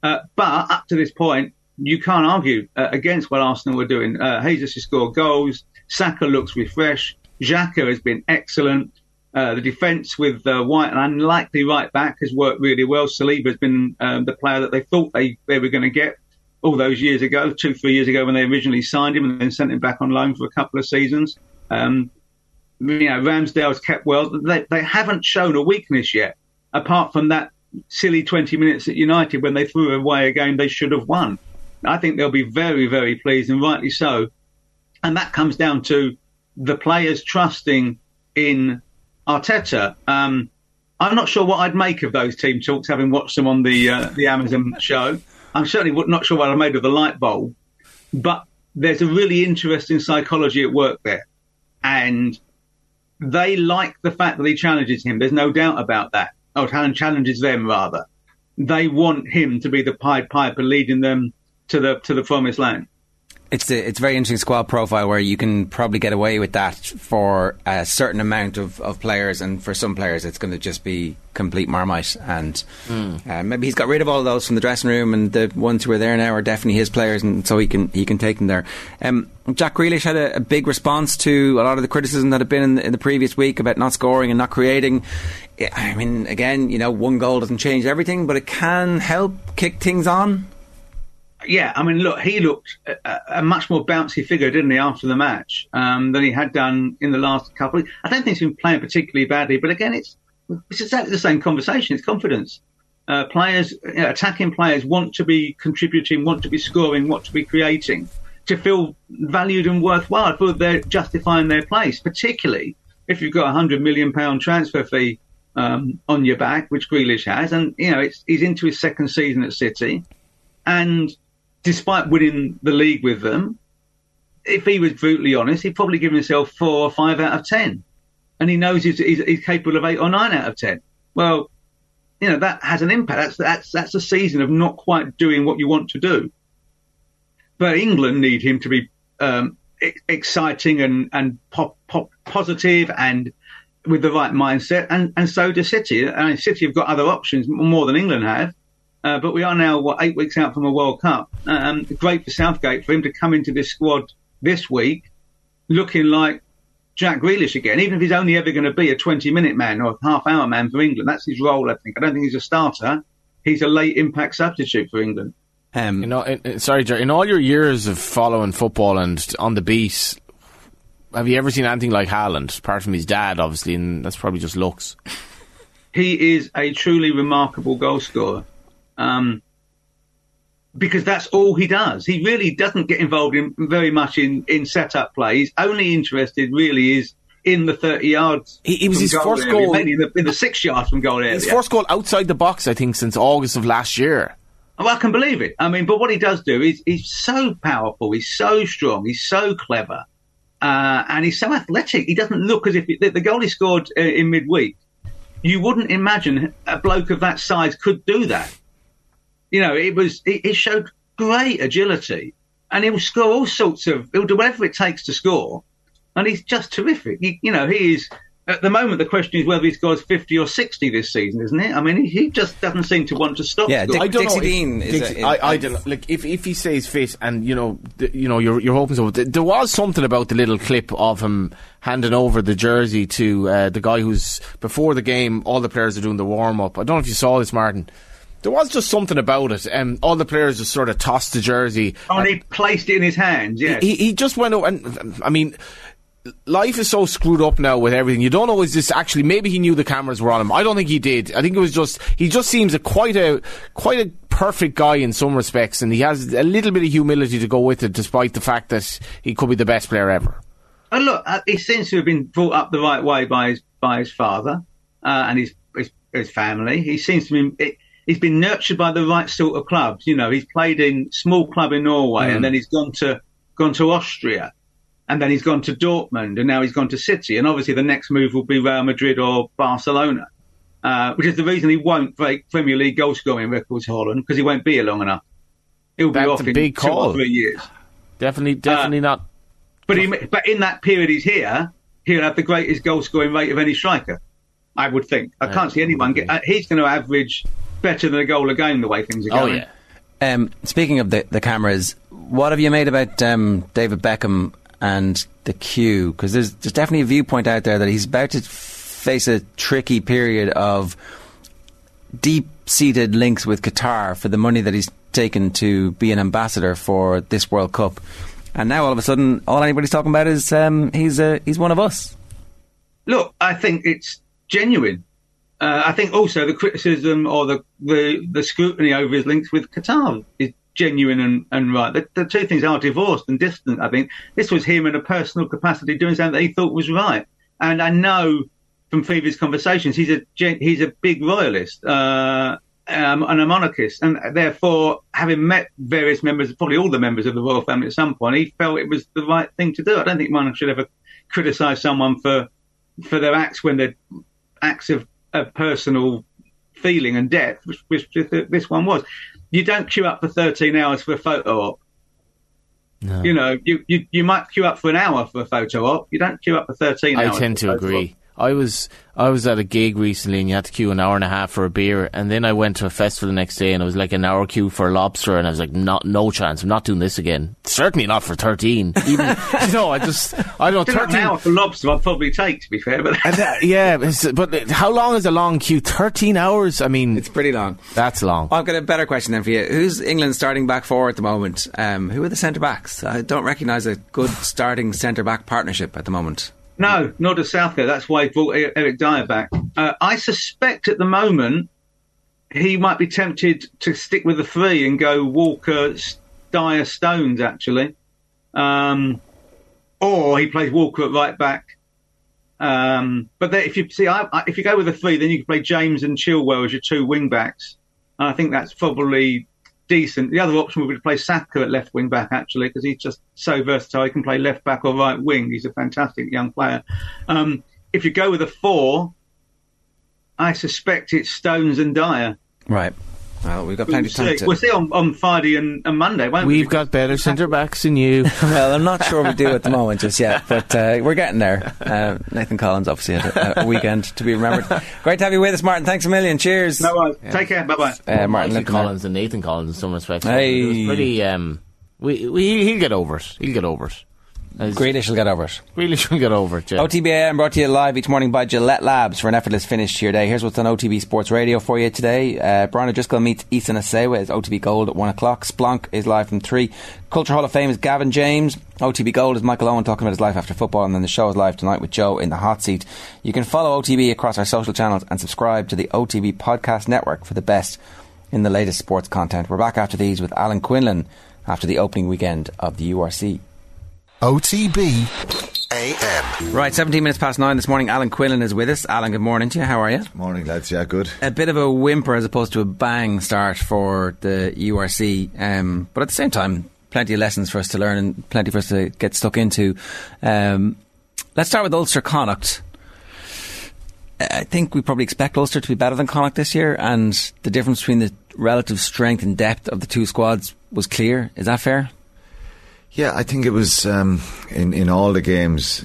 Uh, but up to this point, you can't argue uh, against what Arsenal were doing. Uh, Jesus has scored goals. Saka looks refreshed. Xhaka has been excellent. Uh, the defence with uh, White, and unlikely right back, has worked really well. Saliba has been um, the player that they thought they, they were going to get all those years ago, two, three years ago when they originally signed him and then sent him back on loan for a couple of seasons. Um, you know, Ramsdale's kept well. They, they haven't shown a weakness yet, apart from that silly 20 minutes at United when they threw away a game they should have won. I think they'll be very, very pleased, and rightly so. And that comes down to the players trusting in Arteta. Um, I'm not sure what I'd make of those team talks, having watched them on the uh, the Amazon show. I'm certainly not sure what I made of the light bulb, but there's a really interesting psychology at work there, and they like the fact that he challenges him. There's no doubt about that. Oh, challenges them rather. They want him to be the Pied Piper leading them to the to the promised land. It's a, it's a very interesting squad profile where you can probably get away with that for a certain amount of, of players, and for some players it's going to just be complete marmite. And Mm. uh, maybe he's got rid of all those from the dressing room, and the ones who are there now are definitely his players, and so he can he can take them there. Um, Jack Grealish had a, a big response to a lot of the criticism that had been in the, in the previous week about not scoring and not creating. I mean, again, you know, one goal doesn't change everything, but it can help kick things on. Yeah, I mean, look, he looked a, a much more bouncy figure, didn't he, after the match um, than he had done in the last couple. Of, I don't think he's been playing particularly badly, but again, it's it's exactly the same conversation. It's confidence. Uh, players, you know, attacking players, want to be contributing, want to be scoring, want to be creating, to feel valued and worthwhile, feel they're justifying their place. Particularly if you've got a hundred million pound transfer fee um, on your back, which Grealish has, and you know it's, he's into his second season at City, and despite winning the league with them, if he was brutally honest, he'd probably give himself four or five out of ten, and he knows he's, he's, he's capable of eight or nine out of ten. Well, you know that has an impact. That's that's that's a season of not quite doing what you want to do. But England need him to be um, exciting and and pop, pop positive and with the right mindset, and and so does City. And City have got other options more than England have. Uh, but we are now what eight weeks out from a World Cup. Um, great for Southgate for him to come into this squad this week, looking like Jack Grealish again. Even if he's only ever going to be a twenty-minute man or a half-hour man for England, that's his role. I think. I don't think he's a starter. He's a late impact substitute for England. Um, you know, in, in- sorry, Jerry, in all your years of following football and on the beat, have you ever seen anything like Haaland, apart from his dad, obviously, and that's probably just looks? he is a truly remarkable goal scorer. Um, because that's all he does. He really doesn't get involved in very much in, in setup plays. Only interested really is in the 30 yards. He, he was his goal first area, goal. In the, in the six yards from goal area. His first goal outside the box, I think, since August of last year. Well, I can believe it. I mean, but what he does do is he's so powerful, he's so strong, he's so clever, uh, and he's so athletic. He doesn't look as if the, the goal he scored uh, in midweek. You wouldn't imagine a bloke of that size could do that. You know, it was it, it showed great agility, and he'll score all sorts of. He'll do whatever it takes to score, and he's just terrific. He, you know, he is. At the moment, the question is whether he scores 50 or 60 this season, isn't it? I mean, he, he just doesn't seem to want to stop. scoring. I don't know. if- Dixie- I, I don't know. Like if, if he stays fit, and you know, th- you know, you're you're hoping so. Th- There was something about the little clip of him handing over the jersey to uh, the guy who's before the game. All the players are doing the warm up. I don't know if you saw this, Martin. There was just something about it. Um, all the players just sort of tossed the jersey. Oh, and he placed it in his hands, yes. He, he just went over, and I mean, life is so screwed up now with everything. You don't know is this actually? Maybe he knew the cameras were on him. I don't think he did. I think it was just he just seems a quite a quite a perfect guy in some respects, and he has a little bit of humility to go with it, despite the fact that he could be the best player ever. And look, uh, he seems to have been brought up the right way by his by his father uh, and his, his his family. He seems to be. It, he's been nurtured by the right sort of clubs. You know, he's played in small club in Norway, Mm. and then he's gone to gone to Austria, and then he's gone to Dortmund, and now he's gone to City. And obviously, the next move will be Real Madrid or Barcelona, uh, which is the reason he won't break Premier League goal scoring records, Haaland, because he won't be here long enough. He'll be That's off in big two call. or three years. Definitely, definitely not. But he, but in that period he's here, he'll have the greatest goal scoring rate of any striker. I would think. I can't see anyone get. Uh, he's going to average better than a goal a game the way things are going. Oh, going. Um, speaking of the, the cameras, what have you made about um, David Beckham and the queue? Because there's, there's definitely a viewpoint out there that he's about to face a tricky period of deep seated links with Qatar for the money that he's taken to be an ambassador for this World Cup. And now all of a sudden, all anybody's talking about is um, he's uh, he's one of us. Look, I think it's genuine. Uh, I think also the criticism or the, the, the scrutiny over his links with Qatar is genuine and, and right. The, the two things are divorced and distant, I think. This was him in a personal capacity doing something that he thought was right. And I know from previous conversations he's a he's a big royalist uh, um, and a monarchist. And therefore, having met various members, probably all the members of the royal family at some point, he felt it was the right thing to do. I don't think one should ever criticise someone for for their acts when they're acts of, of personal feeling and depth, which, which this one was. You don't queue up for 13 hours for a photo op. You know, you, you you might queue up for an hour for a photo op. You don't queue up for thirteen. I hours tend to agree. op. agree. I was I was at a gig recently and you had to queue an hour and a half for a beer and then I went to a festival the next day and it was like an hour queue for a lobster and I was like not no chance I'm not doing this again certainly not for 13 <laughs> even you know I just I don't know Still an 13 hour for lobster. I'd probably take to be fair, but And that- yeah it's- but how long is a long queue 13 hours I mean it's pretty long that's long I've got a better question then for you. Who's England starting back four at the moment? Um, who are the centre backs? I don't recognise a good starting centre back partnership at the moment. No, not does Southgate. That's why he brought Eric Dier back. Uh, I suspect at the moment he might be tempted to stick with the three and go Walker, Dier, Stones actually, um, or he plays Walker at right back. Um, but if you see, I, I, if you go with the three, then you can play James and Chilwell as your two wing backs. And I think that's probably decent. The other option would be to play Saka at left wing back actually, because he's just so versatile. He can play left back or right wing. He's a fantastic young player. Um, if you go with a four, I suspect it's Stones and Dier. Right. Well, we've got plenty of time see, to. we'll see on, on Friday and, and Monday, won't we? we've got better centre backs than you <laughs> well, I'm not sure we do at the moment just yet, <laughs> but uh, we're getting there. Uh, Nathan Collins obviously had a, a weekend to be remembered. Great to have you with us, Martin. Thanks a million. Cheers. No worries. Take care. Bye bye. Uh, Martin Martin Lipton. Collins and Nathan Collins in some respects Hey. it was pretty um we, we he'll get over it he'll get over it As- Grealish will get over it. Grealish will get over it yeah. OTBAM brought to you live each morning by Gillette Labs for an effortless finish to your day. Here's what's on OTB Sports Radio for you today. Uh, Brian O'Driscoll meets Ethan Asewa. It's OTB Gold at 1 o'clock. Splunk is live from 3. Culture Hall of Fame is Gavin James. OTB Gold is Michael Owen talking about his life after football. And then the show is live tonight with Joe in the hot seat. You can follow OTB across our social channels and subscribe to the OTB Podcast Network for the best in the latest sports content. We're back after these with Alan Quinlan after the opening weekend of the URC. OTB AM. Right, 17 minutes past nine this morning. Alan Quinlan is with us. Alan, good morning to you. How are you? Morning, lads. Yeah, good. A bit of a whimper as opposed to a bang start for the URC, um, but at the same time, plenty of lessons for us to learn and plenty for us to get stuck into. Um, let's start with Ulster Connacht. I think we probably expect Ulster to be better than Connacht this year, and the difference between the relative strength and depth of the two squads was clear. Is that fair? Yeah, I think it was um, in in all the games.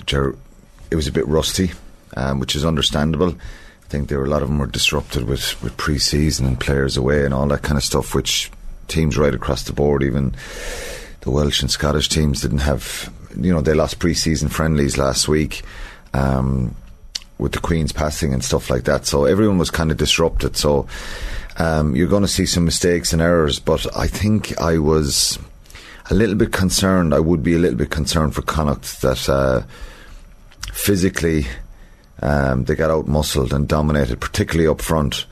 It was a bit rusty, um, which is understandable. I think there were a lot of them were disrupted with with pre-season and players away and all that kind of stuff, which teams right across the board, even the Welsh and Scottish teams, didn't have. You know, they lost pre-season friendlies last week. Um, with the Queen's passing and stuff like that. So everyone was kind of disrupted. So um, you're going to see some mistakes and errors. But I think I was a little bit concerned. I would be a little bit concerned for Connacht that uh, physically um, they got out muscled and dominated, particularly up front.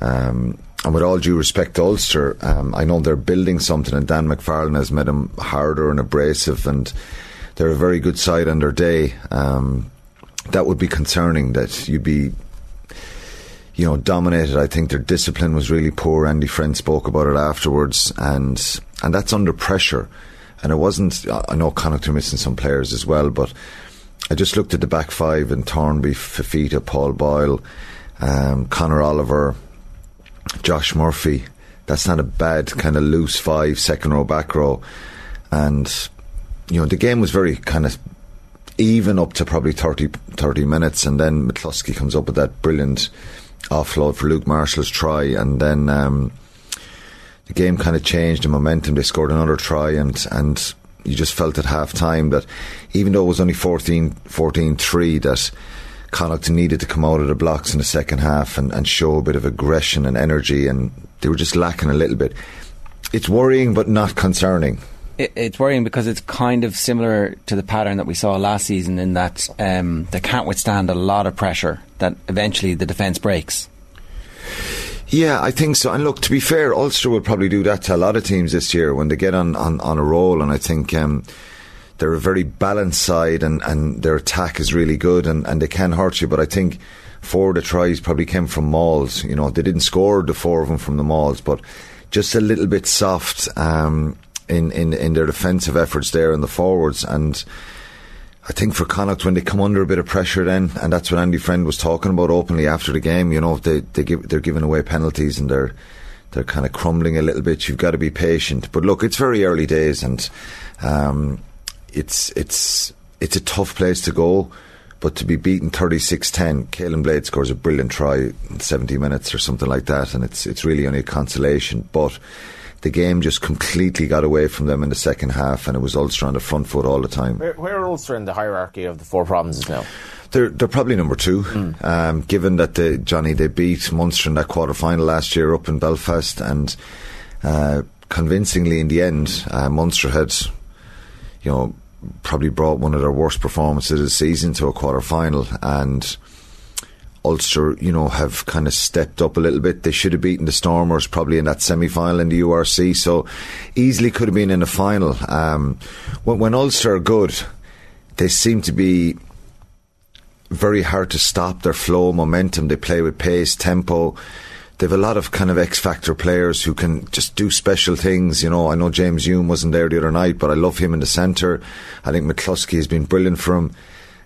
Um, and with all due respect to Ulster, um, I know they're building something, and Dan McFarland has made them harder and abrasive, and they're a very good side on their day. Um, that would be concerning that you'd be you know dominated. I think their discipline was really poor. Andy Friend spoke about it afterwards and and that's under pressure. And it wasn't I know Connacht are missing some players as well but I just looked at the back five and Thornby, Fifita, Paul Boyle um, Conor Oliver Josh Murphy. That's not a bad kind of loose five second row back row. And you know the game was very kind of even up to probably 30, 30 minutes, and then McCloskey comes up with that brilliant offload for Luke Marshall's try, and then um, the game kind of changed the momentum. They scored another try, and and you just felt at half time that even though it was only 14 3, that Connacht needed to come out of the blocks in the second half and, and show a bit of aggression and energy, and they were just lacking a little bit. It's worrying, but not concerning. It, it's worrying because it's kind of similar to the pattern that we saw last season in that um, they can't withstand a lot of pressure that eventually the defence breaks. Yeah, I think so. And look, to be fair, Ulster will probably do that to a lot of teams this year when they get on, on, on a roll. And I think um, they're a very balanced side and, and their attack is really good and, and they can hurt you. But I think four of the tries probably came from mauls. You know, they didn't score the four of them from the mauls, but just a little bit soft um, in, in, in their defensive efforts there in the forwards. And I think for Connacht, when they come under a bit of pressure, then, and that's what Andy Friend was talking about openly after the game. You know, they they give they're giving away penalties and they're they're kind of crumbling a little bit. You've got to be patient. But look, it's very early days, and um, it's it's it's a tough place to go. But to be beaten 36-10, Caolin Blade scores a brilliant try in 70 minutes or something like that, and it's it's really only a consolation. But the game just completely got away from them in the second half, and it was Ulster on the front foot all the time. Where, where are Ulster in the hierarchy of the four provinces now? They're they're probably number two, um, given that they, Johnny they beat Munster in that quarter final last year up in Belfast, and uh, convincingly in the end, uh, Munster had, you know, probably brought one of their worst performances of the season to a quarter final, and Ulster, you know, have kind of stepped up a little bit. They should have beaten the Stormers probably in that semi final in the URC, so easily could have been in the final. Um, when, when Ulster are good, they seem to be very hard to stop their flow, momentum. They play with pace, tempo. They've a lot of kind of X factor players who can just do special things. You know, I know James Hume wasn't there the other night, but I love him in the centre. I think McCloskey has been brilliant for him.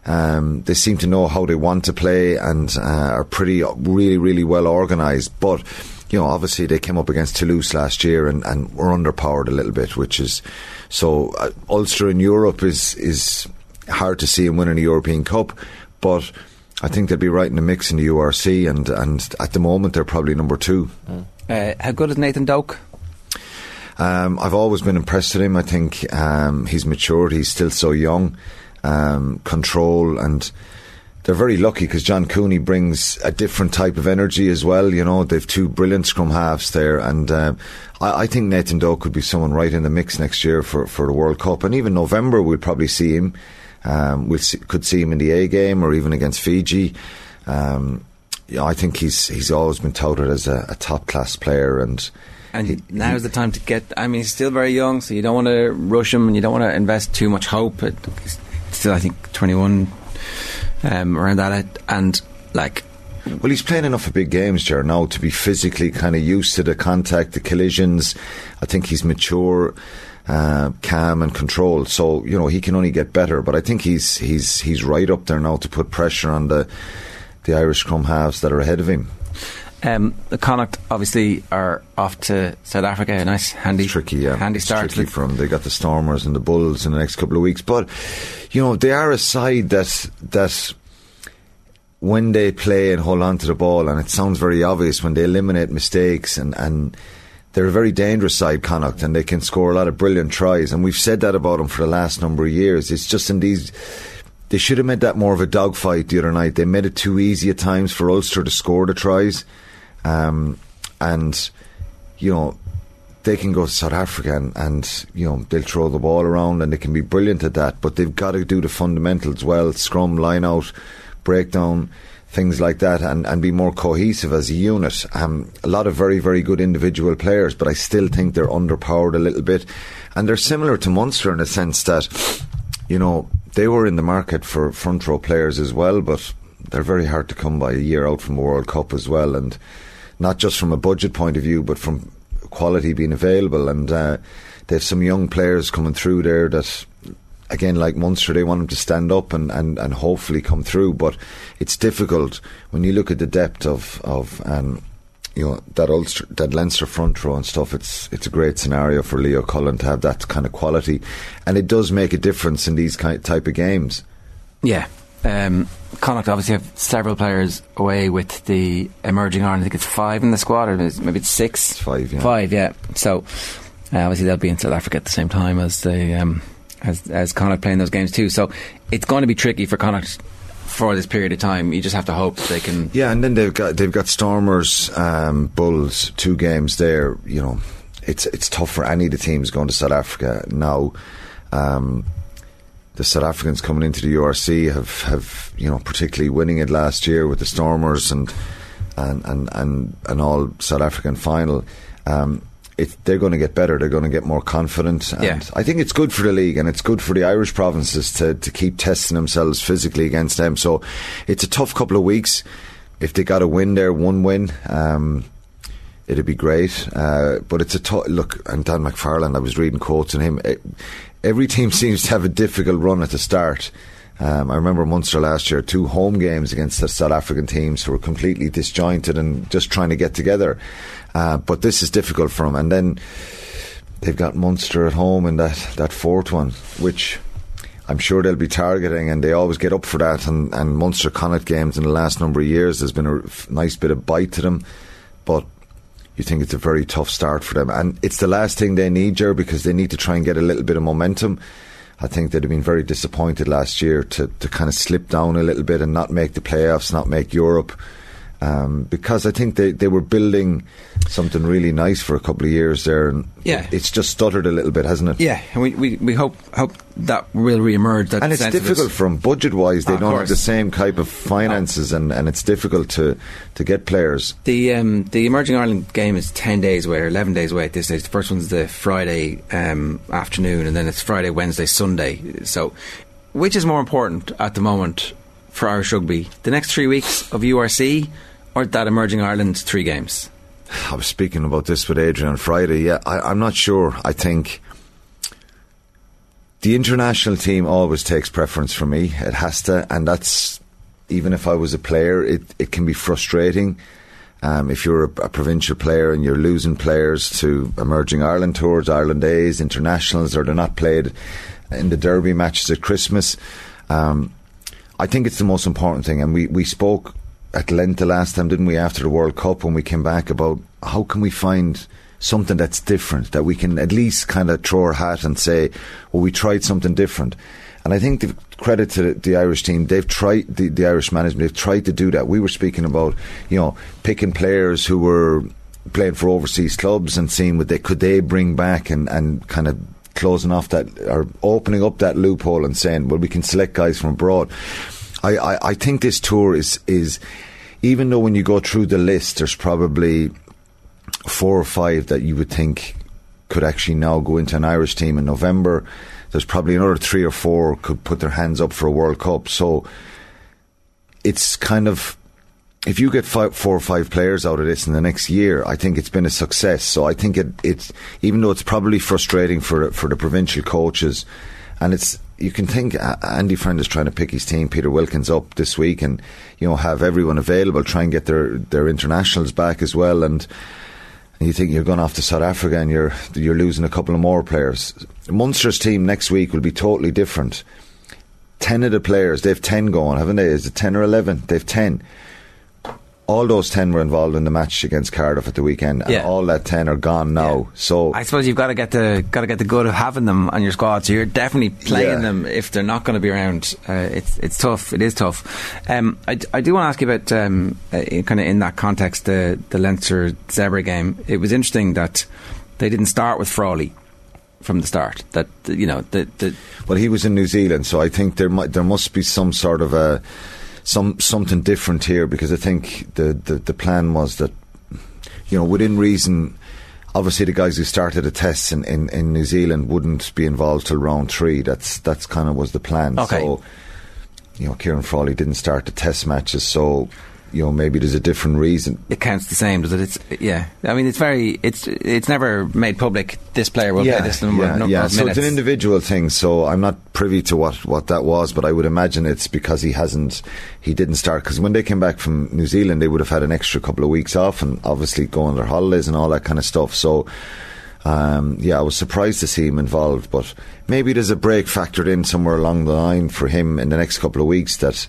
Um, they seem to know how they want to play and uh, are pretty, really, really well organised. But you know, obviously they came up against Toulouse last year and, and were underpowered a little bit, which is so. Uh, Ulster in Europe is is hard to see them winning a European Cup, but I think they'll be right in the mix in the URC, and and at the moment they're probably number two. Uh, how good is Nathan Doak? Um, I've always been impressed with him. I think um, he's matured. He's still so young. Um, control and they're very lucky because John Cooney brings a different type of energy as well. You know, they've two brilliant scrum halves there, and uh, I, I, think Nathan Doak could be someone right in the mix next year for, for the World Cup, and even November we'll probably see him. Um, we could see him in the A game or even against Fiji. Um, yeah, I think he's he's always been touted as a, a top class player, and and he, now's the time to get. I mean, he's still very young, so you don't want to rush him, and you don't want to invest too much hope. It, still, I think twenty one um, around that, and like. Well, he's playing enough of big games, Ger, now to be physically kind of used to the contact, the collisions. I think he's mature. Uh, calm and controlled. So you know he can only get better. But I think he's he's he's right up there now to put pressure on the the Irish scrum halves that are ahead of him. Um, the Connacht obviously are off to South Africa. A nice, handy, it's tricky, yeah. handy start. It's tricky for them. They got the Stormers and the Bulls in the next couple of weeks, but you know they are a side that that when they play and hold on to the ball, and it sounds very obvious when they eliminate mistakes and and they're a very dangerous side, Connacht, and they can score a lot of brilliant tries. And we've said that about them for the last number of years. It's just in these. They should have made that more of a dogfight the other night. They made it too easy at times for Ulster to score the tries. Um, and, you know, they can go to South Africa and, and, you know, they'll throw the ball around and they can be brilliant at that. But they've got to do the fundamentals well scrum, line out, breakdown things like that and, and be more cohesive as a unit. Um, a lot of very, very good individual players, but I still think they're underpowered a little bit. And they're similar to Munster in a sense that, you know, they were in the market for front row players as well, but they're very hard to come by a year out from the World Cup as well. And not just from a budget point of view, but from quality being available. And uh, they have some young players coming through there that again, like Munster, they want them to stand up and, and, and hopefully come through. But it's difficult when you look at the depth of of um, you know that Ulster, that Leinster front row and stuff. It's it's a great scenario for Leo Cullen to have that kind of quality, and it does make a difference in these kind type of games. Yeah. Um, Connacht obviously have several players away with the emerging Ireland. I think it's five in the squad, or maybe it's six. It's five, yeah. Five, yeah. So uh, obviously they'll be in South Africa at the same time as the um, as as Connacht playing those games too. So it's going to be tricky for Connacht for this period of time. You just have to hope they can. Yeah, and then they've got they've got Stormers, um, Bulls, two games there. You know, it's it's tough for any of the teams going to South Africa now. Um, the South Africans coming into the URC have, have you know particularly winning it last year with the Stormers and and and and an all South African final. Um, it, they're going to get better. They're going to get more confident. And Yeah. I think it's good for the league and it's good for the Irish provinces to, to keep testing themselves physically against them. So it's a tough couple of weeks. If they got a win there, one win, um, it'd be great. Uh, but it's a tough look. And Dan McFarland, I was reading quotes on him. It, every team <laughs> seems to have a difficult run at the start. Um, I remember Munster last year, two home games against the South African teams who were completely disjointed and just trying to get together. Uh, but this is difficult for them. And then they've got Munster at home in that, that fourth one, which I'm sure they'll be targeting, and they always get up for that. And, and Munster Connacht games in the last number of years, there's been a nice bit of bite to them. But you think it's a very tough start for them. And it's the last thing they need, Ger, because they need to try and get a little bit of momentum. I think they'd have been very disappointed last year to, to kind of slip down a little bit and not make the playoffs, not make Europe. Um, because I think they, they were building something really nice for a couple of years there, and Yeah. it's just stuttered a little bit, hasn't it? Yeah, and we, we, we hope hope that will re-emerge. That and it's difficult them budget wise. They Of don't have the same type of finances, and, and it's difficult to, to get players. The um, the emerging Ireland game is ten days away or eleven days away at this stage. The first one's the Friday um, afternoon, and then it's Friday, Wednesday, Sunday. So, which is more important at the moment for Irish rugby? The next three weeks of URC or that emerging Ireland three games? I was speaking about this with Adrian on Friday. Yeah, I, I'm not sure. I think the international team always takes preference for me. It has to, and that's even if I was a player, it, it can be frustrating. Um, if you're a, a provincial player and you're losing players to emerging Ireland tours, Ireland Days, internationals, or they're not played in the derby matches at Christmas, um, I think it's the most important thing. And we, we spoke at length the last time, didn't we, after the World Cup when we came back about how can we find something that's different, that we can at least kind of throw our hat and say, well, we tried something different. And I think the credit to the, the Irish team, they've tried, the, the Irish management, they've tried to do that. We were speaking about, you know, picking players who were playing for overseas clubs and seeing what they could they bring back and, and kind of closing off that or opening up that loophole and saying, well, we can select guys from abroad. I, I, I think this tour is is even though when you go through the list, there's probably four or five that you would think could actually now go into an Irish team in November. There's probably another three or four could put their hands up for a World Cup. So it's kind of if you get five, four or five players out of this in the next year, I think it's been a success. So I think it, it's even though it's probably frustrating for for the provincial coaches, and it's you can think uh, Andy Friend is trying to pick his team, Peter Wilkins up this week, and you know have everyone available, try and get their their internationals back as well, and. You think you're going off to South Africa and you're you're losing a couple of more players. Munster's team next week will be totally different. Ten of the players, they've ten going, haven't they? Is it ten or eleven? They've ten. All those ten were involved in the match against Cardiff at the weekend, and Yeah. all that ten are gone now. So I suppose you've got to get the got to get the good of having them on your squad. So you're definitely playing Yeah. them if they're not going to be around. Uh, it's it's tough. It is tough. Um, I, I do want to ask you about um, uh, kind of in that context the the Leinster Zebre game. It was interesting that they didn't start with Frawley from the start. That you know the the well, he was in New Zealand, so I think there might there must be some sort of a some something different here because I think the the, the plan was that you know within reason. Obviously, the guys who started the tests in, in, in New Zealand wouldn't be involved till round three. That's that's kind of was the plan. Okay. So, you know, Ciarán Frawley didn't start the test matches, so you know maybe there's a different reason. it counts the same, does it? It's yeah. I mean, it's very it's it's never made public. This player will play this number, yeah, number yeah. of So it's an individual thing. So I'm not privy to what, what that was, but I would imagine it's because he hasn't, he didn't start. Because when they came back from New Zealand, they would have had an extra couple of weeks off, and obviously go on their holidays and all that kind of stuff. So. Um, yeah, I was surprised to see him involved, but maybe there's a break factored in somewhere along the line for him in the next couple of weeks that,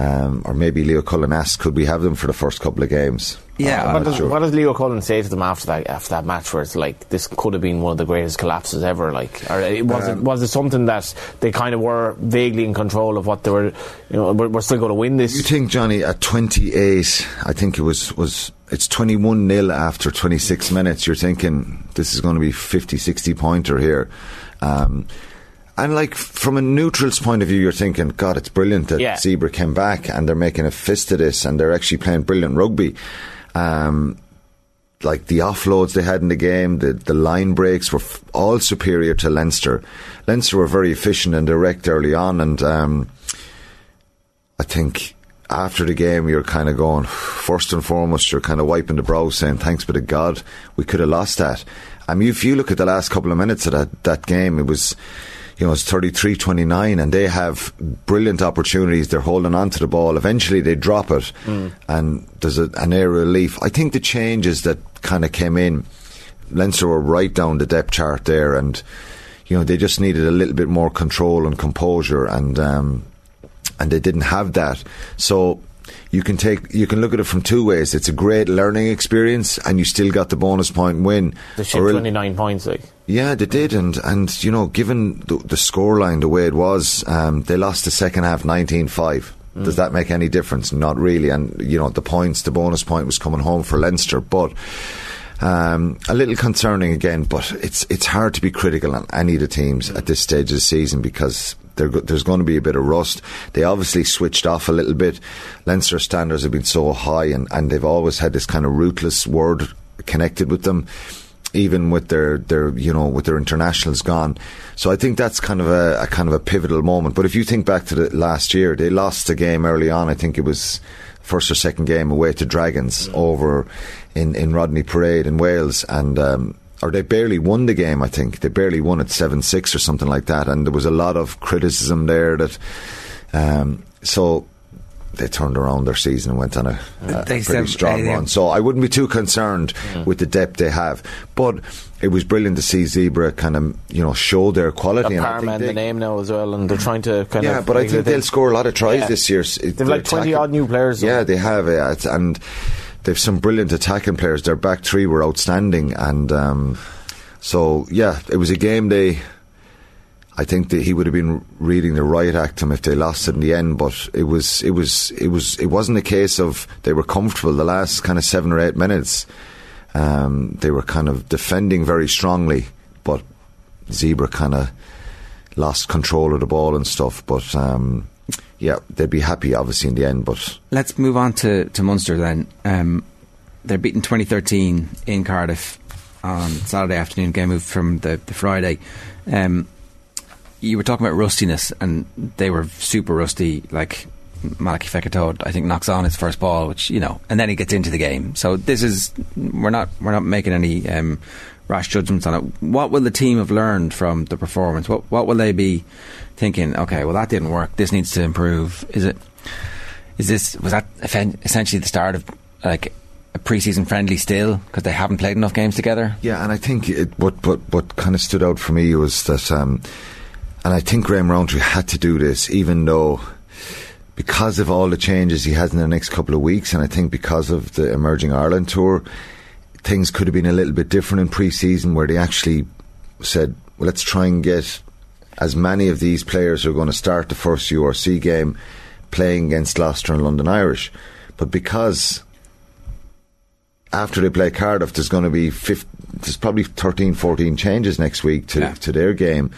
um, or maybe Leo Cullen asked, could we have them for the first couple of games? Yeah, I'm what does, sure. what does Leo Cullen say to them after that after that match, where it's like this could have been one of the greatest collapses ever? Like, or it- was it Um, was it something that they kind of were vaguely in control of what they were? You know, we're, we're still going to win this. You think, Johnny, at 28, I think it was, was it's 21 nil after 26 minutes. You're thinking this is going to be 50, 60 pointer here. Um, and like from a neutral's point of view, you're thinking, God, it's brilliant that Yeah. Zebre came back and they're making a fist of this and they're actually playing brilliant rugby. Um, like the offloads they had in the game, the, the line breaks were f- all superior to Leinster. Leinster were very efficient and direct early on, and um, I think after the game you're kind of going, first and foremost, you're kind of wiping the brow saying, thanks be to God, we could have lost that. I mean, if you look at the last couple of minutes of that, that game, it was, you know, it's 33 29, and they have brilliant opportunities. They're holding on to the ball. Eventually, they drop it, Mm. and there's a, an air relief. I think the changes that kind of came in, Leinster were right down the depth chart there, and you know they just needed a little bit more control and composure, and um, and they didn't have that. So you can take you can look at it from two ways. It's a great learning experience, and you still got the bonus point win. They shipped 29 points, like. yeah, they did, and and you know, given the, the scoreline the way it was, um, they lost the second half 19-5. Does that make any difference? Not really. And you know, the points, the bonus point was coming home for Leinster, but. Um, a little concerning again, but it's it's hard to be critical on any of the teams at this stage of the season because there's going to be a bit of rust. They obviously switched off a little bit. Leinster standards have been so high, and, and they've always had this kind of ruthless word connected with them even with their, their you know with their internationals gone. So I think that's kind of a, a kind of a pivotal moment. But if you think back to the last year, they lost a game early on. I think it was first or second game away to Dragons over in, in Rodney Parade in Wales, and um, or they barely won the game. I think they barely won at seven six or something like that. And there was a lot of criticism there that. Um, so they turned around their season and went on a, a pretty strong they- run. So I wouldn't be too concerned with the depth they have. But it was brilliant to see Zebre kind of you know show their quality. and Parma the name now as well, and they're trying to kind yeah, of. but I think they'll score a lot of tries Yeah. this year. They've they're like 20 attacking- odd new players. though. Yeah, they have, yeah, it's- and they've some brilliant attacking players. Their back three were outstanding, and um, so yeah, it was a game they. I think that he would have been reading the riot act him if they lost it in the end. But it was, it was, it was, it wasn't a case of they were comfortable. The last kind of seven or eight minutes, um, they were kind of defending very strongly, but Zebre kind of lost control of the ball and stuff. But um, yeah, they'd be happy obviously in the end. But Let's move on to, to Munster then. Um, they're beaten 2013 in Cardiff on Saturday afternoon. Game moved from the, the Friday. Um, you were talking about rustiness, and they were super rusty. Like Malakai Fekitoa, I think knocks on his first ball, which you know, and then he gets into the game. So this is we're not we're not making any um, rash judgments on it. What will the team have learned from the performance? What what will they be thinking? Okay, well that didn't work. This needs to improve. Is it? Is this was that essentially the start of like a preseason friendly still because they haven't played enough games together? Yeah, and I think it, what what what kind of stood out for me was that, um, and I think Graham Rowntree had to do this, even though because of all the changes he has in the next couple of weeks, and I think because of the emerging Ireland tour, things could have been a little bit different in pre-season, where they actually said, well, "Let's try and get as many of these players who are going to start the first URC game playing against Gloucester and London Irish," but because after they play Cardiff, there's going to be 50, there's probably 13, 14 changes next week to, to their game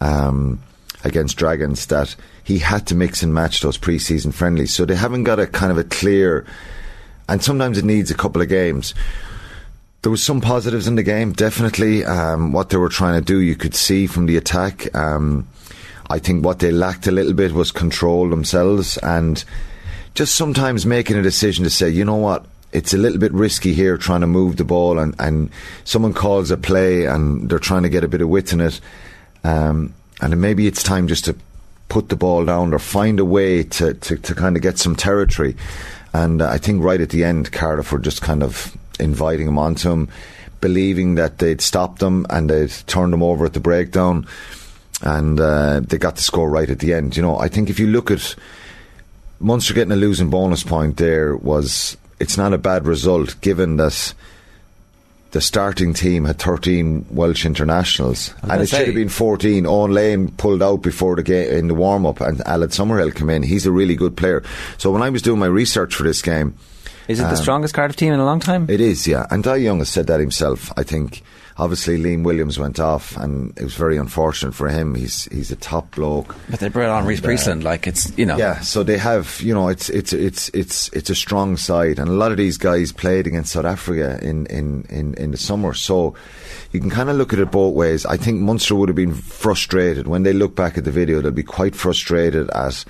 um, against Dragons that he had to mix and match those pre-season friendlies. So they haven't got a kind of a clear, and sometimes it needs a couple of games. There was some positives in the game, definitely. Um, what they were trying to do, you could see from the attack. Um, I think what they lacked a little bit was control themselves and just sometimes making a decision to say, you know what, it's a little bit risky here trying to move the ball and, and someone calls a play and they're trying to get a bit of width in it. Um, and maybe it's time just to put the ball down or find a way to, to, to kind of get some territory. And I think right at the end, Cardiff were just kind of inviting him onto him, believing that they'd stop them and they'd turn them over at the breakdown. And uh, they got the score right at the end. You know, I think if you look at Munster getting a losing bonus point there was it's not a bad result given that the starting team had 13 Welsh internationals and it should have been 14 Owen Lane pulled out before the game in the warm up and Aled Summerhill came in he's a really good player so when I was doing my research for this game Is it the um, strongest Cardiff team in a long time? it is, yeah. And Dai Young has said that himself. I think obviously Liam Williams went off, and it was very unfortunate for him. He's he's a top bloke. But they brought on Rhys And, uh, Priestland, like it's you know. Yeah, so they have, you know, it's it's it's it's it's a strong side, and a lot of these guys played against South Africa in in in, in the summer. So you can kind of look at it both ways. I think Munster would have been frustrated when they look back at the video. They'll be quite frustrated at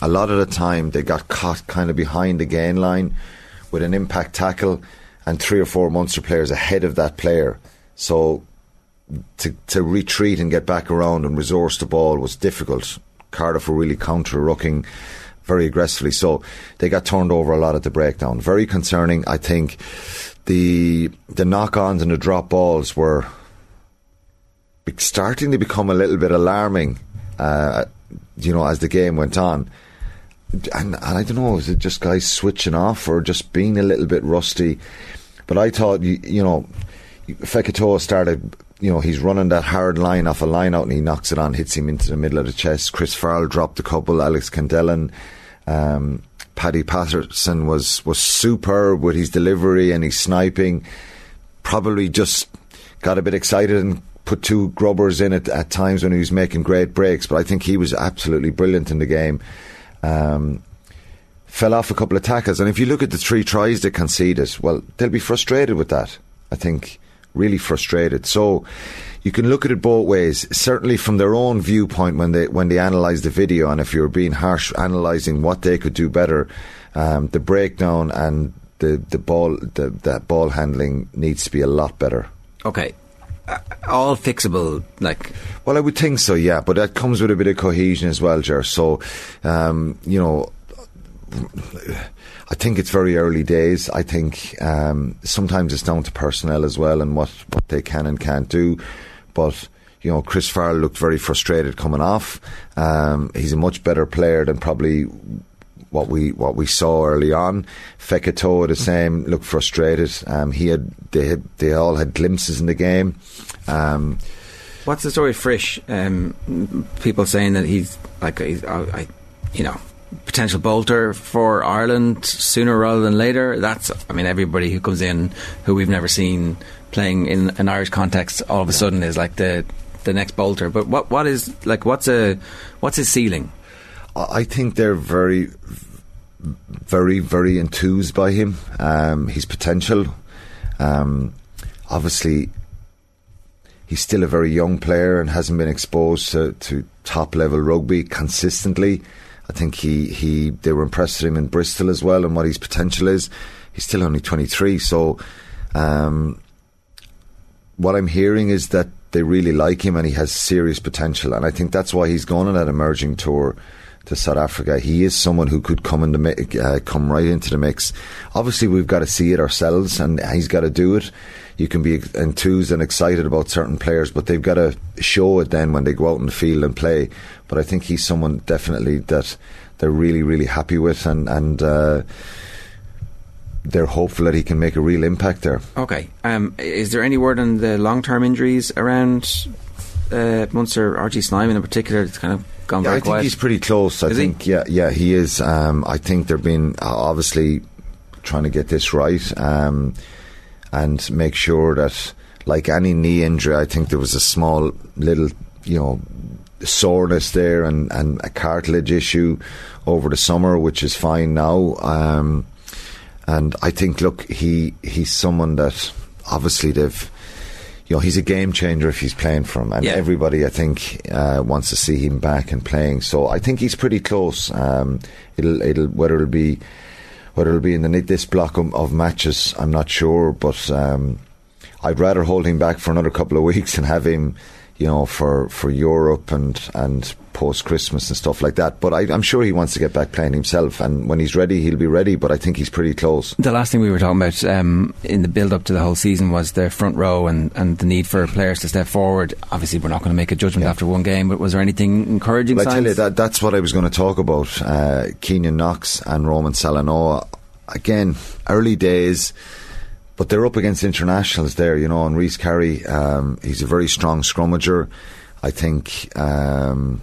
a lot of the time they got caught kind of behind the gain line with an impact tackle and three or four Munster players ahead of that player. So to, to retreat and get back around and resource the ball was difficult. Cardiff were really counter rucking very aggressively, so they got turned over a lot at the breakdown. Very concerning. I think the the knock ons and the drop balls were starting to become a little bit alarming. Uh, you know, as the game went on. And, and I don't know, is it just guys switching off or just being a little bit rusty? But I thought, you, you know, Fekitoa started, you know, he's running that hard line off a line out and he knocks it on, hits him into the middle of the chest. Chris Farrell dropped a couple, Alex Kendellen, um, Paddy Patterson was, was superb with his delivery and his sniping. Probably just got a bit excited and put two grubbers in it at times when he was making great breaks, but I think he was absolutely brilliant in the game. Um, fell off a couple of tackles, and if you look at the three tries they conceded, well, they'll be frustrated with that. I think really frustrated. So you can look at it both ways. Certainly from their own viewpoint when they when they analyse the video, and if you're being harsh analysing what they could do better, um, the breakdown and the the ball the that ball handling needs to be a lot better. Okay, uh, all fixable, like. Well, I would think so, yeah, but that comes with a bit of cohesion as well, Ger. So, um, you know. I think it's very early days. I think um, sometimes it's down to personnel as well and what, what they can and can't do. But you know, Chris Farrell looked very frustrated coming off. Um, he's a much better player than probably what we what we saw early on. Fekitoa the same looked frustrated. Um, he had they had, they all had glimpses in the game. Um, What's the story, Frisch? Um, people saying that he's like he's, uh, I, you know, potential bolter for Ireland sooner rather than later. That's, I mean, everybody who comes in who we've never seen playing in an Irish context all of a sudden is like the the next bolter. But what what is like what's a what's his ceiling? I think they're very, very, very enthused by him. Um, his potential. Um, obviously, he's still a very young player and hasn't been exposed to, to top level rugby consistently. I think he, he they were impressed with him in Bristol as well and what his potential is. He's still only 23, so um, what I'm hearing is that they really like him and he has serious potential, and I think that's why he's gone on that emerging tour to South Africa. He is someone who could come in the mi- uh, come right into the mix. Obviously, we've got to see it ourselves, and he's got to do it. You can be enthused and excited about certain players, but they've got to show it then when they go out in the field and play. But I think he's someone definitely that they're really, really happy with, and and. Uh, they're hopeful that he can make a real impact there. Okay. Um, is there any word on the long term injuries around uh, Munster, RG Snyman in particular? It's kind of gone yeah, very I quiet. think he's pretty close. I Is he? think, yeah, yeah, he is. Um, I think they've been obviously trying to get this right um, and make sure that, like any knee injury, I think there was a small little, you know, soreness there and, and a cartilage issue over the summer, which is fine now. Um, and I think, look, he he's someone that obviously they've. You know, he's a game changer if he's playing for him, and Yeah. everybody, I think, uh, wants to see him back and playing. So I think he's pretty close. Um, it'll, it'll, whether it'll be, whether it'll be in the this block of matches, I'm not sure. But um, I'd rather hold him back for another couple of <laughs> weeks and have him, you know, for, for Europe and and post Christmas and stuff like that. But I, I'm sure he wants to get back playing himself, and when he's ready, he'll be ready. But I think he's pretty close. The last thing we were talking about um, in the build up to the whole season was the front row and, and the need for players to step forward. Obviously, we're not going to make a judgment after one game, but was there anything encouraging Well, I tell you that that's what I was going to talk about. Uh, Kenyon Knox and Roman Salanoa. Again, early days, but they're up against internationals there, you know. And Rhys Carré, um, he's a very strong scrummager. I think. Um,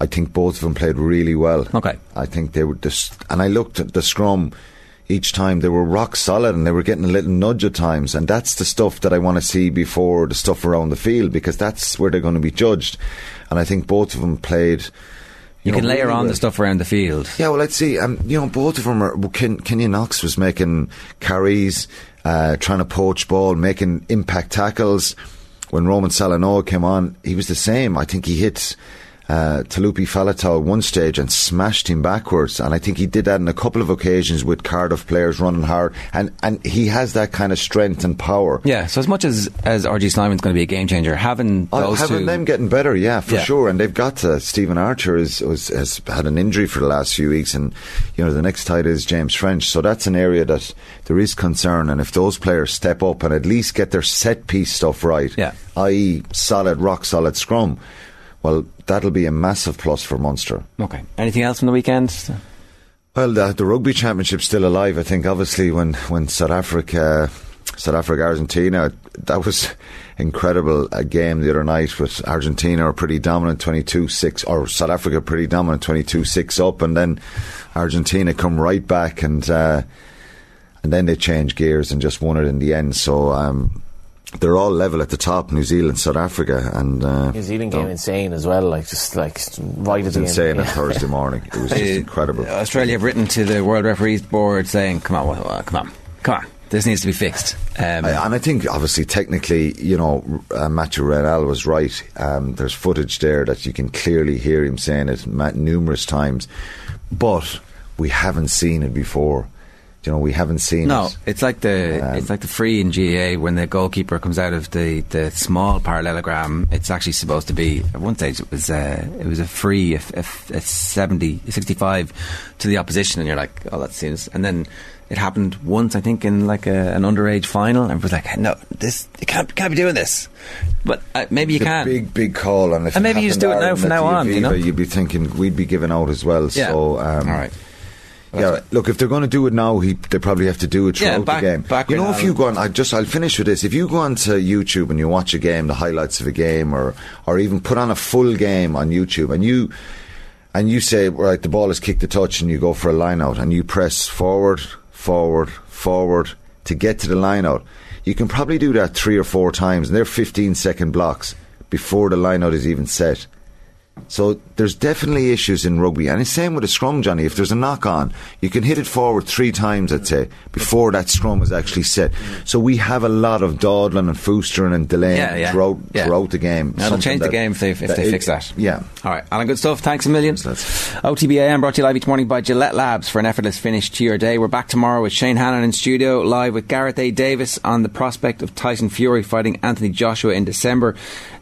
I think both of them played really well. Okay. I think they were just, and I looked at the scrum each time they were rock solid and they were getting a little nudge at times, and that's the stuff that I want to see before the stuff around the field because that's where they're going to be judged. And I think both of them played. You know, can layer really on well. the stuff around the field. Yeah, well, let's see. Um, you know, both of them are. Well, Ken, Kenyon Knox was making carries, uh, trying to poach ball, making impact tackles. When Roman Salanoa came on, he was the same. I think he hit uh, Taulupe Faletau at one stage and smashed him backwards. And I think he did that on a couple of occasions with Cardiff players running hard. And, and he has that kind of strength and power. Yeah, so as much as, as RG Snyman's going to be a game changer, having Oh, those having two. them getting better, yeah, for Yeah. sure. And they've got uh, Stephen Archer is, was, has had an injury for the last few weeks, and you know the next tight is James French. So that's an area that there is concern. And if those players step up and at least get their set piece stuff right, Yeah. i.e., solid, rock solid scrum, well, that'll be a massive plus for Munster. Okay. Anything else from the weekend? Well, the, the rugby championship's still alive. I think obviously when, when South Africa, South Africa, Argentina, that was incredible. A game the other night with Argentina are pretty dominant, twenty two six, or South Africa pretty dominant, twenty two six up, and then Argentina come right back and uh, and then they change gears and just won it in the end. So. Um, they're all level at the top, New Zealand, South Africa, and uh, New Zealand game insane as well, like just like right it at was the end. insane on Yeah. Thursday morning. It was <laughs> just Uh, incredible. Australia have written to the World Referees Board saying, come on, well, well, come on, come on. This needs to be fixed. Um, I- and I think, obviously, technically, you know, uh, Mathieu Raynal was right. Um, there's footage there that you can clearly hear him saying it numerous times, but we haven't seen it before. You know, we haven't seen No, it. it's like the Um, it's like the free in GAA when the goalkeeper comes out of the, the small parallelogram. It's actually supposed to be at one stage it was uh, it was a free if if it's 70, 65 to the opposition, and you're like, oh, that seems. And then it happened once, I think, in like a, an underage final, and was like, no, this you can't can't be doing this. But uh, maybe you a can. big, big call, and if And maybe you just do it now from now on, You know? you'd be thinking we'd be given out as well. Yeah. So, um, All right. Yeah, look, if they're going to do it now, he, they probably have to do it Yeah, throughout back- the game. back you know, if you go on, I just, I'll finish with this. If you go onto YouTube and you watch a game, the highlights of a game, or or even put on a full game on YouTube, and you and you say, right, the ball is kicked the touch, and you go for a line out, and you press forward, forward, forward to get to the line out, you can probably do that three or four times, and they're 15 second blocks before the line out is even set. So there's definitely issues in rugby, and it's same with a scrum, Johnny. If there's a knock on, you can hit it forward three times, I'd say, before that scrum is actually set. So we have a lot of dawdling and foostering and delaying Yeah, yeah. throughout Yeah. throughout the game. That'll change the game if they, if they it- fix that. Yeah. All right, Alan, good stuff. Thanks a million. OTBAM brought to you live each morning by Gillette Labs for an effortless finish to your day. We're back tomorrow with Shane Hannon in studio, live with Gareth A. Davis on the prospect of Tyson Fury fighting Anthony Joshua in December.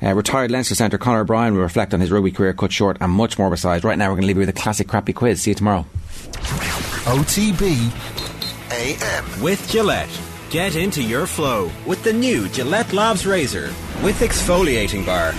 Uh, retired Leinster centre Conor O'Brien will reflect on his rugby career cut short and much more besides. Right now, we're going to leave you with a classic crappy quiz. See you tomorrow. OTB AM. With Gillette. Get into your flow with the new Gillette Labs Razor with exfoliating bar.